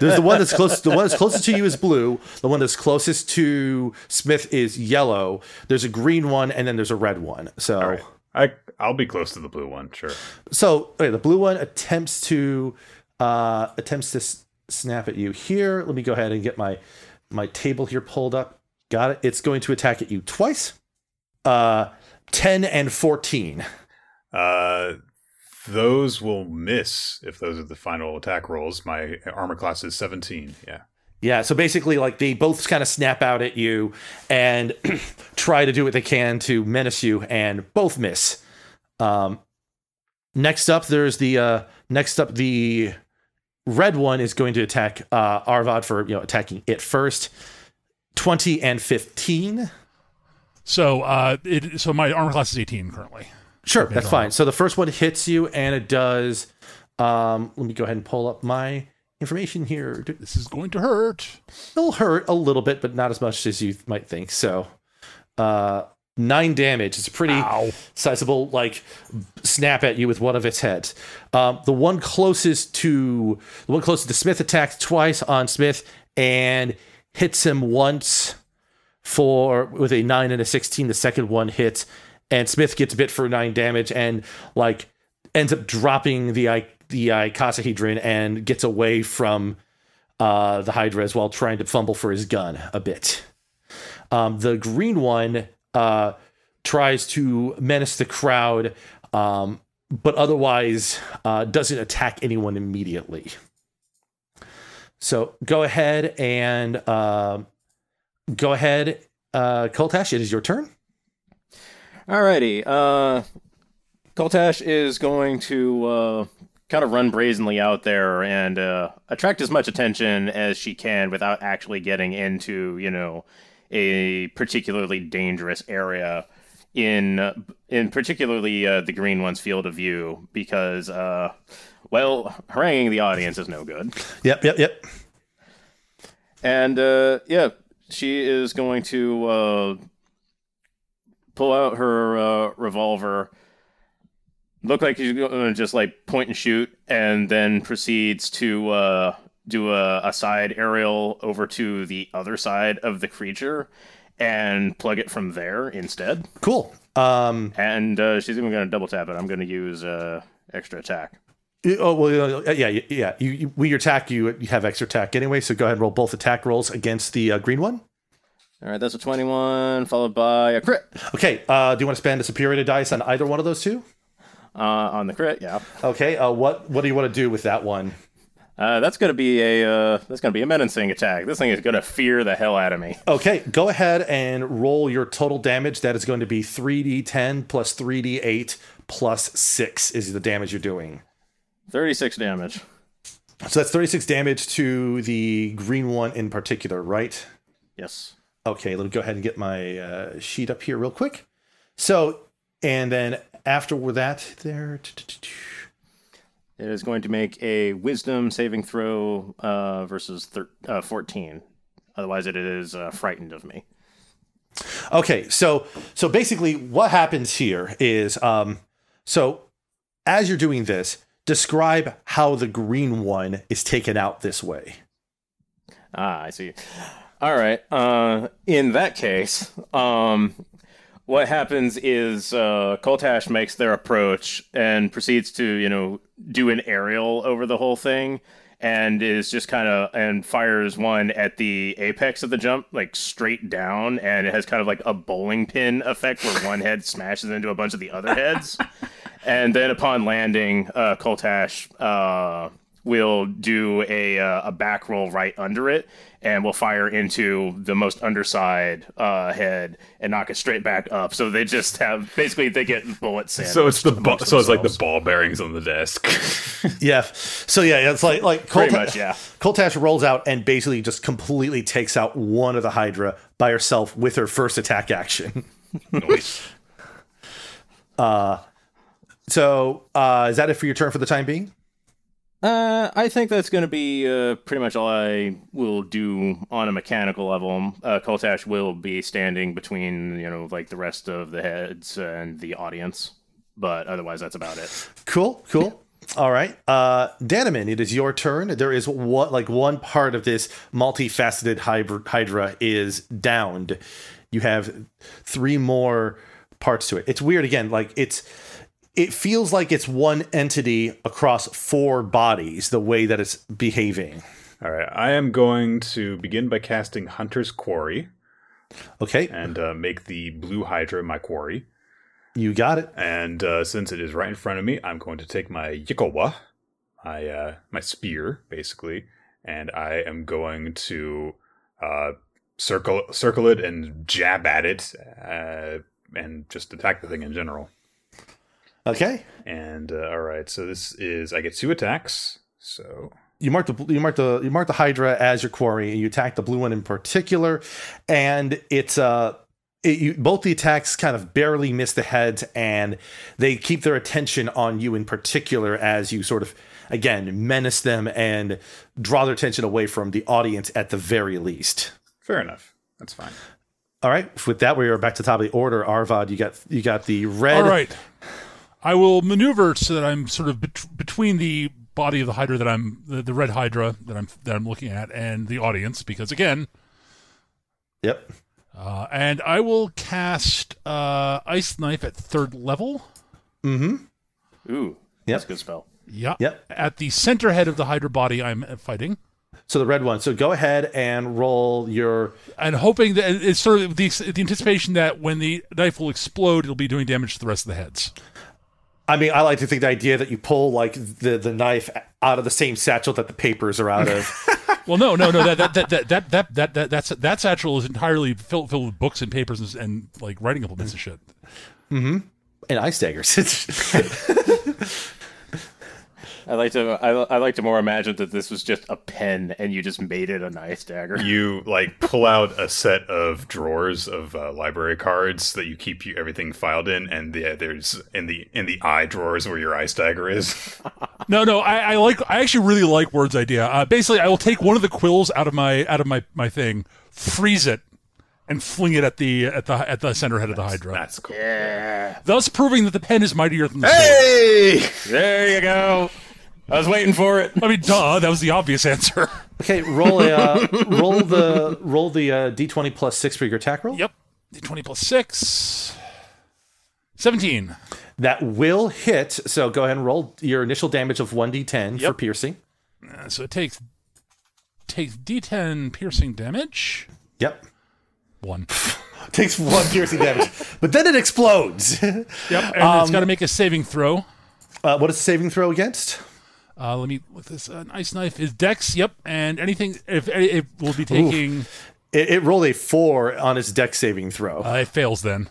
there's the one that's closest. The one that's closest to you is blue. The one that's closest to Smith is yellow. There's a green one, and then there's a red one. So, I I'll be close to the blue one. Sure. so okay, the blue one attempts to uh, attempts to snap at you here. Let me go ahead and get my my table here pulled up. Got it. It's going to attack at you twice. Uh, ten and fourteen. Uh, those will miss if those are the final attack rolls. My armor class is 17. Yeah. Yeah, so basically, like they both kind of snap out at you and try to do what they can to menace you, and both miss. Um, next up, there's the uh, next up the red one is going to attack uh, Arvad for you know attacking it first. Twenty and fifteen. So uh, it so my armor class is eighteen currently. Sure, that's fine. So the first one hits you, and it does. Um, let me go ahead and pull up my information here. This is going to hurt. It'll hurt a little bit, but not as much as you might think. So, uh, nine damage. It's a pretty Ow. sizable, like snap at you with one of its heads. Um, the one closest to the one closest to Smith attacks twice on Smith and hits him once for with a nine and a sixteen. The second one hits, and Smith gets bit for nine damage and like ends up dropping the I the icosahedron and gets away from uh, the Hydra as well, trying to fumble for his gun a bit. Um, the green one uh, tries to menace the crowd, um, but otherwise uh, doesn't attack anyone immediately. So go ahead and um go ahead, uh, Koltash. It is your turn. Alrighty. Uh, Koltash is going to uh, kind of run brazenly out there and uh, attract as much attention as she can without actually getting into, you know, a particularly dangerous area in in particularly uh, the green one's field of view because, uh, well, haranguing the audience is no good. Yep, yep, yep. And uh, yeah, she is going to uh, pull out her uh, revolver. Look like she's going to just like point and shoot, and then proceeds to uh, do a, a side aerial over to the other side of the creature and plug it from there instead. Cool. Um, And uh, she's even going to double tap it. I'm going to use uh, extra attack. oh well, yeah, yeah, yeah. You, you attack, you you have extra attack anyway. So go ahead and roll both attack rolls against the uh, green one. All right, that's a 21, followed by a crit Okay. Uh, do you want to spend a superior dice on either one of those two? uh, on the crit. Yeah. Okay. Uh, what what do you want to do with that one? Uh, that's gonna be a uh, that's gonna be a menacing attack. This thing is gonna fear the hell out of me. Okay, go ahead and roll your total damage. That is going to be 3d10 plus 3d8 plus 6 is the damage you're doing. Thirty-six damage. So that's 36 damage to the green one in particular, right? Yes. Okay, let me go ahead and get my uh, sheet up here real quick. So, and then after that, there. It is going to make a Wisdom saving throw uh, versus thir- uh, fourteen. Otherwise, it is uh, frightened of me. Okay, so so basically, what happens here is, um, so as you're doing this, describe how the green one is taken out this way. Ah, I see. All right. Uh, in that case, um, what happens is uh, Koltash makes their approach and proceeds to, you know, do an aerial over the whole thing, and is just kind of and fires one at the apex of the jump, like straight down, and it has kind of like a bowling pin effect where one head smashes into a bunch of the other heads, and then upon landing, uh, Koltash uh, will do a uh, a back roll right under it, and we'll fire into the most underside uh, head and knock it straight back up. So they just have basically they get bullets. So it's the ba- amongst so it's like the ball bearings on the desk. Yeah. So yeah, it's like like Pretty Colta- much, yeah. Coltash rolls out and basically just completely takes out one of the Hydra by herself with her first attack action. Noise. So uh, is that it for your turn for the time being? Uh, I think that's going to be uh, pretty much all I will do on a mechanical level. Uh, Koltash will be standing between, you know, like the rest of the heads and the audience, but otherwise that's about it. Cool, cool. All right, uh, Danaman, it is your turn. There is what like one part of this multifaceted Hydra is downed. You have three more parts to it. It's weird again. Like it's it feels like it's one entity across four bodies. The way that it's behaving. All right, I am going to begin by casting Hunter's Quarry Okay, and uh, make the blue Hydra my quarry. you got it. And uh, since it is right in front of me, I'm going to take my Yikowa, my uh, my spear, basically, and I am going to uh, circle circle it and jab at it, uh, and just attack the thing in general. Okay, And uh, all right, so this is I get two attacks. So you mark the you mark the you mark the Hydra as your quarry, and you attack the blue one in particular, and it's uh. It, you, both the attacks kind of barely miss the heads, and they keep their attention on you in particular as you sort of, again, menace them and draw their attention away from the audience at the very least. fair enough. That's fine. All right, with that, we are back to the top of the order. Arvad, you got you got the red. All right. I will maneuver so that I'm sort of bet- between the body of the Hydra that I'm the, the red Hydra that I'm that I'm looking at and the audience because again, Yep. uh, and I will cast uh, Ice Knife at third level. Mm-hmm. Ooh, that's a good spell. Yeah. Yep. At the center head of the Hydra body I'm fighting. So the red one. So go ahead and roll your. And hoping that it's sort of the, the anticipation that when the knife will explode, it'll be doing damage to the rest of the heads. I mean, I like to think the idea that you pull like the the knife out of the same satchel that the papers are out of. Well, no, no, no. That that that that that that, that, that that's that satchel is entirely filled filled with books and papers and, and like writing implements and shit. Hmm. and ice daggers. I like to I, I like to more imagine that this was just a pen and you just made it a nice dagger. You like pull out a set of drawers of uh, library cards that you keep you, everything filed in, and yeah, there's in the in the eye drawers where your ice dagger is. No, no. I, I like. I actually really like Word's idea. Uh, basically, I will take one of the quills out of my out of my my thing, freeze it, and fling it at the at the at the center head of the Hydra, That's cool. Yeah. thus proving that the pen is mightier than the sword. Hey! There you go. I was waiting for it. I mean, duh. That was the obvious answer. okay, roll a uh, roll the roll the uh, d twenty plus six for your attack roll. yep. d20 plus six. Seventeen. That will hit. So go ahead and roll your initial damage of one d ten for piercing. Uh, so it takes takes D10 piercing damage. Yep. One. Takes one piercing damage, but then it explodes. Yep. And it's got to make a saving throw. uh, what is the saving throw against? Uh, let me look this. Uh, ice knife is Dex. Yep. And anything if it will be taking. It, it rolled a four on its Dex saving throw. Uh, it fails then.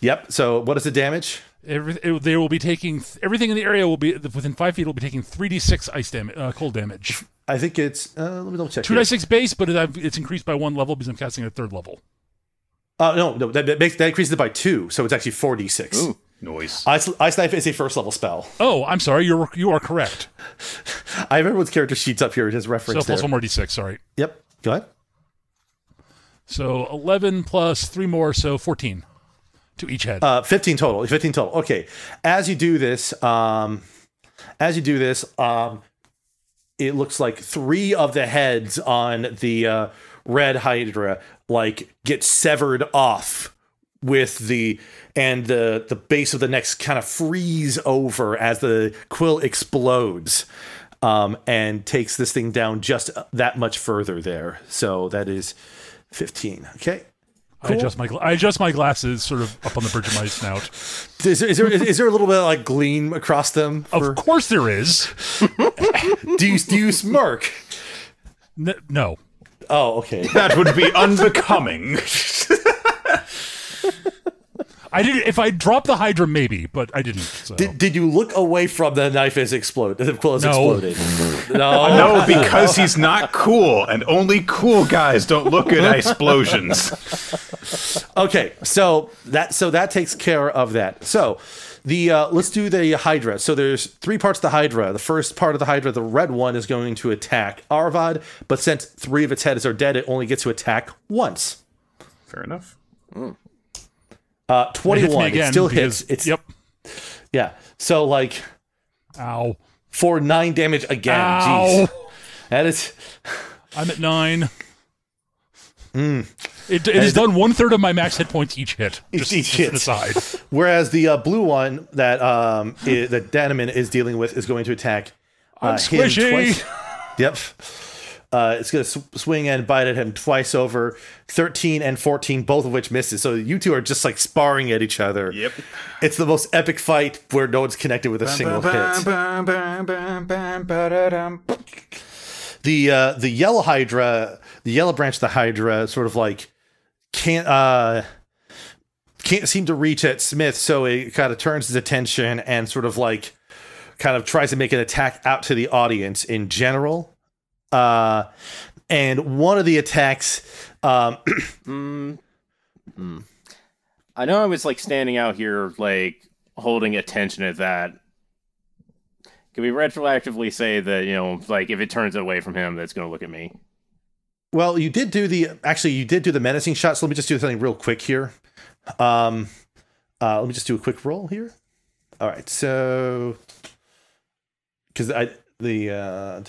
yep. So what is the damage? Every, it, they will be taking everything in the area will be within five feet. Will be taking three d six ice damage, uh, cold damage. I think it's. Uh, let me double check. Two d six base, but it, it's increased by one level because I'm casting at third level. Uh, no, no, that, that makes that increases it by two, so it's actually four d six. Ooh. Noise. Ice, Ice Knife is a first level spell. Oh, I'm sorry. You're you are correct. I have everyone's character sheets up here. It has So reference plus there. one more d six. Sorry. Yep. Go ahead. So eleven plus three more, so fourteen to each head. Uh, 15 total. 15 total. Okay. As you do this, um, as you do this, um, it looks like three of the heads on the uh, red Hydra like get severed off with the and the the base of the neck kind of freeze over as the quill explodes um, and takes this thing down just that much further there. So that is 15. Okay. I adjust my I adjust my glasses sort of up on the bridge of my snout. Is there, is there, is there a little bit of like gleam across them? for- Of course there is. do you do you smirk? N- no. Oh, okay. That would be unbecoming. I didn't. if I dropped the Hydra maybe, but I didn't. So. Did, did you look away from the knife as explode? The quill as No. exploded. No. no, because he's not cool, and only cool guys don't look at explosions. Okay, so that so that takes care of that. So the uh, let's do the Hydra. So there's three parts of the Hydra. The first part of the Hydra, the red one, is going to attack Arvad, but since three of its heads are dead, it only gets to attack once. Fair enough. Uh, It hits me Twenty-one. It again still because- hits. It's yep. yeah. So like Ow. for nine damage again. Ow. Jeez, that is I'm at nine. Hmm. It, it has done one third of my max hit points each hit. Just, Each hit. aside. Whereas the uh, blue one that um i that Danaman is dealing with is going to attack uh, I'm him twice. Yep. Uh, it's going to sw- swing and bite at him twice over. Thirteen and fourteen, both of which misses. So you two are just like sparring at each other. Yep. It's the most epic fight where no one's connected with a single hit. The uh, the yellow Hydra, the yellow branch of the Hydra, sort of like can't uh can't seem to reach at Smith, so it kind of turns his attention and sort of like kind of tries to make an attack out to the audience in general. Uh, and one of the attacks, um, Mm, mm. I know I was like standing out here, like holding attention at that. Can we retroactively say that you know, like if it turns away from him, that's going to look at me? well, you did do the actually you did do the menacing shot. So let me just do something real quick here. Um, uh, let me just do a quick roll here. All right, so because I the uh,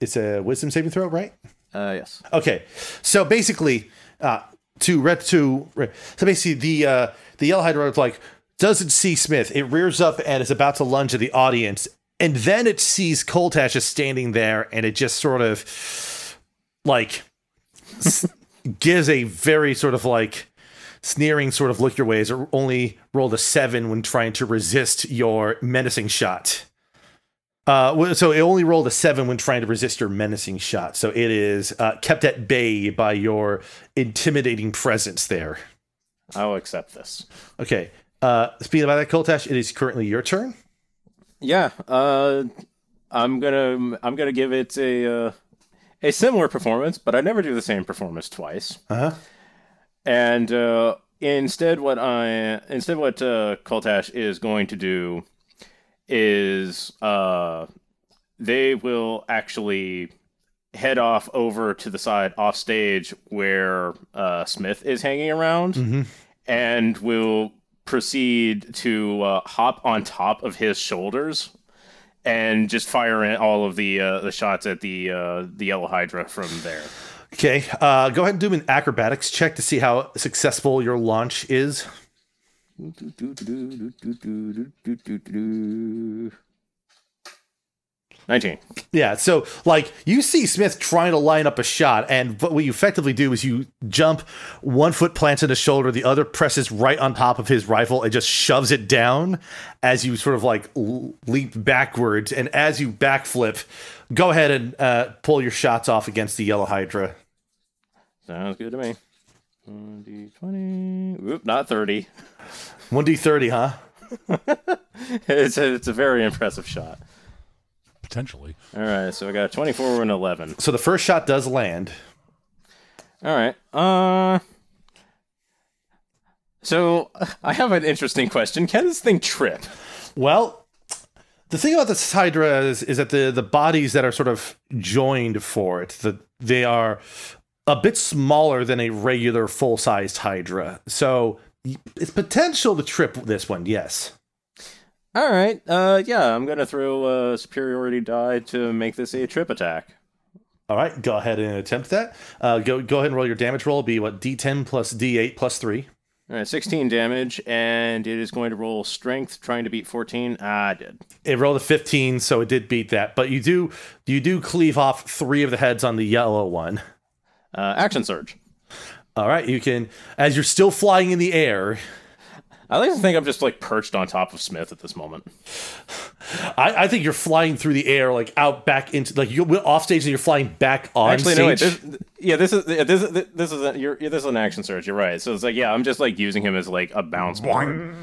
it's a wisdom saving throw, right? Uh, yes. Okay, so basically, uh, to ret to re- so basically the uh, the yellow hydra like doesn't see Smith. It rears up and is about to lunge at the audience, and then it sees Coltash is standing there, and it just sort of like s- gives a very sort of like sneering sort of look your ways, or only rolled a seven when trying to resist your menacing shot. Uh, so it only rolled a seven when trying to resist your menacing shot. So it is uh, kept at bay by your intimidating presence there. I will accept this. Okay. Uh, speaking about that, Koltash, it is currently your turn. Yeah. Uh, I'm gonna I'm gonna give it a uh, a similar performance, but I never do the same performance twice. Uh huh. And uh, instead, what I instead what uh, Koltash is going to do is uh, they will actually head off over to the side off stage where uh, Smith is hanging around, Mm-hmm. and will proceed to uh, hop on top of his shoulders and just fire in all of the uh, the shots at the uh, the yellow hydra from there. Okay. Uh, go ahead and do an acrobatics check to see how successful your launch is. Nineteen. Yeah, so like you see Smith trying to line up a shot, and what you effectively do is you jump, one foot plants in his shoulder, the other presses right on top of his rifle and just shoves it down as you sort of like leap backwards. And as you backflip, go ahead and uh, pull your shots off against the yellow hydra. Sounds good to me. 1d 20. Oop, not 30. One d thirty, huh? It's a, it's a very impressive shot. Potentially. All right, so I got a 24 and 11. So the first shot does land. All right. Uh So, I have an interesting question. Can this thing trip? Well, the thing about this Hydra is, is that the, the bodies that are sort of joined for it, the, they are a bit smaller than a regular full sized Hydra. So it's potential to trip this one, yes. All right. Uh yeah, I'm going to throw a superiority die to make this a trip attack. All right, go ahead and attempt that. Uh, go go ahead and roll your damage roll. Be what D10 plus D8 plus three. All right, 16 damage, and it is going to roll strength, trying to beat 14. Ah, I did. It rolled a 15, so it did beat that. But you do you do cleave off three of the heads on the yellow one. Uh, action surge. All right, you can as you're still flying in the air. I like to think I'm just like perched on top of Smith at this moment. I, I think you're flying through the air, like out back into like you are off stage, and you're flying back on Actually, stage. no, wait. This, yeah, this is this is this is a, you're, this is an action surge. You're right. So it's like, yeah, I'm just like using him as like a bounce board,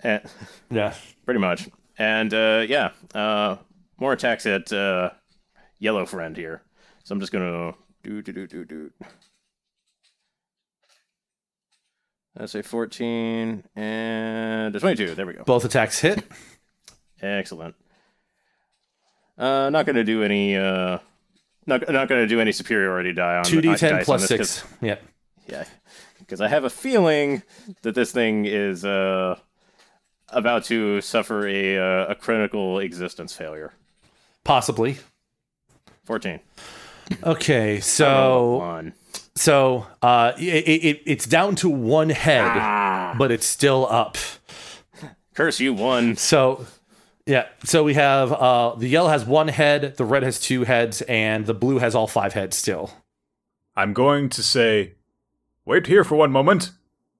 and, yeah, pretty much. And uh, yeah, uh, more attacks at uh, yellow friend here. So I'm just gonna do do do do do. That's a 14 and a 22. There we go. both attacks hit. Excellent. Uh, not gonna do any. Uh, not not gonna do any superiority die on Two D dice ten plus this, six. 'cause- Yep. Yeah, because I have a feeling that this thing is uh about to suffer a uh, a critical existence failure. Possibly. 14. Okay, so. So uh, it, it it's down to one head, Ah. but it's still up. Curse you, one. So yeah, so we have uh, the yellow has one head, the red has two heads, and the blue has all five heads still. I'm going to say, wait here for one moment,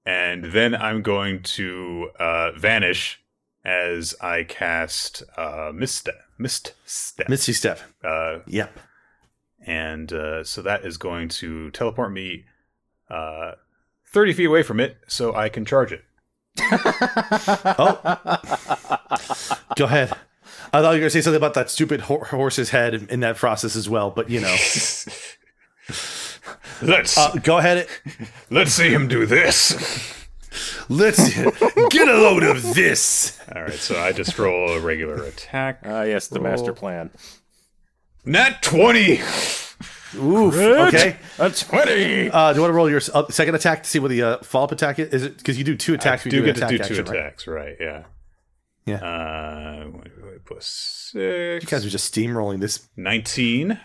and then I'm going to uh, vanish as I cast uh, Mist Step. Mist Step. Misty step. Uh, Yep. And uh, so that is going to teleport me uh, 30 feet away from it so I can charge it. Oh, go ahead. I thought you were gonna say something about that stupid ho- horse's head in, in that process as well, but you know, Let's uh, go ahead. let's see him do this. Let's get a load of this. All right, so I just roll a regular attack. Ah, yes, the master plan. Nat 20. Oof. Okay. A 20! Uh, do you want to roll your uh, second attack to see what the uh, follow up attack is? Is it because you do two attacks? I when you do get to an do attack two action, right? attacks, right? Yeah. Yeah. Uh, wait, wait, plus six. You guys are just steamrolling this. 19.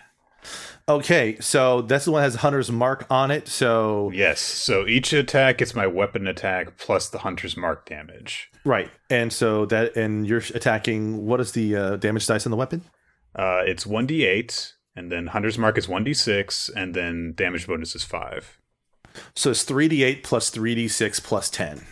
Okay, so that's the one that has Hunter's mark on it. So Yes. So each attack gets my weapon attack plus the hunter's mark damage. right, and so that and you're attacking. What is the uh, damage dice on the weapon? Uh, it's 1d8, and then hunter's mark is 1d6, and then damage bonus is 5. So it's three d eight plus three d six plus ten.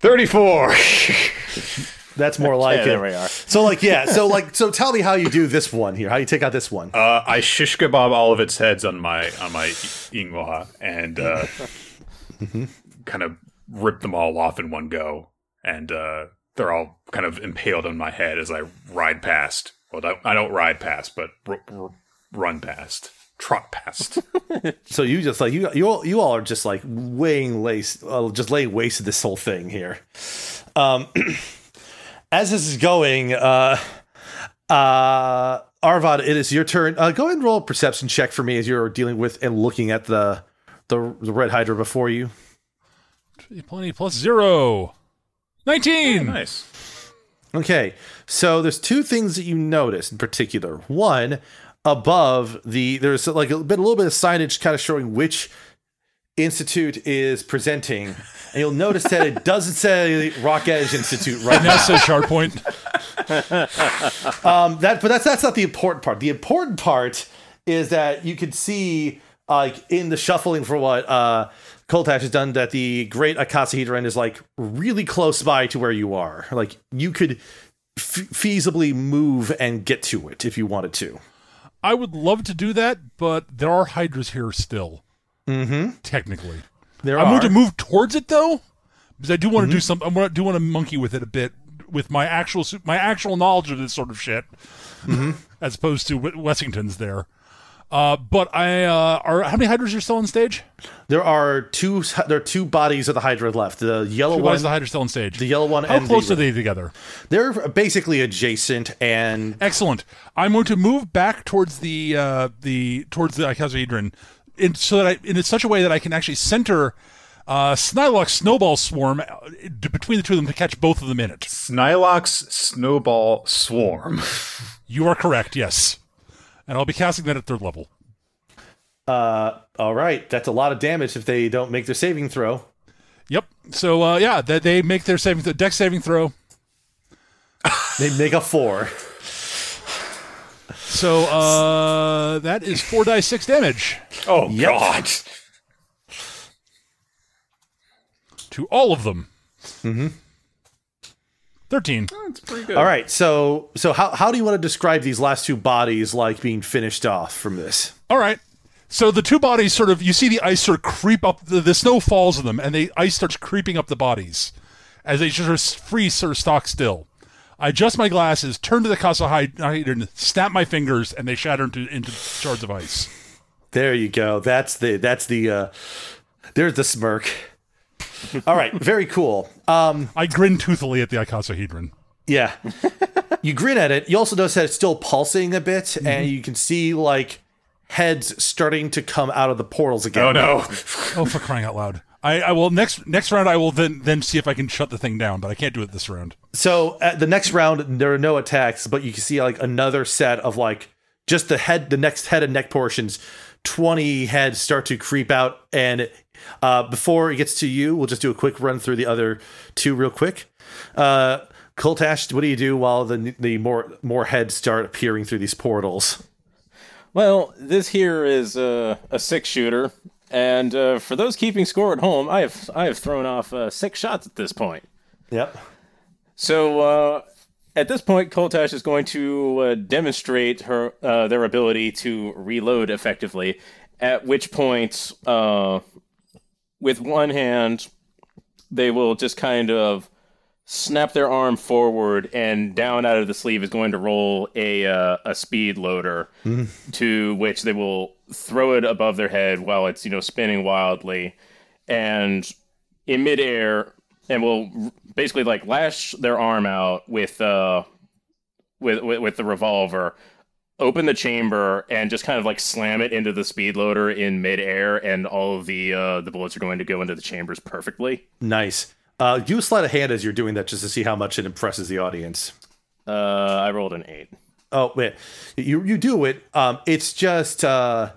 34. That's more like Yeah, it. there we are. So like yeah, so like so tell me how you do this one here. How you take out this one? uh, I shish kebab all of its heads on my on my ingwa and uh, kind of rip them all off in one go, and uh, they're all kind of impaled on my head as I ride past. Well, don't- I don't ride past, but r- r- run past, trot past. So you just like you you all, you all are just like weighing lace, uh, just laying waste to this whole thing here. Um, as this is going, uh, uh, Arvad, it is your turn. Uh, go ahead and roll a perception check for me as you're dealing with and looking at the the, the red hydra before you. Plenty plus zero. 19! nice. Okay, so there's two things that you notice in particular. One, above the there's like a bit a little bit of signage kind of showing which institute is presenting, and you'll notice that it doesn't say Rock Edge Institute right Now now. says Shard Point. Um, that, but that's that's not the important part. The important part is that you could see, like in the shuffling for what uh, Coltash has done, that the Great Akasahedron is like really close by to where you are. Like you could f- feasibly move and get to it if you wanted to. I would love to do that, but there are hydras here still. Mm-hmm. Technically. There I'm are. going to move towards it though, because I do want to do some. I do want to monkey with it a bit with my actual my actual knowledge of this sort of shit, as opposed to Wes- Wessington's there. Uh, but I uh, are how many hydras are still on stage? There are two. There are two bodies of the Hydra left. The yellow Why one. is the hydra still on stage? the yellow one how and close the, are they together? They're basically adjacent, and Excellent. I'm going to move back towards the uh, the towards the icosahedron, in so that I in such a way that I can actually center uh, Snilloc's snowball swarm uh, between the two of them to catch both of them in it. Snilloc's snowball swarm. You are correct. Yes, and I'll be casting that at third level. Uh, all right, that's a lot of damage if they don't make their saving throw. Yep. So uh, yeah, that they make their saving th- deck saving throw. They make a four. So uh, that is four die six damage Oh Yep. God! to all of them. Mm-hmm. Thirteen. That's pretty good. All right, so so how how do you want to describe these last two bodies like being finished off from this? All right. So the two bodies sort of you see the ice sort of creep up the, the snow falls on them and the ice starts creeping up the bodies as they just sort of freeze sort of stock still. I adjust my glasses, turn to the Casa Hydrant, snap my fingers, and they shatter into, into shards of ice. There you go. That's the that's the uh there's the smirk. All right, very cool. Um I grin toothily at the icosahedron. yeah. you grin at it. You also notice that it's still pulsing a bit and you can see like heads starting to come out of the portals again. Oh no! Oh, for crying out loud! I, I will next next round. I will then then see if I can shut the thing down, but I can't do it this round. So at the next round, there are no attacks, but you can see like another set of like just the head, the next head and neck portions. Twenty heads start to creep out, and uh, before it gets to you, we'll just do a quick run through the other two real quick. Uh, Coltash, what do you do while the the more more heads start appearing through these portals? Well, this here is uh, a six shooter, and uh, for those keeping score at home, I have I have thrown off uh, six shots at this point. Yep. So uh, at this point, Koltash is going to uh, demonstrate her uh, their ability to reload effectively. At which point, uh, with one hand, they will just kind of snap their arm forward, and down out of the sleeve is going to roll a uh, a speed loader, to which they will throw it above their head while it's you know spinning wildly, and in midair, and will basically like lash their arm out with uh with with, with the revolver. Open the chamber and just kind of like slam it into the speed loader in midair, and all of the uh, the bullets are going to go into the chambers perfectly. Nice. Uh, do a sleight of hand as you're doing that, just to see how much it impresses the audience. Uh, I rolled an eight. Oh wait, you you do it. Um, it's just uh,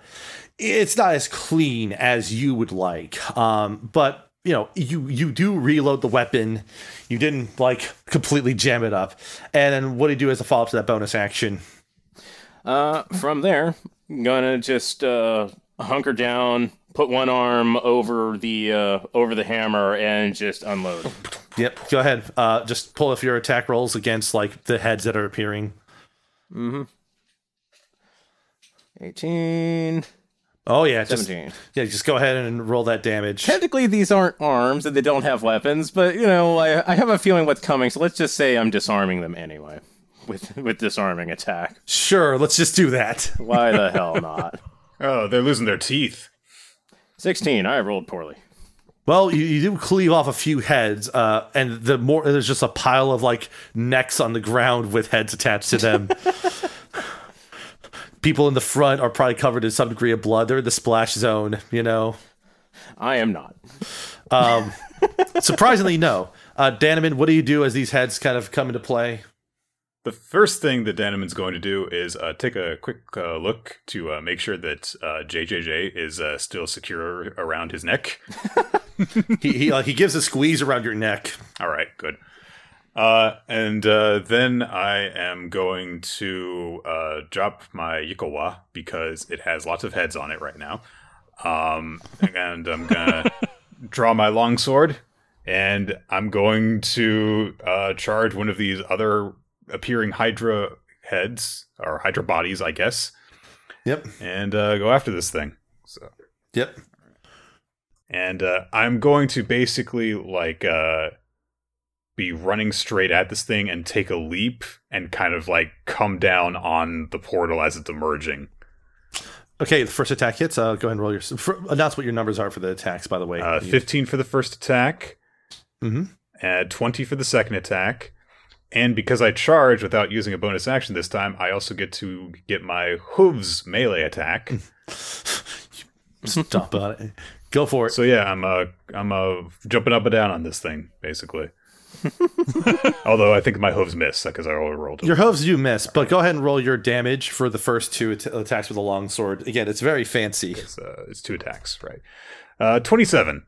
it's not as clean as you would like. Um, but you know, you you do reload the weapon. You didn't like completely jam it up. And then what do you do as a follow up to that bonus action? Uh, from there, I'm gonna just uh, hunker down, put one arm over the uh, over the hammer, and just unload. Yep, go ahead. Uh, just pull off your attack rolls against like the heads that are appearing. Mm-hmm. Eighteen. Oh yeah, just 17. yeah, just go ahead and roll that damage. Technically, these aren't arms and they don't have weapons, but you know, I, I have a feeling what's coming. So let's just say I'm disarming them anyway, with with disarming attack. Sure, let's just do that. Why the hell not? Oh, they're losing their teeth. Sixteen. I rolled poorly. Well, you, you do cleave off a few heads, uh, and the more there's just a pile of like necks on the ground with heads attached to them. People in the front are probably covered in some degree of blood. They're in the splash zone, you know. I am not. Surprisingly, no. Uh, Danaman, what do you do as these heads kind of come into play? The first thing that Danaman's going to do is uh, take a quick uh, look to uh, make sure that uh, JJJ is uh, still secure around his neck. He he, uh, he gives a squeeze around your neck. All right, good. Uh, and uh, then I am going to uh, drop my Yikowa because it has lots of heads on it right now. Um, and I'm gonna draw my longsword, and I'm going to uh, charge one of these other appearing Hydra heads or Hydra bodies, I guess, Yep. and uh, go after this thing. So Yep. and uh, I'm going to basically like uh, be running straight at this thing and take a leap and kind of like come down on the portal as it's emerging. Okay, the first attack hits. Uh, go ahead and roll your. For, announce what your numbers are for the attacks, by the way. Uh, 15 for the first attack, hmm uh, 20 for the second attack, and because I charge without using a bonus action this time, I also get to get my hooves melee attack. Stop it. Go for it. so yeah, I'm uh I'm uh jumping up and down on this thing basically. Although I think my hooves miss because I already rolled. Your hooves do miss, but go ahead and roll your damage for the first two at- attacks with a long sword. Again, it's very fancy. It's, uh, it's two attacks, right? Uh, Twenty-seven.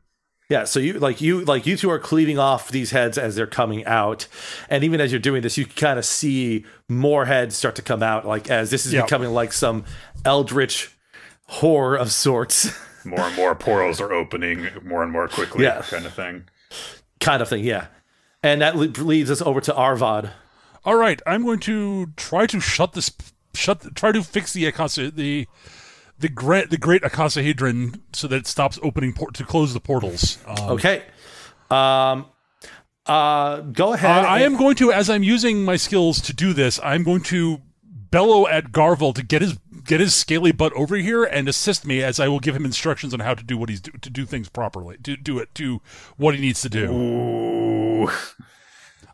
Yeah, so you like you like you two are cleaving off these heads as they're coming out, and even as you're doing this, you can kind of see more heads start to come out. Like as this is Yeah. becoming like some eldritch horror of sorts, More and more portals are opening more and more quickly, Yeah. kind of thing. kind of thing. Yeah, and that leads us over to Arvad. All right, I'm going to try to shut this, shut, try to fix the uh, Akasa, the, the great, the great Akasahedron, so that it stops opening port to close the portals. Um, Okay, um, uh, go ahead. Uh, I am going to, as I'm using my skills to do this, I'm going to bellow at Garvel to get his get his scaly butt over here and assist me as I will give him instructions on how to do what he's do, to do things properly, to do it to what he needs to do. Ooh.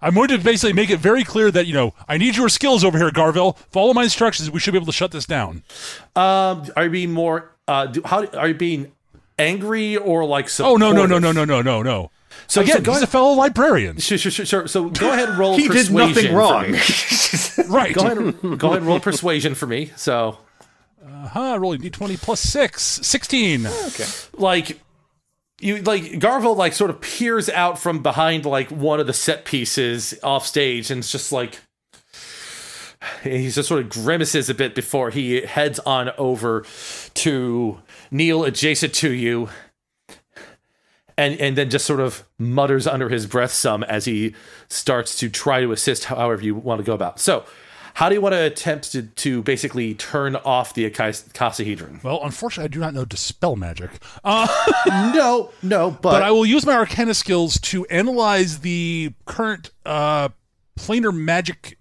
I'm going to basically make it very clear that you know I need your skills over here, Garvel. Follow my instructions. We should be able to shut this down. Um, are you being more? Uh, do, how are you being angry or like? Oh no no no no no no no no. So Again, so go he's a fellow librarian, Sure, sure, sure, sure. So go ahead and roll. Persuasion. He did nothing wrong. right? Go ahead, and, go ahead and roll persuasion for me. So, Huh, rolling d20 plus six, 16. Okay. like, you like Garvel like sort of peers out from behind like one of the set pieces off stage, and it's just like he just sort of grimaces a bit before he heads on over to kneel adjacent to you. And, and then just sort of mutters under his breath some as he starts to try to assist however you want to go about. So, how do you want to attempt to, to basically turn off the Casahedron? Well, unfortunately, I do not know dispel magic. Uh, no, no, but, but I will use my Arcana skills to analyze the current uh, planar magic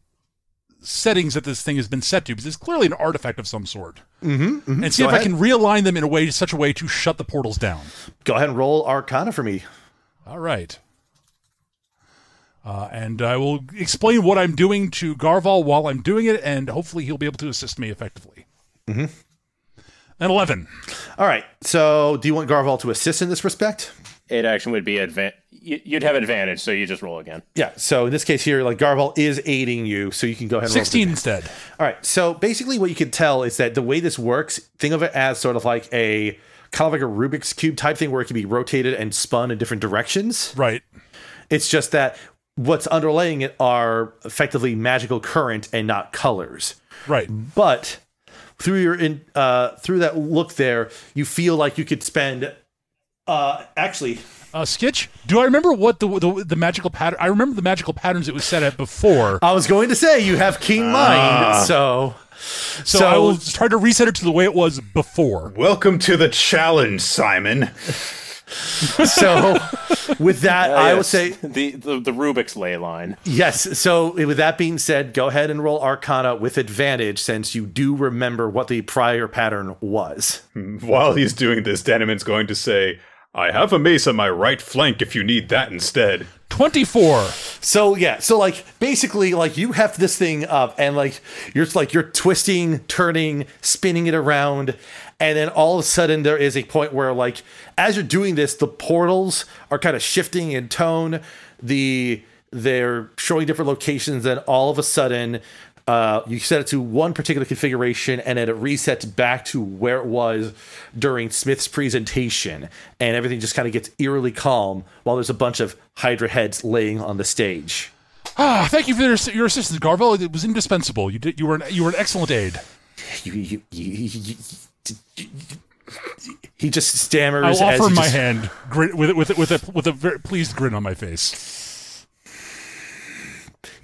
settings that this thing has been set to, because it's clearly an artifact of some sort. Mm-hmm, And see Go if I can realign them in a way, such a way to shut the portals down. go ahead and roll Arcana for me. All right. Uh, and I will explain what I'm doing to Garval while I'm doing it, and hopefully he'll be able to assist me effectively. Mm-hmm. An 11. All right. So, do you want Garval to assist in this respect? Eight action would be advan. You'd have advantage, so you just roll again. Yeah. So in this case here, like Garval is aiding you, so you can go ahead and roll 16 instead. All right. So basically, what you can tell is that the way this works, think of it as sort of like a kind of like a Rubik's cube type thing, where it can be rotated and spun in different directions. Right. It's just that what's underlaying it are effectively magical current and not colors. Right. But through your in uh, through that look there, you feel like you could spend. Uh, actually, Uh, Skitch, do I remember what the, the the magical pattern? I remember the magical patterns it was set at before. I was going to say you have keen mind, so so, so- I will try to reset it to the way it was before. Welcome to the challenge, Simon. so with that, I would Yes, say the, the the Rubik's ley line. Yes. So, with that being said, go ahead and roll Arcana with advantage since you do remember what the prior pattern was. While he's doing this, Danaman's going to say, I have a mace on my right flank if you need that instead. 24. So, yeah. So, like, basically, like, you have this thing up and, like, you're like, you're twisting, turning, spinning it around. And then all of a sudden, there is a point where, like, as you're doing this, the portals are kind of shifting in tone. The they're showing different locations. and all of a sudden, uh, you set it to one particular configuration, and then it resets back to where it was during Smith's presentation, and everything just kind of gets eerily calm while there's a bunch of Hydra heads laying on the stage. Ah, thank you for your, your assistance, Garvel. It was indispensable. You did. You were an, you were an excellent aid. You, you, you, you, he just stammers. As offer my just- hand grin, with with with a with a very pleased grin on my face.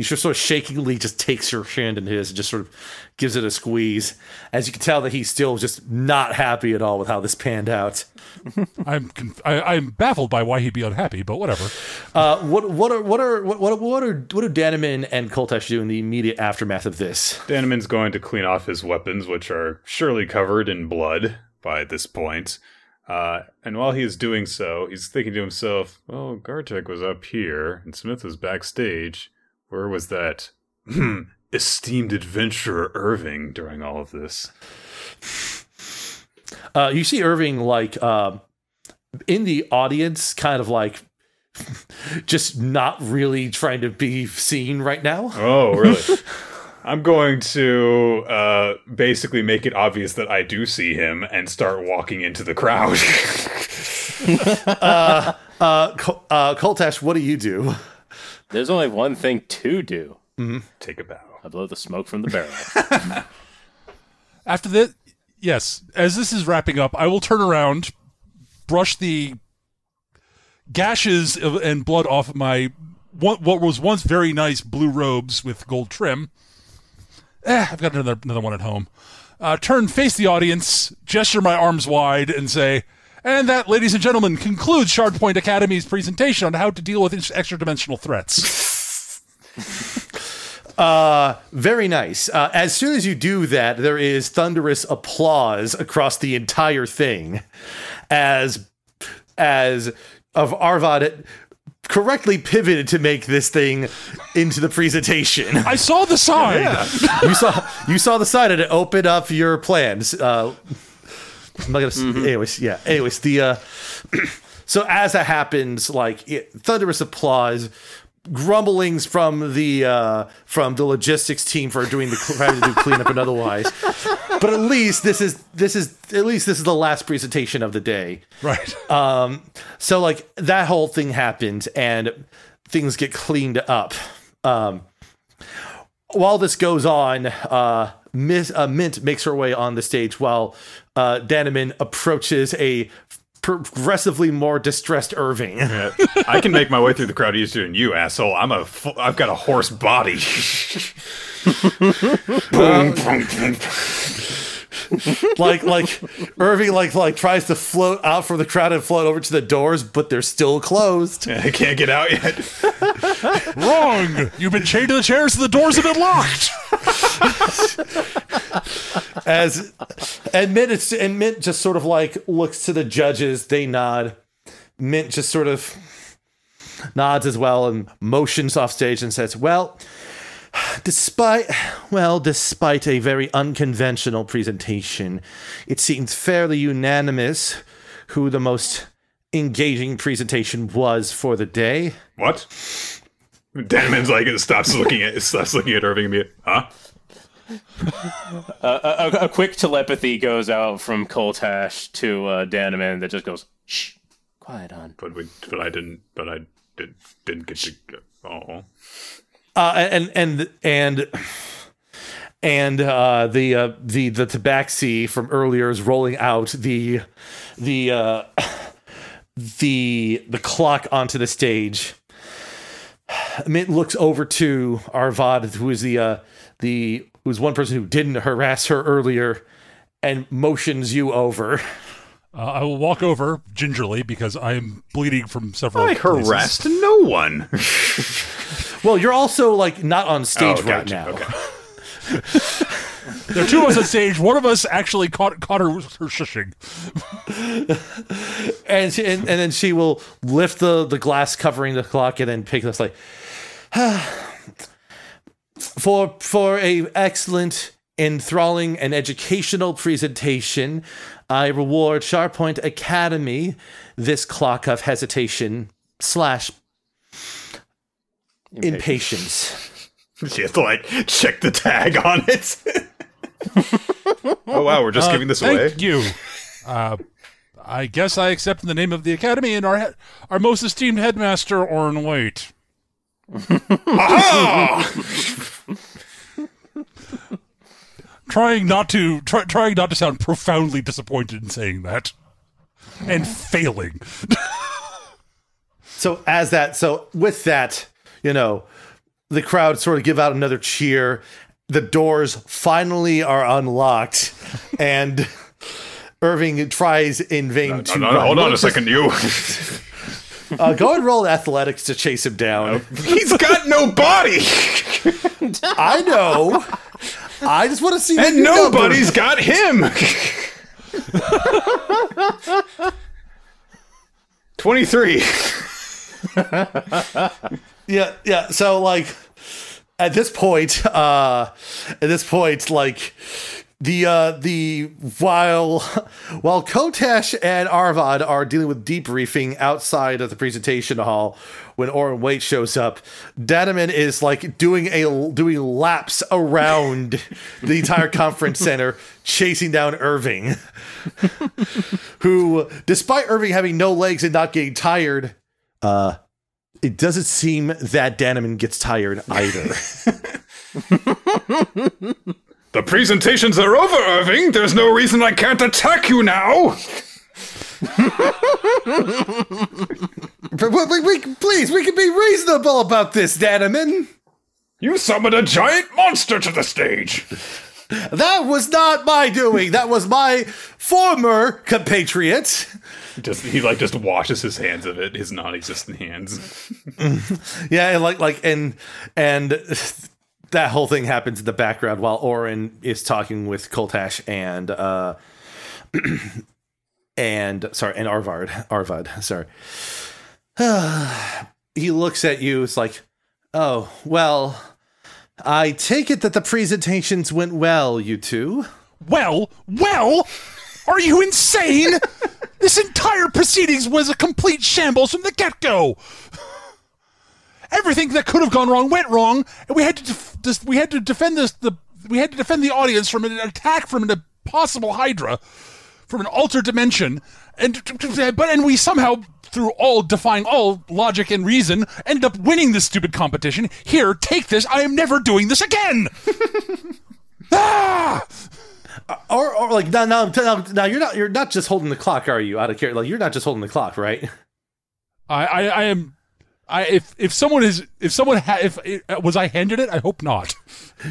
He just sort of shakingly just takes your hand in his and just sort of gives it a squeeze. As you can tell that he's still just not happy at all with how this panned out. I'm conf- I, I'm baffled by why he'd be unhappy, but whatever. Uh, what what are what are what what, what are what do Danaman and Koltesh do in the immediate aftermath of this? Danaman's going to clean off his weapons, which are surely covered in blood by this point. Uh, and while he is doing so, he's thinking to himself, well, Gartek was up here, and Smith was backstage. Where was that hmm, esteemed adventurer Irving during all of this? Uh, you see Irving like uh, in the audience, kind of like just not really trying to be seen right now. Oh, really? I'm going to uh, basically make it obvious that I do see him and start walking into the crowd. Uh, Col- uh, Coltash, what do you do? There's only one thing to do. Take a bow. I blow the smoke from the barrel. After this, yes, as this is wrapping up, I will turn around, brush the gashes of, and blood off my what, what was once very nice blue robes with gold trim. Eh, I've got another another one at home. Uh, turn, face the audience, gesture my arms wide, and say, "And that, ladies and gentlemen, concludes Shardpoint Academy's presentation on how to deal with extra dimensional threats." Uh, very nice. Uh, as soon as you do that, there is thunderous applause across the entire thing, as as of Arvad correctly pivoted to make this thing into the presentation. I saw the sign. you saw you saw the sign and it opened up your plans. Uh, I'm not gonna. s Anyways, yeah. Anyways, the uh, so as that happens, like it, thunderous applause, grumblings from the uh, from the logistics team for doing the trying to do cleanup and otherwise. But at least this is this is at least this is the last presentation of the day. Right. Um, so like that whole thing happened and things get cleaned up. Um, while this goes on, uh, Miss, uh, Mint makes her way on the stage while uh, Danaman approaches a progressively more distressed Irving. Yeah, I can make my way through the crowd easier than you, asshole. I'm a, fu- I've got a horse body. boom, boom, boom. like like Irving like like tries to float out from the crowd and float over to the doors, but they're still closed. I can't get out yet. Wrong. You've been chained to the chairs and the doors have been locked. As and Mint is, and Mint just sort of like looks to the judges, they nod. Mint just sort of nods as well and motions off stage and says, Well, despite well, despite a very unconventional presentation, it seems fairly unanimous who the most engaging presentation was for the day. What? Danaman's like it stops looking at stops looking at Irving and me. Huh? a, a quick telepathy goes out from Koltash to uh, Danaman that just goes, shh, quiet on. But we, but I didn't. But I did, didn't get to. go- Oh, uh, and and and and uh, the uh, the the tabaxi from earlier is rolling out the the uh, the the clock onto the stage. Mint looks over to Arvad, who is the uh, the who's one person who didn't harass her earlier, and motions you over. Uh, I will walk over gingerly because I am bleeding from several. I places. harassed no one. Well, you're also like not on stage Oh, right gotcha. now. Okay. There are two of us on stage. One of us actually caught caught her, her shushing. and, she, and and then she will lift the the glass covering the clock and then pick this like for for a excellent enthralling and educational presentation i reward Shardpoint academy this clock of hesitation slash impatience She has to like check the tag on it. oh wow, we're just giving this away. Thank you. Uh, I guess I accept in the name of the academy and our he- our most esteemed headmaster, Orin Waite. trying not to try, trying not to sound profoundly disappointed in saying that, and failing. So as that, so with that, you know, the crowd sort of give out another cheer. The doors finally are unlocked, and Irving tries in vain to. No, no, hold on a second, you. Uh, go and roll athletics to chase him down. He's got no body, I know. I just want to see and nobody's got him. Twenty-three. Yeah, yeah. So like at this point, uh at this point, like the uh, the while while Kotesh and Arvad are dealing with debriefing outside of the presentation hall, when Orin Waite shows up, Danaman is like doing a doing laps around the entire conference center, chasing down Irving, who, despite Irving having no legs and not getting tired, uh, it doesn't seem that Danaman gets tired either. The presentations are over, Irving. There's no reason I can't attack you now. But we, we, we- please, we can be reasonable about this, Danaman. You summoned a giant monster to the stage. That was not my doing. That was my former compatriot. Just he like just washes his hands of it, his non-existent hands. Yeah, and like like and and that whole thing happens in the background while Orin is talking with Koltash and uh and sorry and Arvard Arvad sorry. he looks at you. It's like, oh well. I take it that the presentations went well, you two. Well, well, are you insane? this entire proceedings was a complete shambles from the get-go. Everything that could have gone wrong went wrong, and we had to def- dis- we had to defend this the we had to defend the audience from an attack from an possible Hydra from an altered dimension, and but and we somehow through all defying all logic and reason ended up winning this stupid competition. Here, take this. I am never doing this again. ah! Or, or like now, now, now, now, you're not, you're not just holding the clock, are you? Out of care, like you're not just holding the clock, right? I, I, I am. I if if someone is if someone ha, if it, was I handed it, I hope not.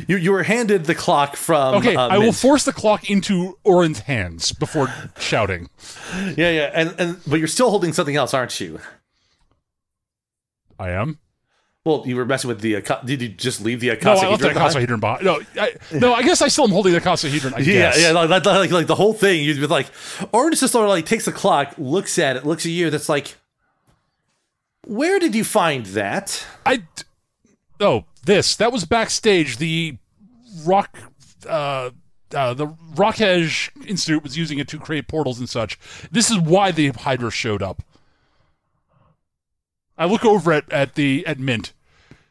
You, you were handed the clock from. Okay, uh, I will force the clock into Orin's hands before shouting. Yeah, yeah, and and but you're still holding something else, aren't you? I am. Well, you were messing with the. Uh, did you just leave the No, Akasa I left the Hedron behind? No, I, no, I guess I still am holding the Akasahedron. I Yeah, guess. yeah, like, like, like, the whole thing. You'd be like, Orin just sort of like takes the clock, looks at it, looks at you. That's like, where did you find that? I. Oh, this that was backstage. The rock. Uh, uh, the Rockhedge Institute was using it to create portals and such. This is why the Hydra showed up. I look over at, at the at Mint.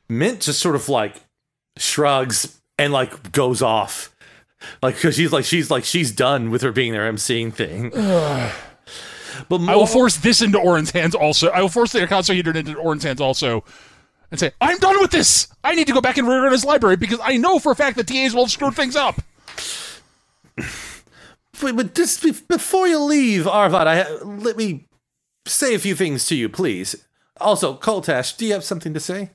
Mint just sort of like shrugs and like goes off, like because she's like she's like she's done with her being there emceeing thing. but I will force this into Orin's hands also. I will force the Akasahedron into Orin's hands also. And say, I'm done with this! I need to go back and reorganize his library because I know for a fact that TAs will have screwed things up. But, but just be- before you leave, Arvad, I let me say a few things to you, please. Also, Koltash, do you have something to say?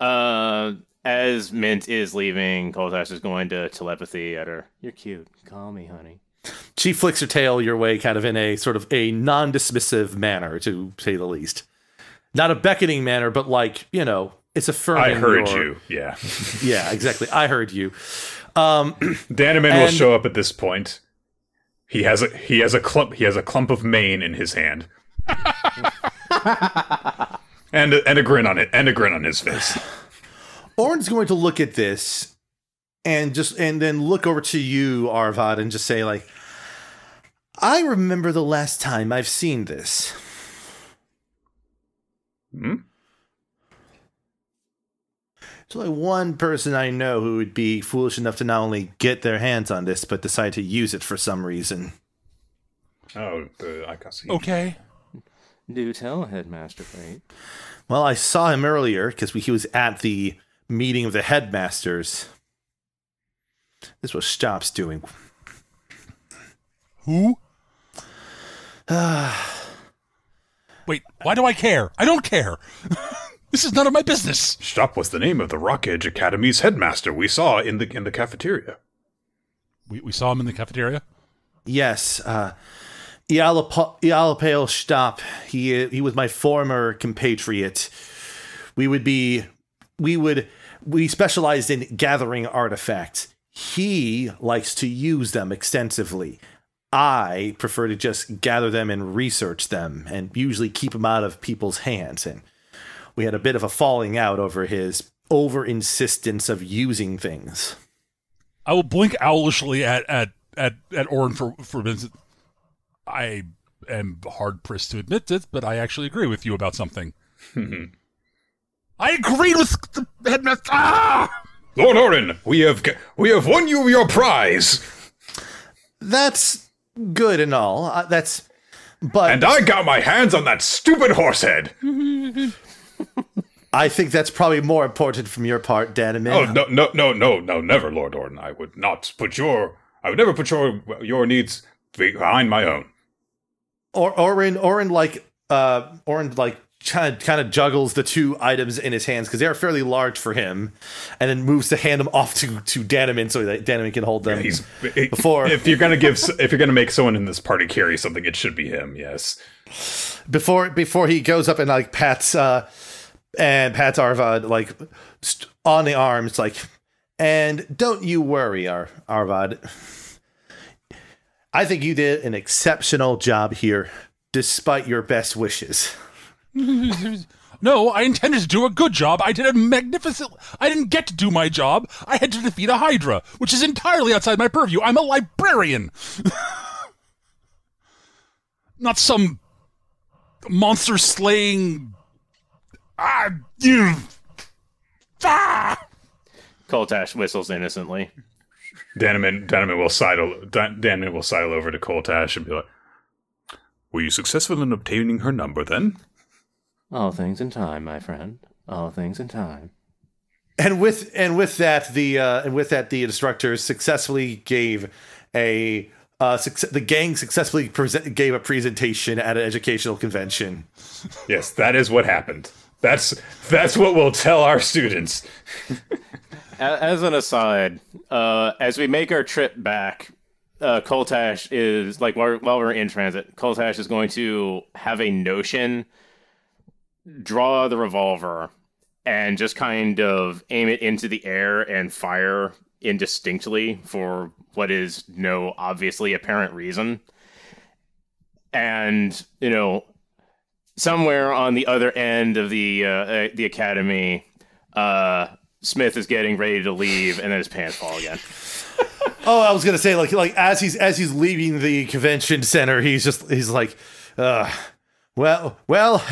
Uh, as Mint is leaving, Koltash is going to telepathy at her. You're cute. Call me, honey. She flicks her tail your way, kind of in a sort of a non-dismissive manner, to say the least. Not a beckoning manner, but like you know, it's affirming. I heard your- you. Yeah. Yeah, exactly. I heard you. Um, Danaman will show up at this point. He has a he has a clump he has a clump of mane in his hand. and a, and a grin on it and a grin on his face. Orin's going to look at this and just and then look over to you, Arvad, and just say like, "I remember the last time I've seen this." Hmm? There's only one person I know who would be foolish enough to not only get their hands on this, but decide to use it for some reason. Oh, the I can see. Okay. Do tell, Headmaster Fate. Well, I saw him earlier because he was at the meeting of the headmasters. This was Stop's doing. Who? Wait, why do I care? I don't care. this is none of my business. Stop was the name of the Rock Edge Academy's headmaster we saw in the in the cafeteria. We, we saw him in the cafeteria. Yes, uh, Ialapa- Ialapale Stop. He he was my former compatriot. We would be, we would, we specialized in gathering artifacts. He likes to use them extensively. I prefer to just gather them and research them, and usually keep them out of people's hands. And we had a bit of a falling out over his over insistence of using things. I will blink owlishly at at at at Orin for for. I am hard pressed to admit it, but I actually agree with you about something. I agreed with the headmaster. Ah! Lord Orin, we have we have won you your prize, That's good and all. Uh, that's, but and I got my hands on that stupid horse head. I think that's probably more important from your part, Dan Oh no no no no no never, Lord Orin. I would not put your I would never put your your needs behind my own. Or Orin, Orin, like, uh, Orin, like, kind of, kind of juggles the two items in his hands because they are fairly large for him, and then moves to hand them off to to Danaman so that can hold them. He's Before- if you're gonna give if you're gonna make someone in this party carry something, it should be him. Yes. before before he goes up and like pats uh and pats Arvad like st- on the arms like and don't you worry Ar- Arvad I think you did an exceptional job here despite your best wishes No, I intended to do a good job. I did a magnificent. I didn't get to do my job. I had to defeat a Hydra, which is entirely outside my purview. I'm a librarian, not some monster slaying. Ah, you. Ah! Koltash whistles innocently. Danaman Danaman will sidle Dan- will sidle over to Koltash and be like, "Were you successful in obtaining her number then?" All things in time, my friend. All things in time. and with and with that the uh and with that the instructors successfully gave a uh success, the gang successfully present, gave a presentation at an educational convention Yes, that is what happened. That's that's what we'll tell our students. As an aside, uh, as we make our trip back, uh, Koltash is like while, while we're in transit, Koltash is going to have a notion, draw the revolver, and just kind of aim it into the air and fire indistinctly for what is no obviously apparent reason. And you know, somewhere on the other end of the uh, uh, the academy, uh, Smith is getting ready to leave, and then his pants fall again. Oh, I was gonna say like like as he's as he's leaving the convention center, he's just he's like, uh, well, well,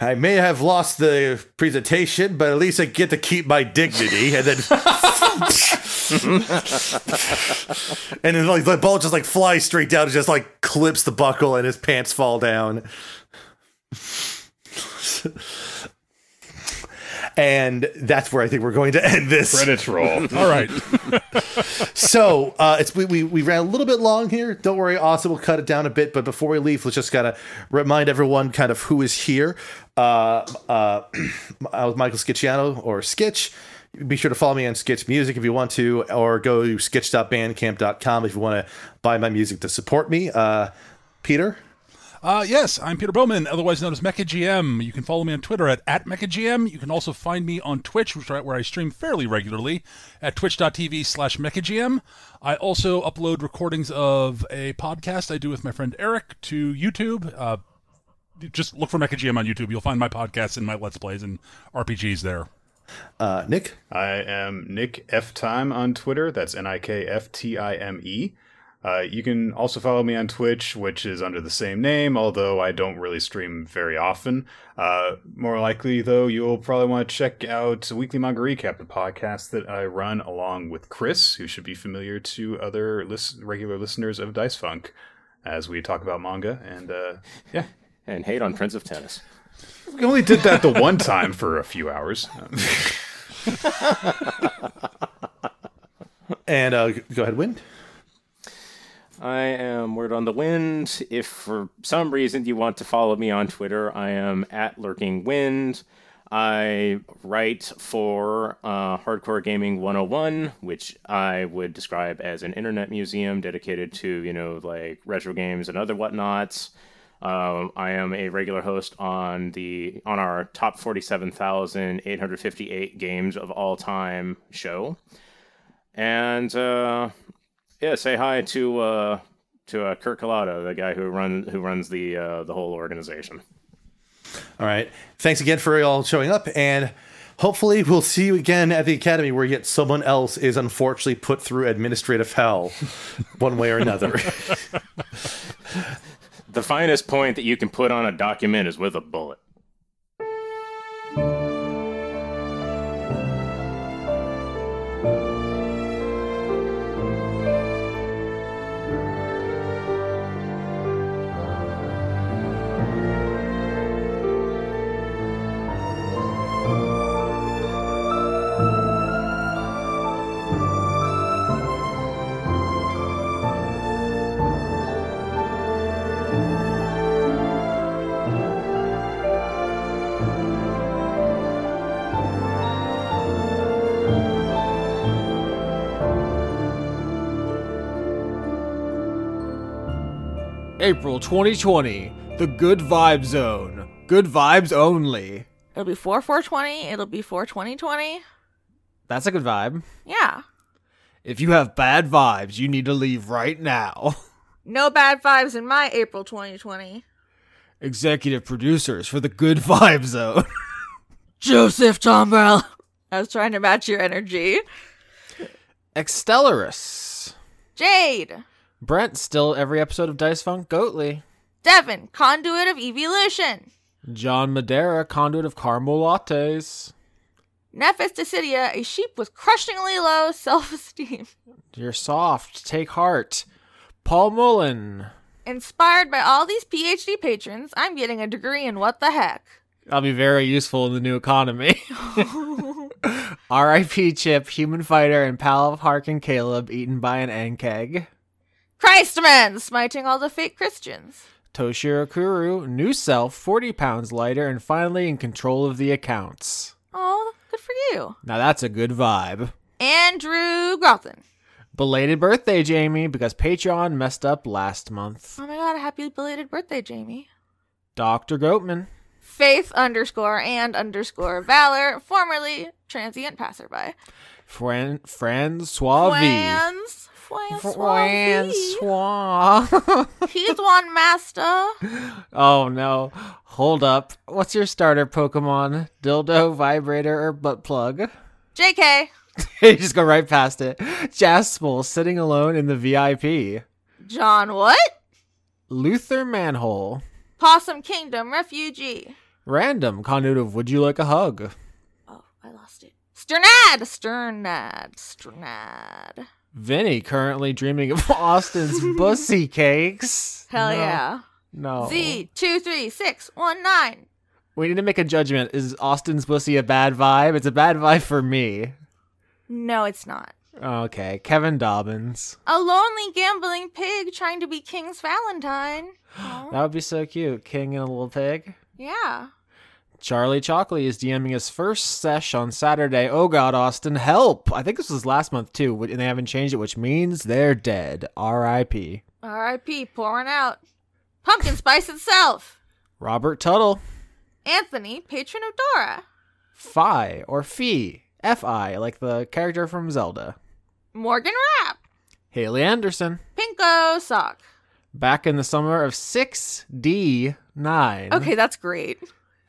I may have lost the presentation, but at least I get to keep my dignity. And then, and then like the ball just like flies straight down and just like clips the buckle, and his pants fall down. And that's where I think we're going to end this. Credits roll. All right. So uh, it's we, we we ran a little bit long here. Don't worry, Austin will cut it down a bit. But before we leave, let's just gotta remind everyone kind of who is here. Uh, uh, I was Michael Skitchiano or Skitch. Be sure to follow me on Skitch Music if you want to, or go to skitch.bandcamp.com if you want to buy my music to support me. Uh, Peter, Uh, yes, I'm Peter Bowman, otherwise known as MechaGM. You can follow me on Twitter at, at MechaGM. You can also find me on Twitch, which is where I stream fairly regularly, at twitch.tv slash MechaGM. I also upload recordings of a podcast I do with my friend Eric to YouTube. Uh, just look for MechaGM on YouTube. You'll find my podcasts and my Let's Plays and RPGs there. uh, Nick, I am Nick F Time on Twitter. That's N I K F T I M E. Uh, you can also follow me on Twitch, which is under the same name, although I don't really stream very often. Uh, more likely, though, you'll probably want to check out Weekly Manga Recap, the podcast that I run along with Chris, who should be familiar to other lis- regular listeners of Dice Funk, as we talk about manga. And uh, yeah, And hate on Prince of Tennis. we only did that the one time for a few hours. and uh, go ahead, Wind. I am Word on the Wind. If for some reason you want to follow me on Twitter, I am at Lurking Wind. I write for uh, Hardcore Gaming 101, which I would describe as an internet museum dedicated to, you know, like retro games and other whatnots. Um, I am a regular host on the on our top 47,858 games of all time show. And uh, yeah, say hi to uh, to uh, Kurt Kalata, the guy who run who runs the uh, the whole organization. All right. Thanks again for all showing up. And hopefully we'll see you again at the academy where yet someone else is unfortunately put through administrative hell one way or another The finest point that you can put on a document is with a bullet. April 2020, the Good Vibe Zone. Good vibes only. It'll be 4 420. It'll be 4 2020. That's a good vibe. Yeah. If you have bad vibes, you need to leave right now. No bad vibes in my April 2020. Executive producers for the Good Vibe Zone. Joseph Tombrell. I was trying to match your energy. Extellaris. Jade. Brent, still every episode of Dice Funk Goatly. Devin, conduit of evolution. John Madera, conduit of caramel lattes. Nephis Decidia, a sheep with crushingly low self esteem. You're soft. Take heart. Paul Mullen. Inspired by all these PhD patrons, I'm getting a degree in what the heck. I'll be very useful in the new economy. R.I.P. Chip, human fighter, and pal of Hark and Caleb, eaten by an ankheg. Christman, smiting all the fake Christians. Toshiro Kuru, new self, 40 pounds lighter, and finally in control of the accounts. Oh, good for you. Now that's a good vibe. Andrew Grothin. Belated birthday, Jamie, because Patreon messed up last month. Oh my god, happy belated birthday, Jamie. Dr. Goatman. Faith underscore and underscore Valor, formerly transient passerby. Fran- Francois V. Francois. He's one master. oh no. Hold up. What's your starter Pokemon? Dildo, vibrator, or butt plug? JK. you just go right past it. Jaspel sitting alone in the VIP. John what? Luther Manhole. Possum Kingdom refugee. Random conduit of Would You Like a Hug? Oh, I lost it. Sternad. Sternad. Sternad. Vinny currently dreaming of Austin's bussy cakes. Hell No. yeah. No. Z two three six one nine. We need to make a judgment. Is Austin's bussy a bad vibe? It's a bad vibe for me. No, it's not. Okay. Kevin Dobbins. A lonely gambling pig trying to be King's Valentine. That would be so cute. King and a little pig. yeah. Charlie Chalkley is DMing his first sesh on Saturday. Oh God, Austin, help! I think this was last month too, and they haven't changed it, which means they're dead. R.I.P. R.I.P. pouring out. Pumpkin spice itself. Robert Tuttle, Anthony, patron of Dora. Fi or Fee, F.I. like the character from Zelda. Morgan Rapp. Haley Anderson, Pinko Sock. back in the summer of six D nine. Okay, that's great.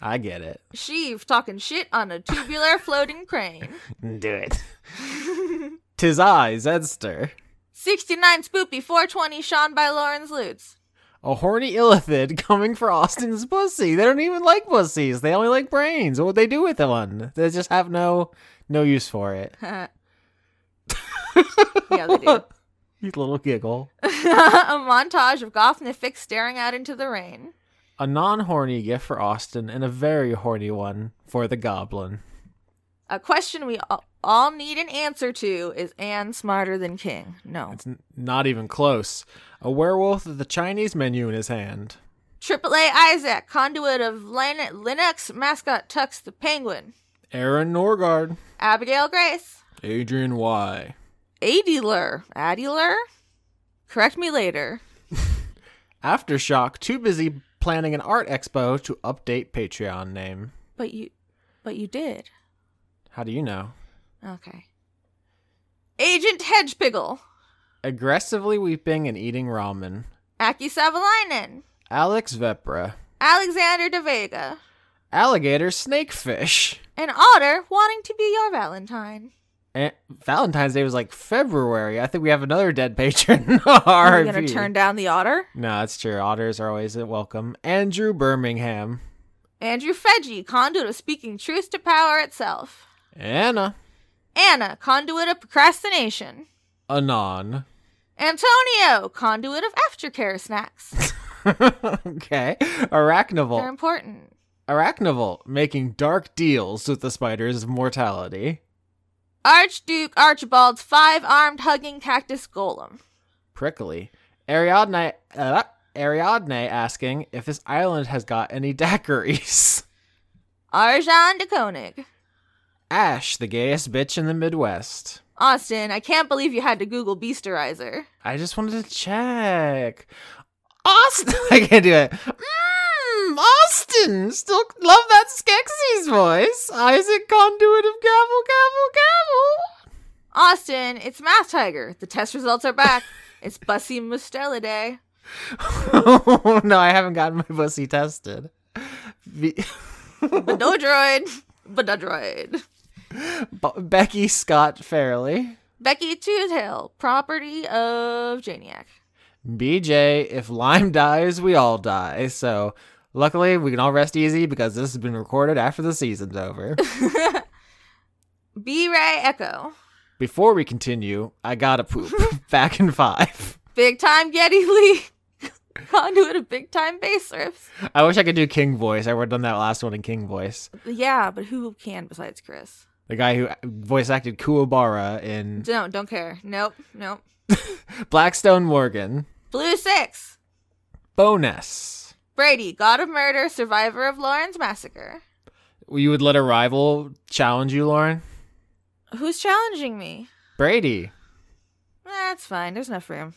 I get it. Sheev talking shit on a tubular floating crane. Do it. Tis I, Zedster. 69 Spoopy 420 Sean by Lawrence Lutz. A horny illithid coming for Austin's pussy. They don't even like pussies. They only like brains. What would they do with one? They just have no no use for it. yeah, they do. You little giggle. a montage of Gothnifix staring out into the rain. A non-horny gift for Austin and a very horny one for the goblin. A question we all- need an answer to is Anne smarter than King? No. It's n- not even close. A werewolf with the Chinese menu in his hand. AAA Isaac, conduit of Lin- Linux mascot Tux the Penguin. Aaron Norgard. Abigail Grace. Adrian Y. Adiler. Adiler? Correct me later. Aftershock too busy planning an art expo to update Patreon name. But you but you did. How do you know? Okay. Agent Hedgepiggle. Aggressively weeping and eating ramen. Aki Savalainen. Alex Vepra. Alexander De Vega. Alligator snakefish. An otter wanting to be your Valentine. And Valentine's Day was like February. I think we have another dead patron. Are you gonna turn down the otter? No, that's true. Otters are always welcome. Andrew Birmingham. Andrew Feggie, conduit of speaking truth to power itself. Anna. Anna, conduit of procrastination. Anon. Antonio, conduit of aftercare snacks. okay. Arachnival. They're important. Arachnival. Making dark deals with the spiders of mortality. Archduke Archibald's five armed hugging cactus golem. Prickly. Ariadne. Uh, Ariadne asking if this island has got any daiquiris. Arjan de Koenig. Ash, the gayest bitch in the Midwest. Austin, I can't believe you had to Google Beasterizer. I just wanted to check. Austin, I can't do it. Austin, still love that Skeksis voice. Isaac, conduit of gavel, gavel, Austin, it's Math Tiger. The test results are back. it's Bussy Mustelidae. gavel. Oh, no, I haven't gotten my pussy tested. Be- Badodroid. Badodroid. Be- Becky Scott Fairley. Becky Toothhill, property of Janiac. BJ, if Lime dies, we all die. So luckily, we can all rest easy because this has been recorded after the season's over. B Ray Echo. Before we continue, I gotta poop. Back in five. Big time Geddy Lee. Conduit of big time bass riffs. I wish I could do King voice. I would have done that last one in King voice. Yeah, but who can besides Chris? The guy who voice acted Kuwabara in Don't, don't care. Nope, nope. Blackstone Morgan. Blue Six. Bonus. Brady, God of Murder, survivor of Lauren's massacre. You would let a rival challenge you, Lauren? Who's challenging me? Brady. That's fine. There's enough room.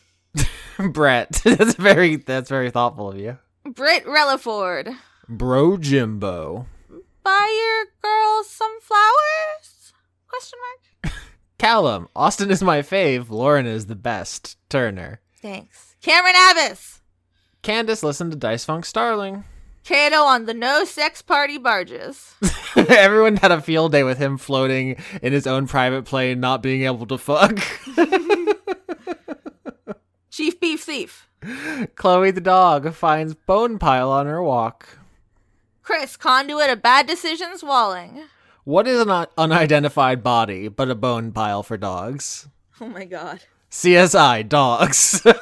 Brett. that's very that's very thoughtful of you. Britt Relaford. Bro Jimbo. Buy your girl some flowers? Question mark. Callum. Austin is my fave. Lauren is the best. Turner. Thanks. Cameron Abbas. Candace listened to Dice Funk Starling. Kato on the no sex party barges. Everyone had a field day with him floating in his own private plane, not being able to fuck. Chief Beef Thief. Chloe the dog finds bone pile on her walk. Chris, conduit of bad decisions walling. What is an un- unidentified body but a bone pile for dogs? Oh my god. CSI dogs.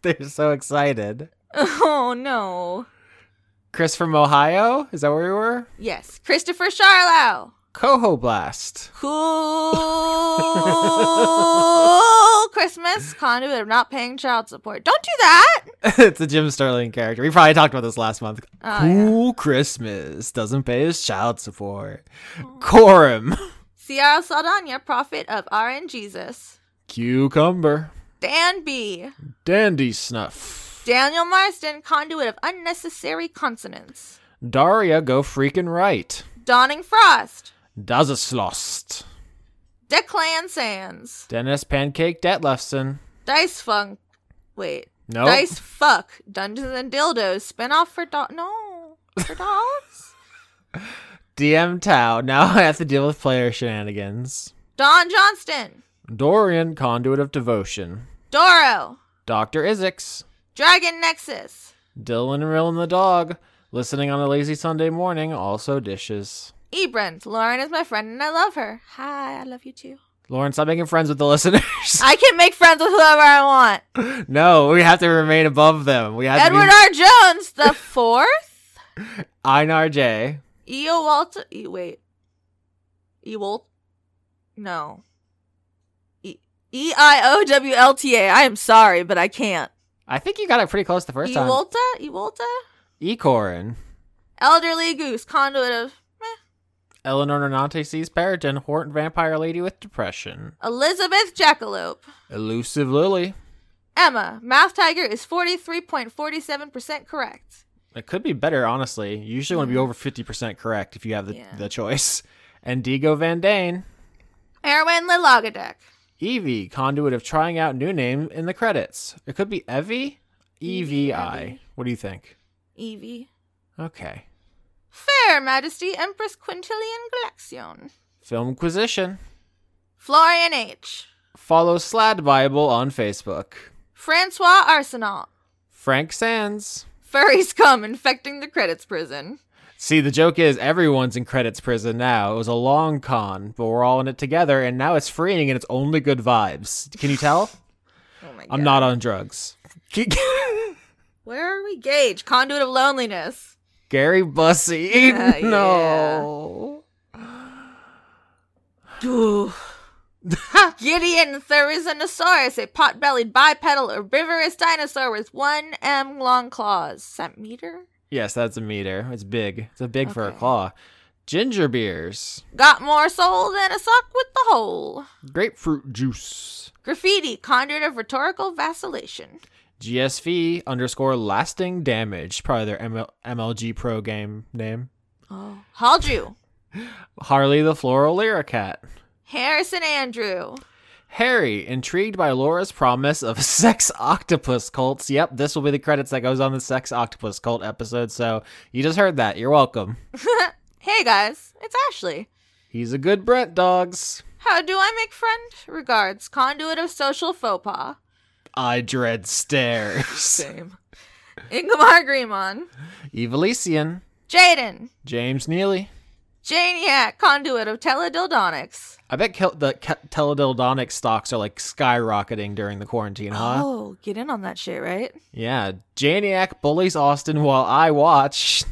They're so excited. Oh no. Chris from Ohio? Is that where we were? Yes. Christopher Charlow. Coho Blast. Cool Christmas. Conduit of not paying child support. Don't do that. it's a Jim Sterling character. We probably talked about this last month. Oh, cool Christmas. Doesn't pay his child support. Corum. Ciara Saldana, prophet of RN Jesus. Cucumber. Dan B. Dandy Snuff. Daniel Marston, conduit of unnecessary consonants. Daria go freaking right. Dawning Frost. Das ist lost. Declan Sands. Dennis Pancake Detlefson. Dice Funk. Wait. No. Dice Fuck. Dungeons and Dildos. Spinoff for dog. No. For dogs? DM Tau. Now I have to deal with player shenanigans. Don Johnston. Dorian Conduit of Devotion. Doro. Dr. Isix. Dragon Nexus. Dylan Rill and the dog. Listening on a lazy Sunday morning. Also dishes. Ebrent. Lauren is my friend and I love her. Hi, I love you too. Lauren, stop making friends with the listeners. I can make friends with whoever I want. no, we have to remain above them. We have Edward to R. Jones, the fourth. be Einar J. Eo Walter. E- wait. Ewalt. No. E I O W L T A. I am sorry, but I can't. I think you got it pretty close the first time. Ewolta? Ewolta? Ecorin. Elderly Goose, conduit of Eleanor Nonante sees Peryton, Horton vampire lady with depression. Elizabeth Jackalope. Elusive Lily. Emma, Math Tiger is 43.47% correct. It could be better, honestly. You usually want to be hmm. over 50% correct if you have the, Yeah. the choice. And Digo Van Dane. Erwin Lilagadek. Evie, conduit of trying out new name in the credits. It could be Evie? E V I. What do you think? Evie. Okay. Fair Majesty Empress Quintilian Galaxion. Filmquisition. Florian H. Follow Slad Bible on Facebook. Francois Arsenal. Frank Sands. Furries come infecting the credits prison. See, the joke is everyone's in credits prison now. It was a long con, but we're all in it together, and now it's freeing and it's only good vibes. Can you tell? Oh my god. I'm not on drugs. Where are we? Gage, conduit of loneliness. Gary Bussy. Yeah, no. Ooh. Gideon Therizinosaurus, a pot-bellied bipedal herbivorous dinosaur with one M long claws. Centimeter? Yes, that's a meter. It's big. It's a big for a claw. Ginger beers. Got more soul than a sock with the hole. Grapefruit juice. Graffiti, conduit of rhetorical vacillation. GSV underscore lasting damage. Probably their ML- MLG Pro game name. Oh. Halju, Harley the Floral Lyricat. Harrison Andrew. Harry, intrigued by Laura's promise of sex octopus cults. Yep, this will be the credits that goes on the sex octopus cult episode. So you just heard that. You're welcome. Hey guys, it's Ashley. He's a good Brent, dogs. How do I make friend? Regards, conduit of social faux pas. I dread stairs. Same. Ingmar Grimon. Evelician. Jaden. James Neely. Janiac, conduit of teledildonics. I bet kel- the ke- teledildonic stocks are like skyrocketing during the quarantine, huh? Oh, get in on that shit, right? Yeah. Janiac bullies Austin while I watch.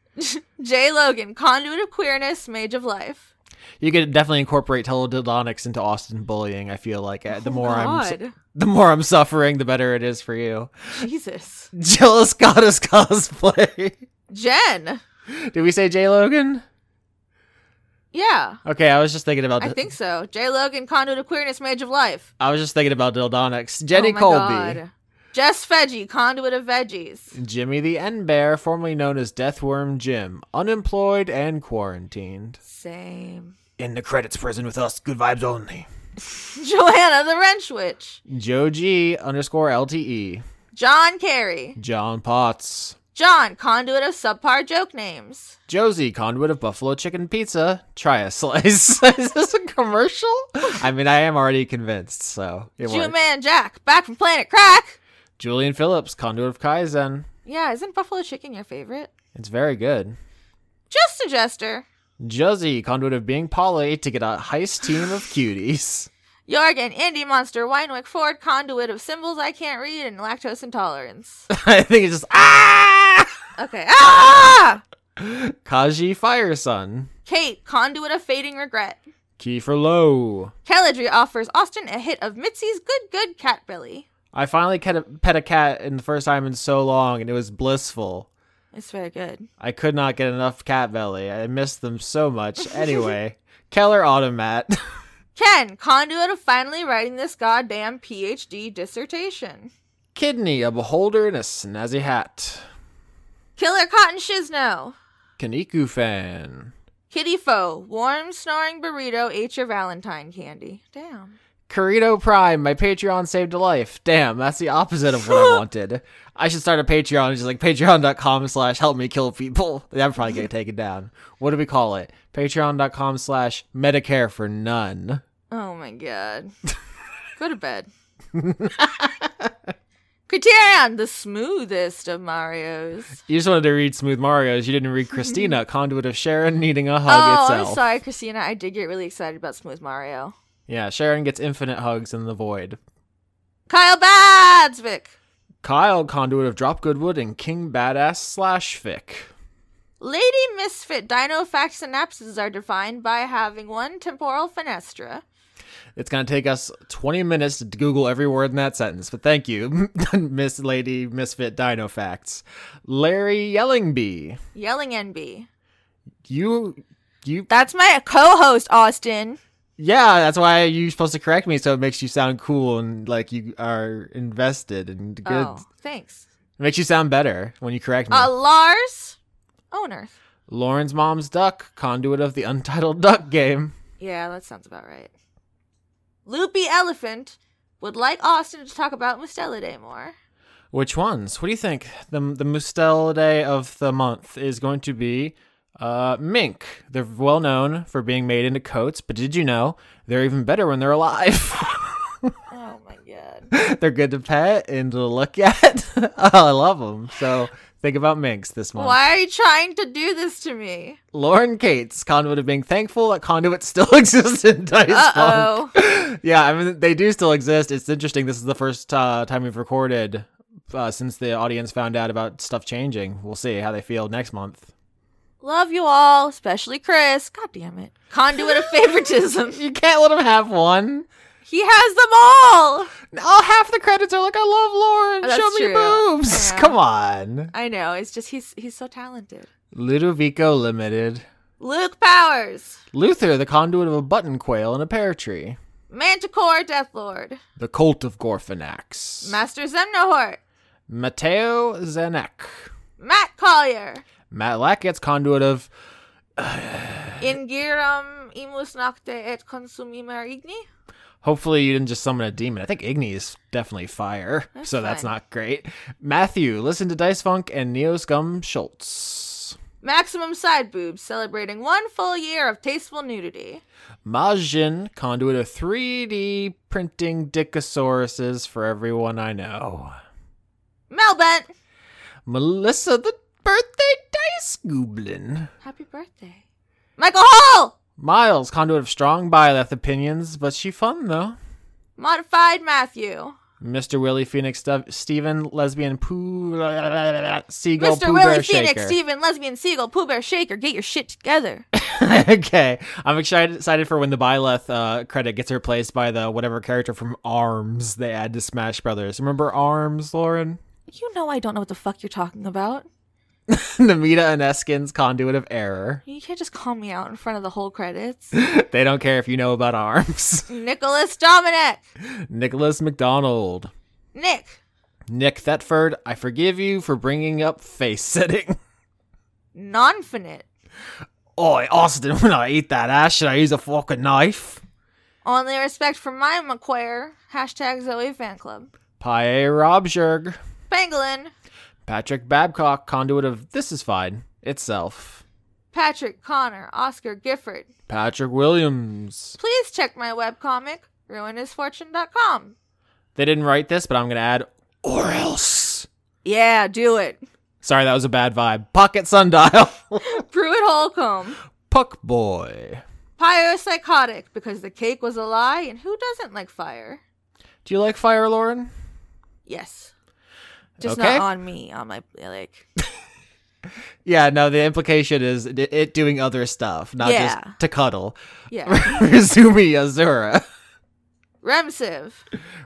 J. Logan, conduit of queerness, mage of life. You could definitely incorporate teledildonics into Austin bullying. I feel like uh, the more I'm the more I'm suffering, the better it is for you. Jesus. Jealous goddess cosplay. Jen. Did we say J Logan? Yeah, Okay, I was just thinking about. I think so. J. Logan, conduit of queerness, mage of life. I was just thinking about Dildonics. Jenny oh my Colby. God. Jess Veggie, conduit of veggies. Jimmy the N Bear, formerly known as Deathworm Jim, unemployed and quarantined. Same. In the credits prison with us, good vibes only. Joanna the Wrench Witch. Joe G underscore LTE. John Carey. John Potts. John, conduit of subpar joke names. Josie, conduit of Buffalo Chicken Pizza. Try a slice. Is this a commercial? I mean, I am already convinced, so it Jew. Man Jack, back from Planet Crack. Julian Phillips, conduit of Kaizen. Yeah, isn't buffalo chicken your favorite? It's very good. Just a jester. Josie, conduit of being Polly to get a heist team of cuties. Jorgen, Indie Monster, Winewick Ford, conduit of symbols I can't read and lactose intolerance. I think it's just ah. Okay. Ah! Kaji Fire Sun. Kate, conduit of fading regret. Key for Low. Kelladry offers Austin a hit of Mitzi's Good Good Cat Belly. I finally pet a, pet a cat in the first time in so long, and it was blissful. It's very good. I could not get enough cat belly. I missed them so much. Anyway, Keller Automat. Ken, conduit of finally writing this goddamn PhD dissertation. Kidney, a beholder in a snazzy hat. Killer Cotton Shizno. Kaniku fan. Kitty Foe, warm snoring burrito ate your Valentine candy. Damn. Corrito Prime, my Patreon saved a life. Damn, that's the opposite of what I wanted. I should start a Patreon, just like patreon.com slash help me kill people. Would probably get taken down. What do we call it? Patreon.com slash Medicare for none. Oh my god. Go to bed. Criterion, the smoothest of Marios. You just wanted to read Smooth Mario's. You didn't read Christina, conduit of Sharon needing a hug oh, itself. I'm sorry, Christina. I did get really excited about Smooth Mario. Yeah, Sharon gets infinite hugs in the void. Kyle Badsvik. Kyle, conduit of Drop Goodwood and King Badass slash Fic. Lady Misfit Dino Fact synapsids are defined by having one temporal fenestra. It's going to take us 20 minutes to Google every word in that sentence, but thank you, Miss Lady Misfit Dino Facts. Larry Yellingby. Yelling NB. You, you, That's my co-host, Austin. yeah, that's why you're supposed to correct me so it makes you sound cool and like you are invested and good. Oh, thanks. It makes you sound better when you correct me. Uh, Lars Owner. Lauren's mom's duck, conduit of the Untitled Duck game. Yeah, that sounds about right. Loopy Elephant would like Austin to talk about Mustelidae more. Which ones? What do you think? The the Mustelidae of the month is going to be Uh, mink. They're well known for being made into coats, but did you know they're even better when they're alive? Oh my god. they're good to pet and to look at. oh, I love them. So think about Minx this month. Why are you trying to do this to me? Lauren Cates, conduit of being thankful that conduits still exist in Dice Uh Funk. oh. Yeah, I mean they do still exist. It's interesting. This is the first uh, time we've recorded uh, since the audience found out about stuff changing. We'll see how they feel next month. Love you all, especially Chris. God damn it. Conduit of favoritism. You can't let him have one. He has them all. All half the credits are like, "I love Lauren. That's Show me true. boobs." Come on, I know. It's just he's he's so talented. Ludovico Limited. Luke Powers, Luther, the conduit of a button quail and a pear tree. Manticore Deathlord, The Cult of Gorfanax. Master Zemnohort, Mateo Zanek. Matt Collier, Matt Lackett's conduit of Ingiram Imus Nocte et Consumimur Igni. Hopefully you didn't just summon a demon. I think Igni is definitely fire, That's so that's not great. Matthew, listen to Dice Funk and Neo Scum Schultz. Maximum Side Boobs, celebrating one full year of tasteful nudity. Majin, conduit of 3D printing Dickosauruses for everyone I know. Oh. Melbent, Melissa, the birthday dice goblin. happy birthday. Michael Hall, Miles, conduit of strong Byleth opinions, but she fun though. Modified Matthew, Mr. Willie Phoenix, Steven, lesbian Pooh, Seagull, Mr. Pooh Willie Bear Phoenix, Shaker. Steven, Lesbian Seagull, Pooh Bear Shaker, get your shit together. okay, I'm excited excited for when the Byleth uh, credit gets replaced by the whatever character from Arms they add to Smash Brothers. Remember Arms, Lauren? You know I don't know what the fuck you're talking about. Namita Aneskin's conduit of error. You can't just call me out in front of the whole credits. They don't care if you know about Arms. Nicholas Dominic, Nicholas McDonald. Nick, Nick Thetford, I forgive you for bringing up face sitting. Nonfinite, Oi, Austin, when I eat that ass, should I use a fucking knife? Only respect for my McQuare, hashtag Zoe Fan Club. Pae Robjerg. Pangolin, Patrick Babcock, conduit of This Is Fine itself. Patrick, Connor, Oscar, Gifford. Patrick Williams. Please check my webcomic, ruinhusfortune.com. They didn't write this, but I'm going to add or else. Yeah, do it. Sorry, that was a bad vibe. Pocket Sundial. Pruitt Holcomb. Puck Boy. Pyropsychotic, because the cake was a lie, and who doesn't like fire? Do you like fire, Lauren? Yes. Just Okay. not on me, on my, like, Yeah, no, the implication is it, it doing other stuff, not Yeah. just to cuddle. yeah. Rizumi Azura. Remsiv.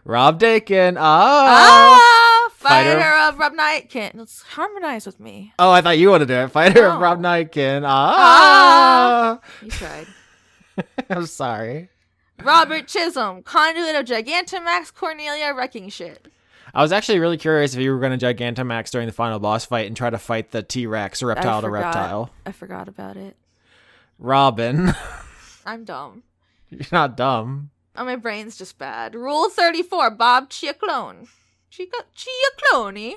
Rob Dakin. Oh. Ah, Fighter. fighter, of Rob Nightkin. Let's harmonize with me. Oh, I thought you wanted to do it. Fighter of No. Rob Nightkin. Ah. You tried. I'm sorry. Robert Chisholm, conduit of Gigantamax Cornelia wrecking shit. I was actually really curious if you were going to Gigantamax during the final boss fight and try to fight the T Rex, reptile to reptile. I forgot about it. Robin. I'm dumb. You're not dumb. Oh, my brain's just bad. Rule 34, Bob Chiaclone. Chica- Chiaclone.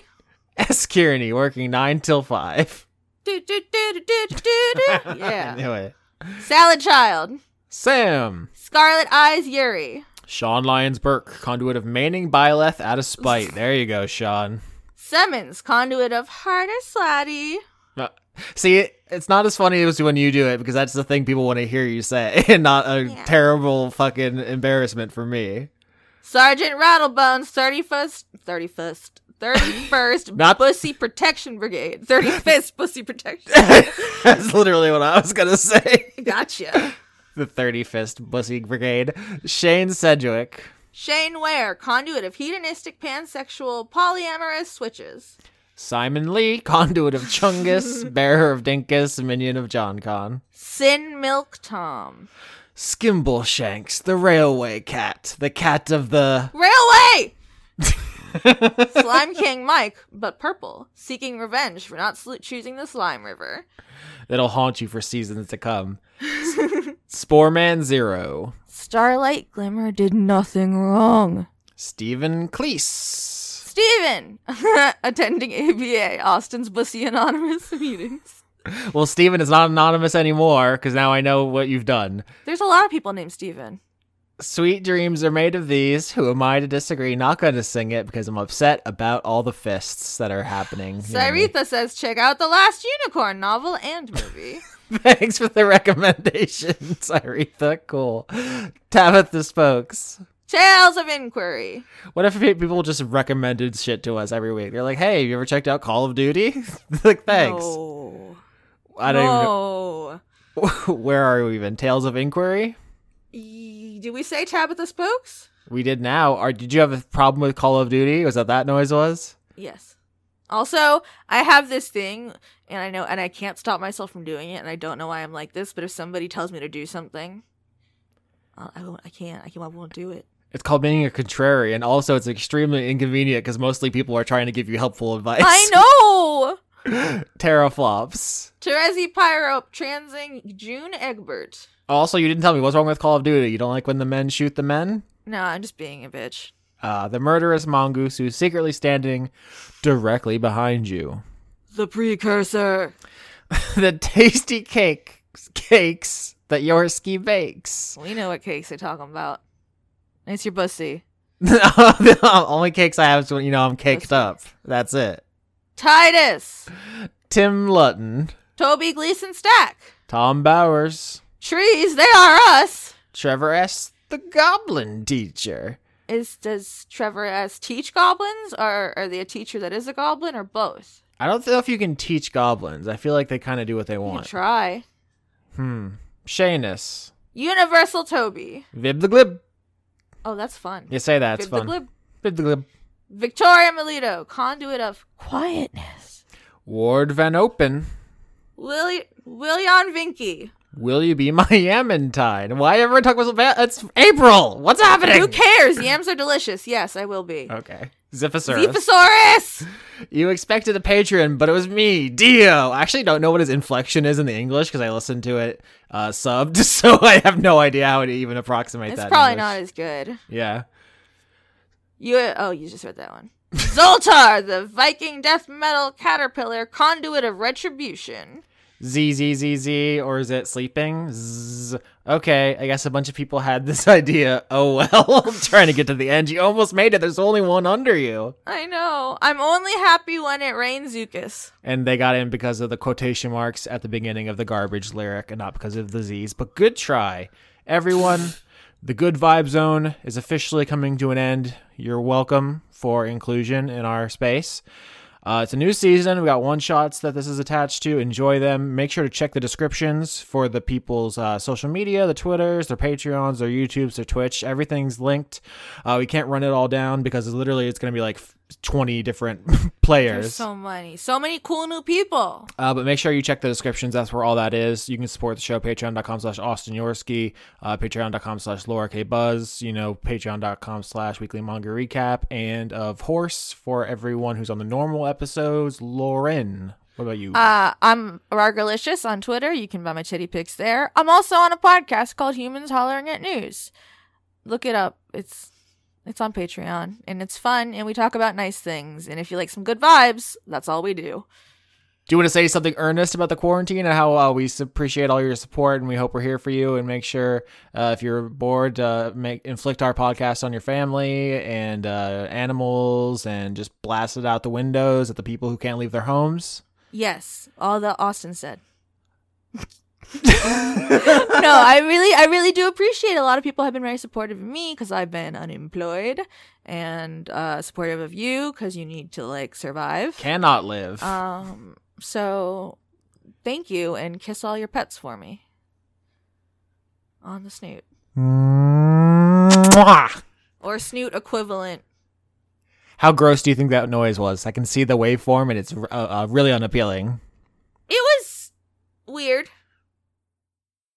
S. Kearney working 9 till 5. Do, do, do, do, do, do. I Yeah. knew it. Salad Child. Sam. Scarlet Eyes Yuri. Sean Lyons Burke, conduit of Manning Byleth out of spite. There you go, Sean. Simmons, conduit of Harder Slatty. Uh, See, it, it's not as funny as when you do it because that's the thing people want to hear you say, and not a Yeah. terrible fucking embarrassment for me. Sergeant Rattlebones, 31st, 31st, 31st Not- Pussy Protection Brigade. 35th Pussy Protection. that's literally what I was gonna say. Gotcha. The 35th Bussy Brigade. Shane Sedgwick. Shane Ware, conduit of hedonistic pansexual polyamorous switches. Simon Lee, conduit of Chungus, bearer of Dinkus, minion of John Con. Sin Milk Tom. Skimbleshanks, the railway cat, the cat of the. Railway! Slime King Mike, but purple, seeking revenge for not sl- choosing the Slime River. that'll haunt you for seasons to come. Sporeman Zero, Starlight Glimmer did nothing wrong. Stephen Cleese, Steven! attending ABA, Austin's Bussy Anonymous meetings. Well, Steven is not anonymous anymore because now I know what you've done. There's a lot of people named Steven. Sweet dreams are made of these. Who am I to disagree? Not going to sing it because I'm upset about all the fists that are happening. You know what I mean? Saritha says check out the Last Unicorn novel and movie. Thanks for the recommendations, Aretha. Cool. Tabitha Spokes. Tales of Inquiry. What if people just recommended shit to us every week? They're like, "Hey, have you ever checked out Call of Duty?" like, thanks. No. I don't no. even know. Where are we even? Tales of Inquiry. Did we say Tabitha Spokes? We did now. Or did you have a problem with Call of Duty? Was that that noise was? Yes. Also, I have this thing, and I know, and I can't stop myself from doing it, and I don't know why I'm like this. But if somebody tells me to do something, uh, I won't. I can't. I can't. I won't do it. It's called being a contrarian. And also, it's extremely inconvenient because mostly people are trying to give you helpful advice. I know. Teraflops. Terezi Pyrope transing June Egbert. Also, you didn't tell me what's wrong with Call of Duty. You don't like when the men shoot the men? No, I'm just being a bitch. Uh, the murderous mongoose who's secretly standing directly behind you. The precursor. the tasty cake cakes that Yorsky bakes. We know what cakes they're talking about. It's your pussy. the only cakes I have is when you know I'm caked up. That's it. Titus. Tim Lutton, Toby Gleason Stack. Tom Bowers, Trees, they are us. Trevor S. the Goblin Teacher. Is does Trevor S teach goblins, or are they a teacher that is a goblin, or both? I don't know if you can teach goblins. I feel like they kind of do what they You want. try. Hmm. Shanus. Universal Toby. Vib the Glib. Oh, that's fun. You say that. It's Vib the. Glib. Vib the Glib. Victoria Melito, conduit of quietness. Ward Van Open. Willi- Willian Vinky. Will you be my Yamantine? Why everyone talk about Va- It's April. What's happening? Who cares? Yams are delicious. Yes, I will be. Okay. Ziphosaurus. Zephosaurus! You expected a patron, but it was me, Dio. I actually don't know what his inflection is in the English because I listened to it uh, subbed, so I have no idea how to even approximate It's that. in probably English. not as good. Yeah. You oh, you just read that one. Zoltar, the Viking death metal caterpillar conduit of retribution. Z Z Z Z, or is it sleeping? Zzz. Okay, I guess a bunch of people had this idea. Oh well, I'm trying to get to the end. You almost made it. There's only one under you. I know. I'm only happy when it rains Zukas. And they got in because of the quotation marks at the beginning of the garbage lyric and not because of the Z's. But good try. Everyone, the good vibe zone is officially coming to an end. You're welcome for inclusion in our space. Uh, it's a new season. We got one shots that this is attached to. Enjoy them. Make sure to check the descriptions for the people's uh, social media, the Twitters, their Patreons, their YouTubes, their Twitch. Everything's linked. Uh, we can't run it all down because literally it's going to be like 20 different players. There's so many, so many cool new people. Uh, but make sure you check the descriptions. That's where all that is. You can support the show, patreon.com slash Austin Yorsky, uh, patreon.com slash Laura K. Buzz, you know, patreon.com slash weekly manga recap. And of course, for everyone who's on the normal episodes, Lauren. What about you? Uh, I'm Ragalicious on Twitter. You can buy my titty pics there. I'm also on a podcast called Humans Hollering at News. Look it up. It's it's on Patreon and it's fun and we talk about nice things. And if you like some good vibes, that's all we do. Do you want to say something earnest about the quarantine and how uh, we appreciate all your support and we hope we're here for you and make sure uh, if you're bored, uh, make inflict our podcast on your family and uh, animals and just blast it out the windows at the people who can't leave their homes? Yes, all that Austin said. no, I really, I really do appreciate. A lot of people have been very supportive of me because I've been unemployed, and uh, supportive of you because you need to like survive. Cannot live. Um, so thank you and kiss all your pets for me on the snoot Mwah. or snoot equivalent. How gross do you think that noise was? I can see the waveform and it's uh, uh, really unappealing. It was weird.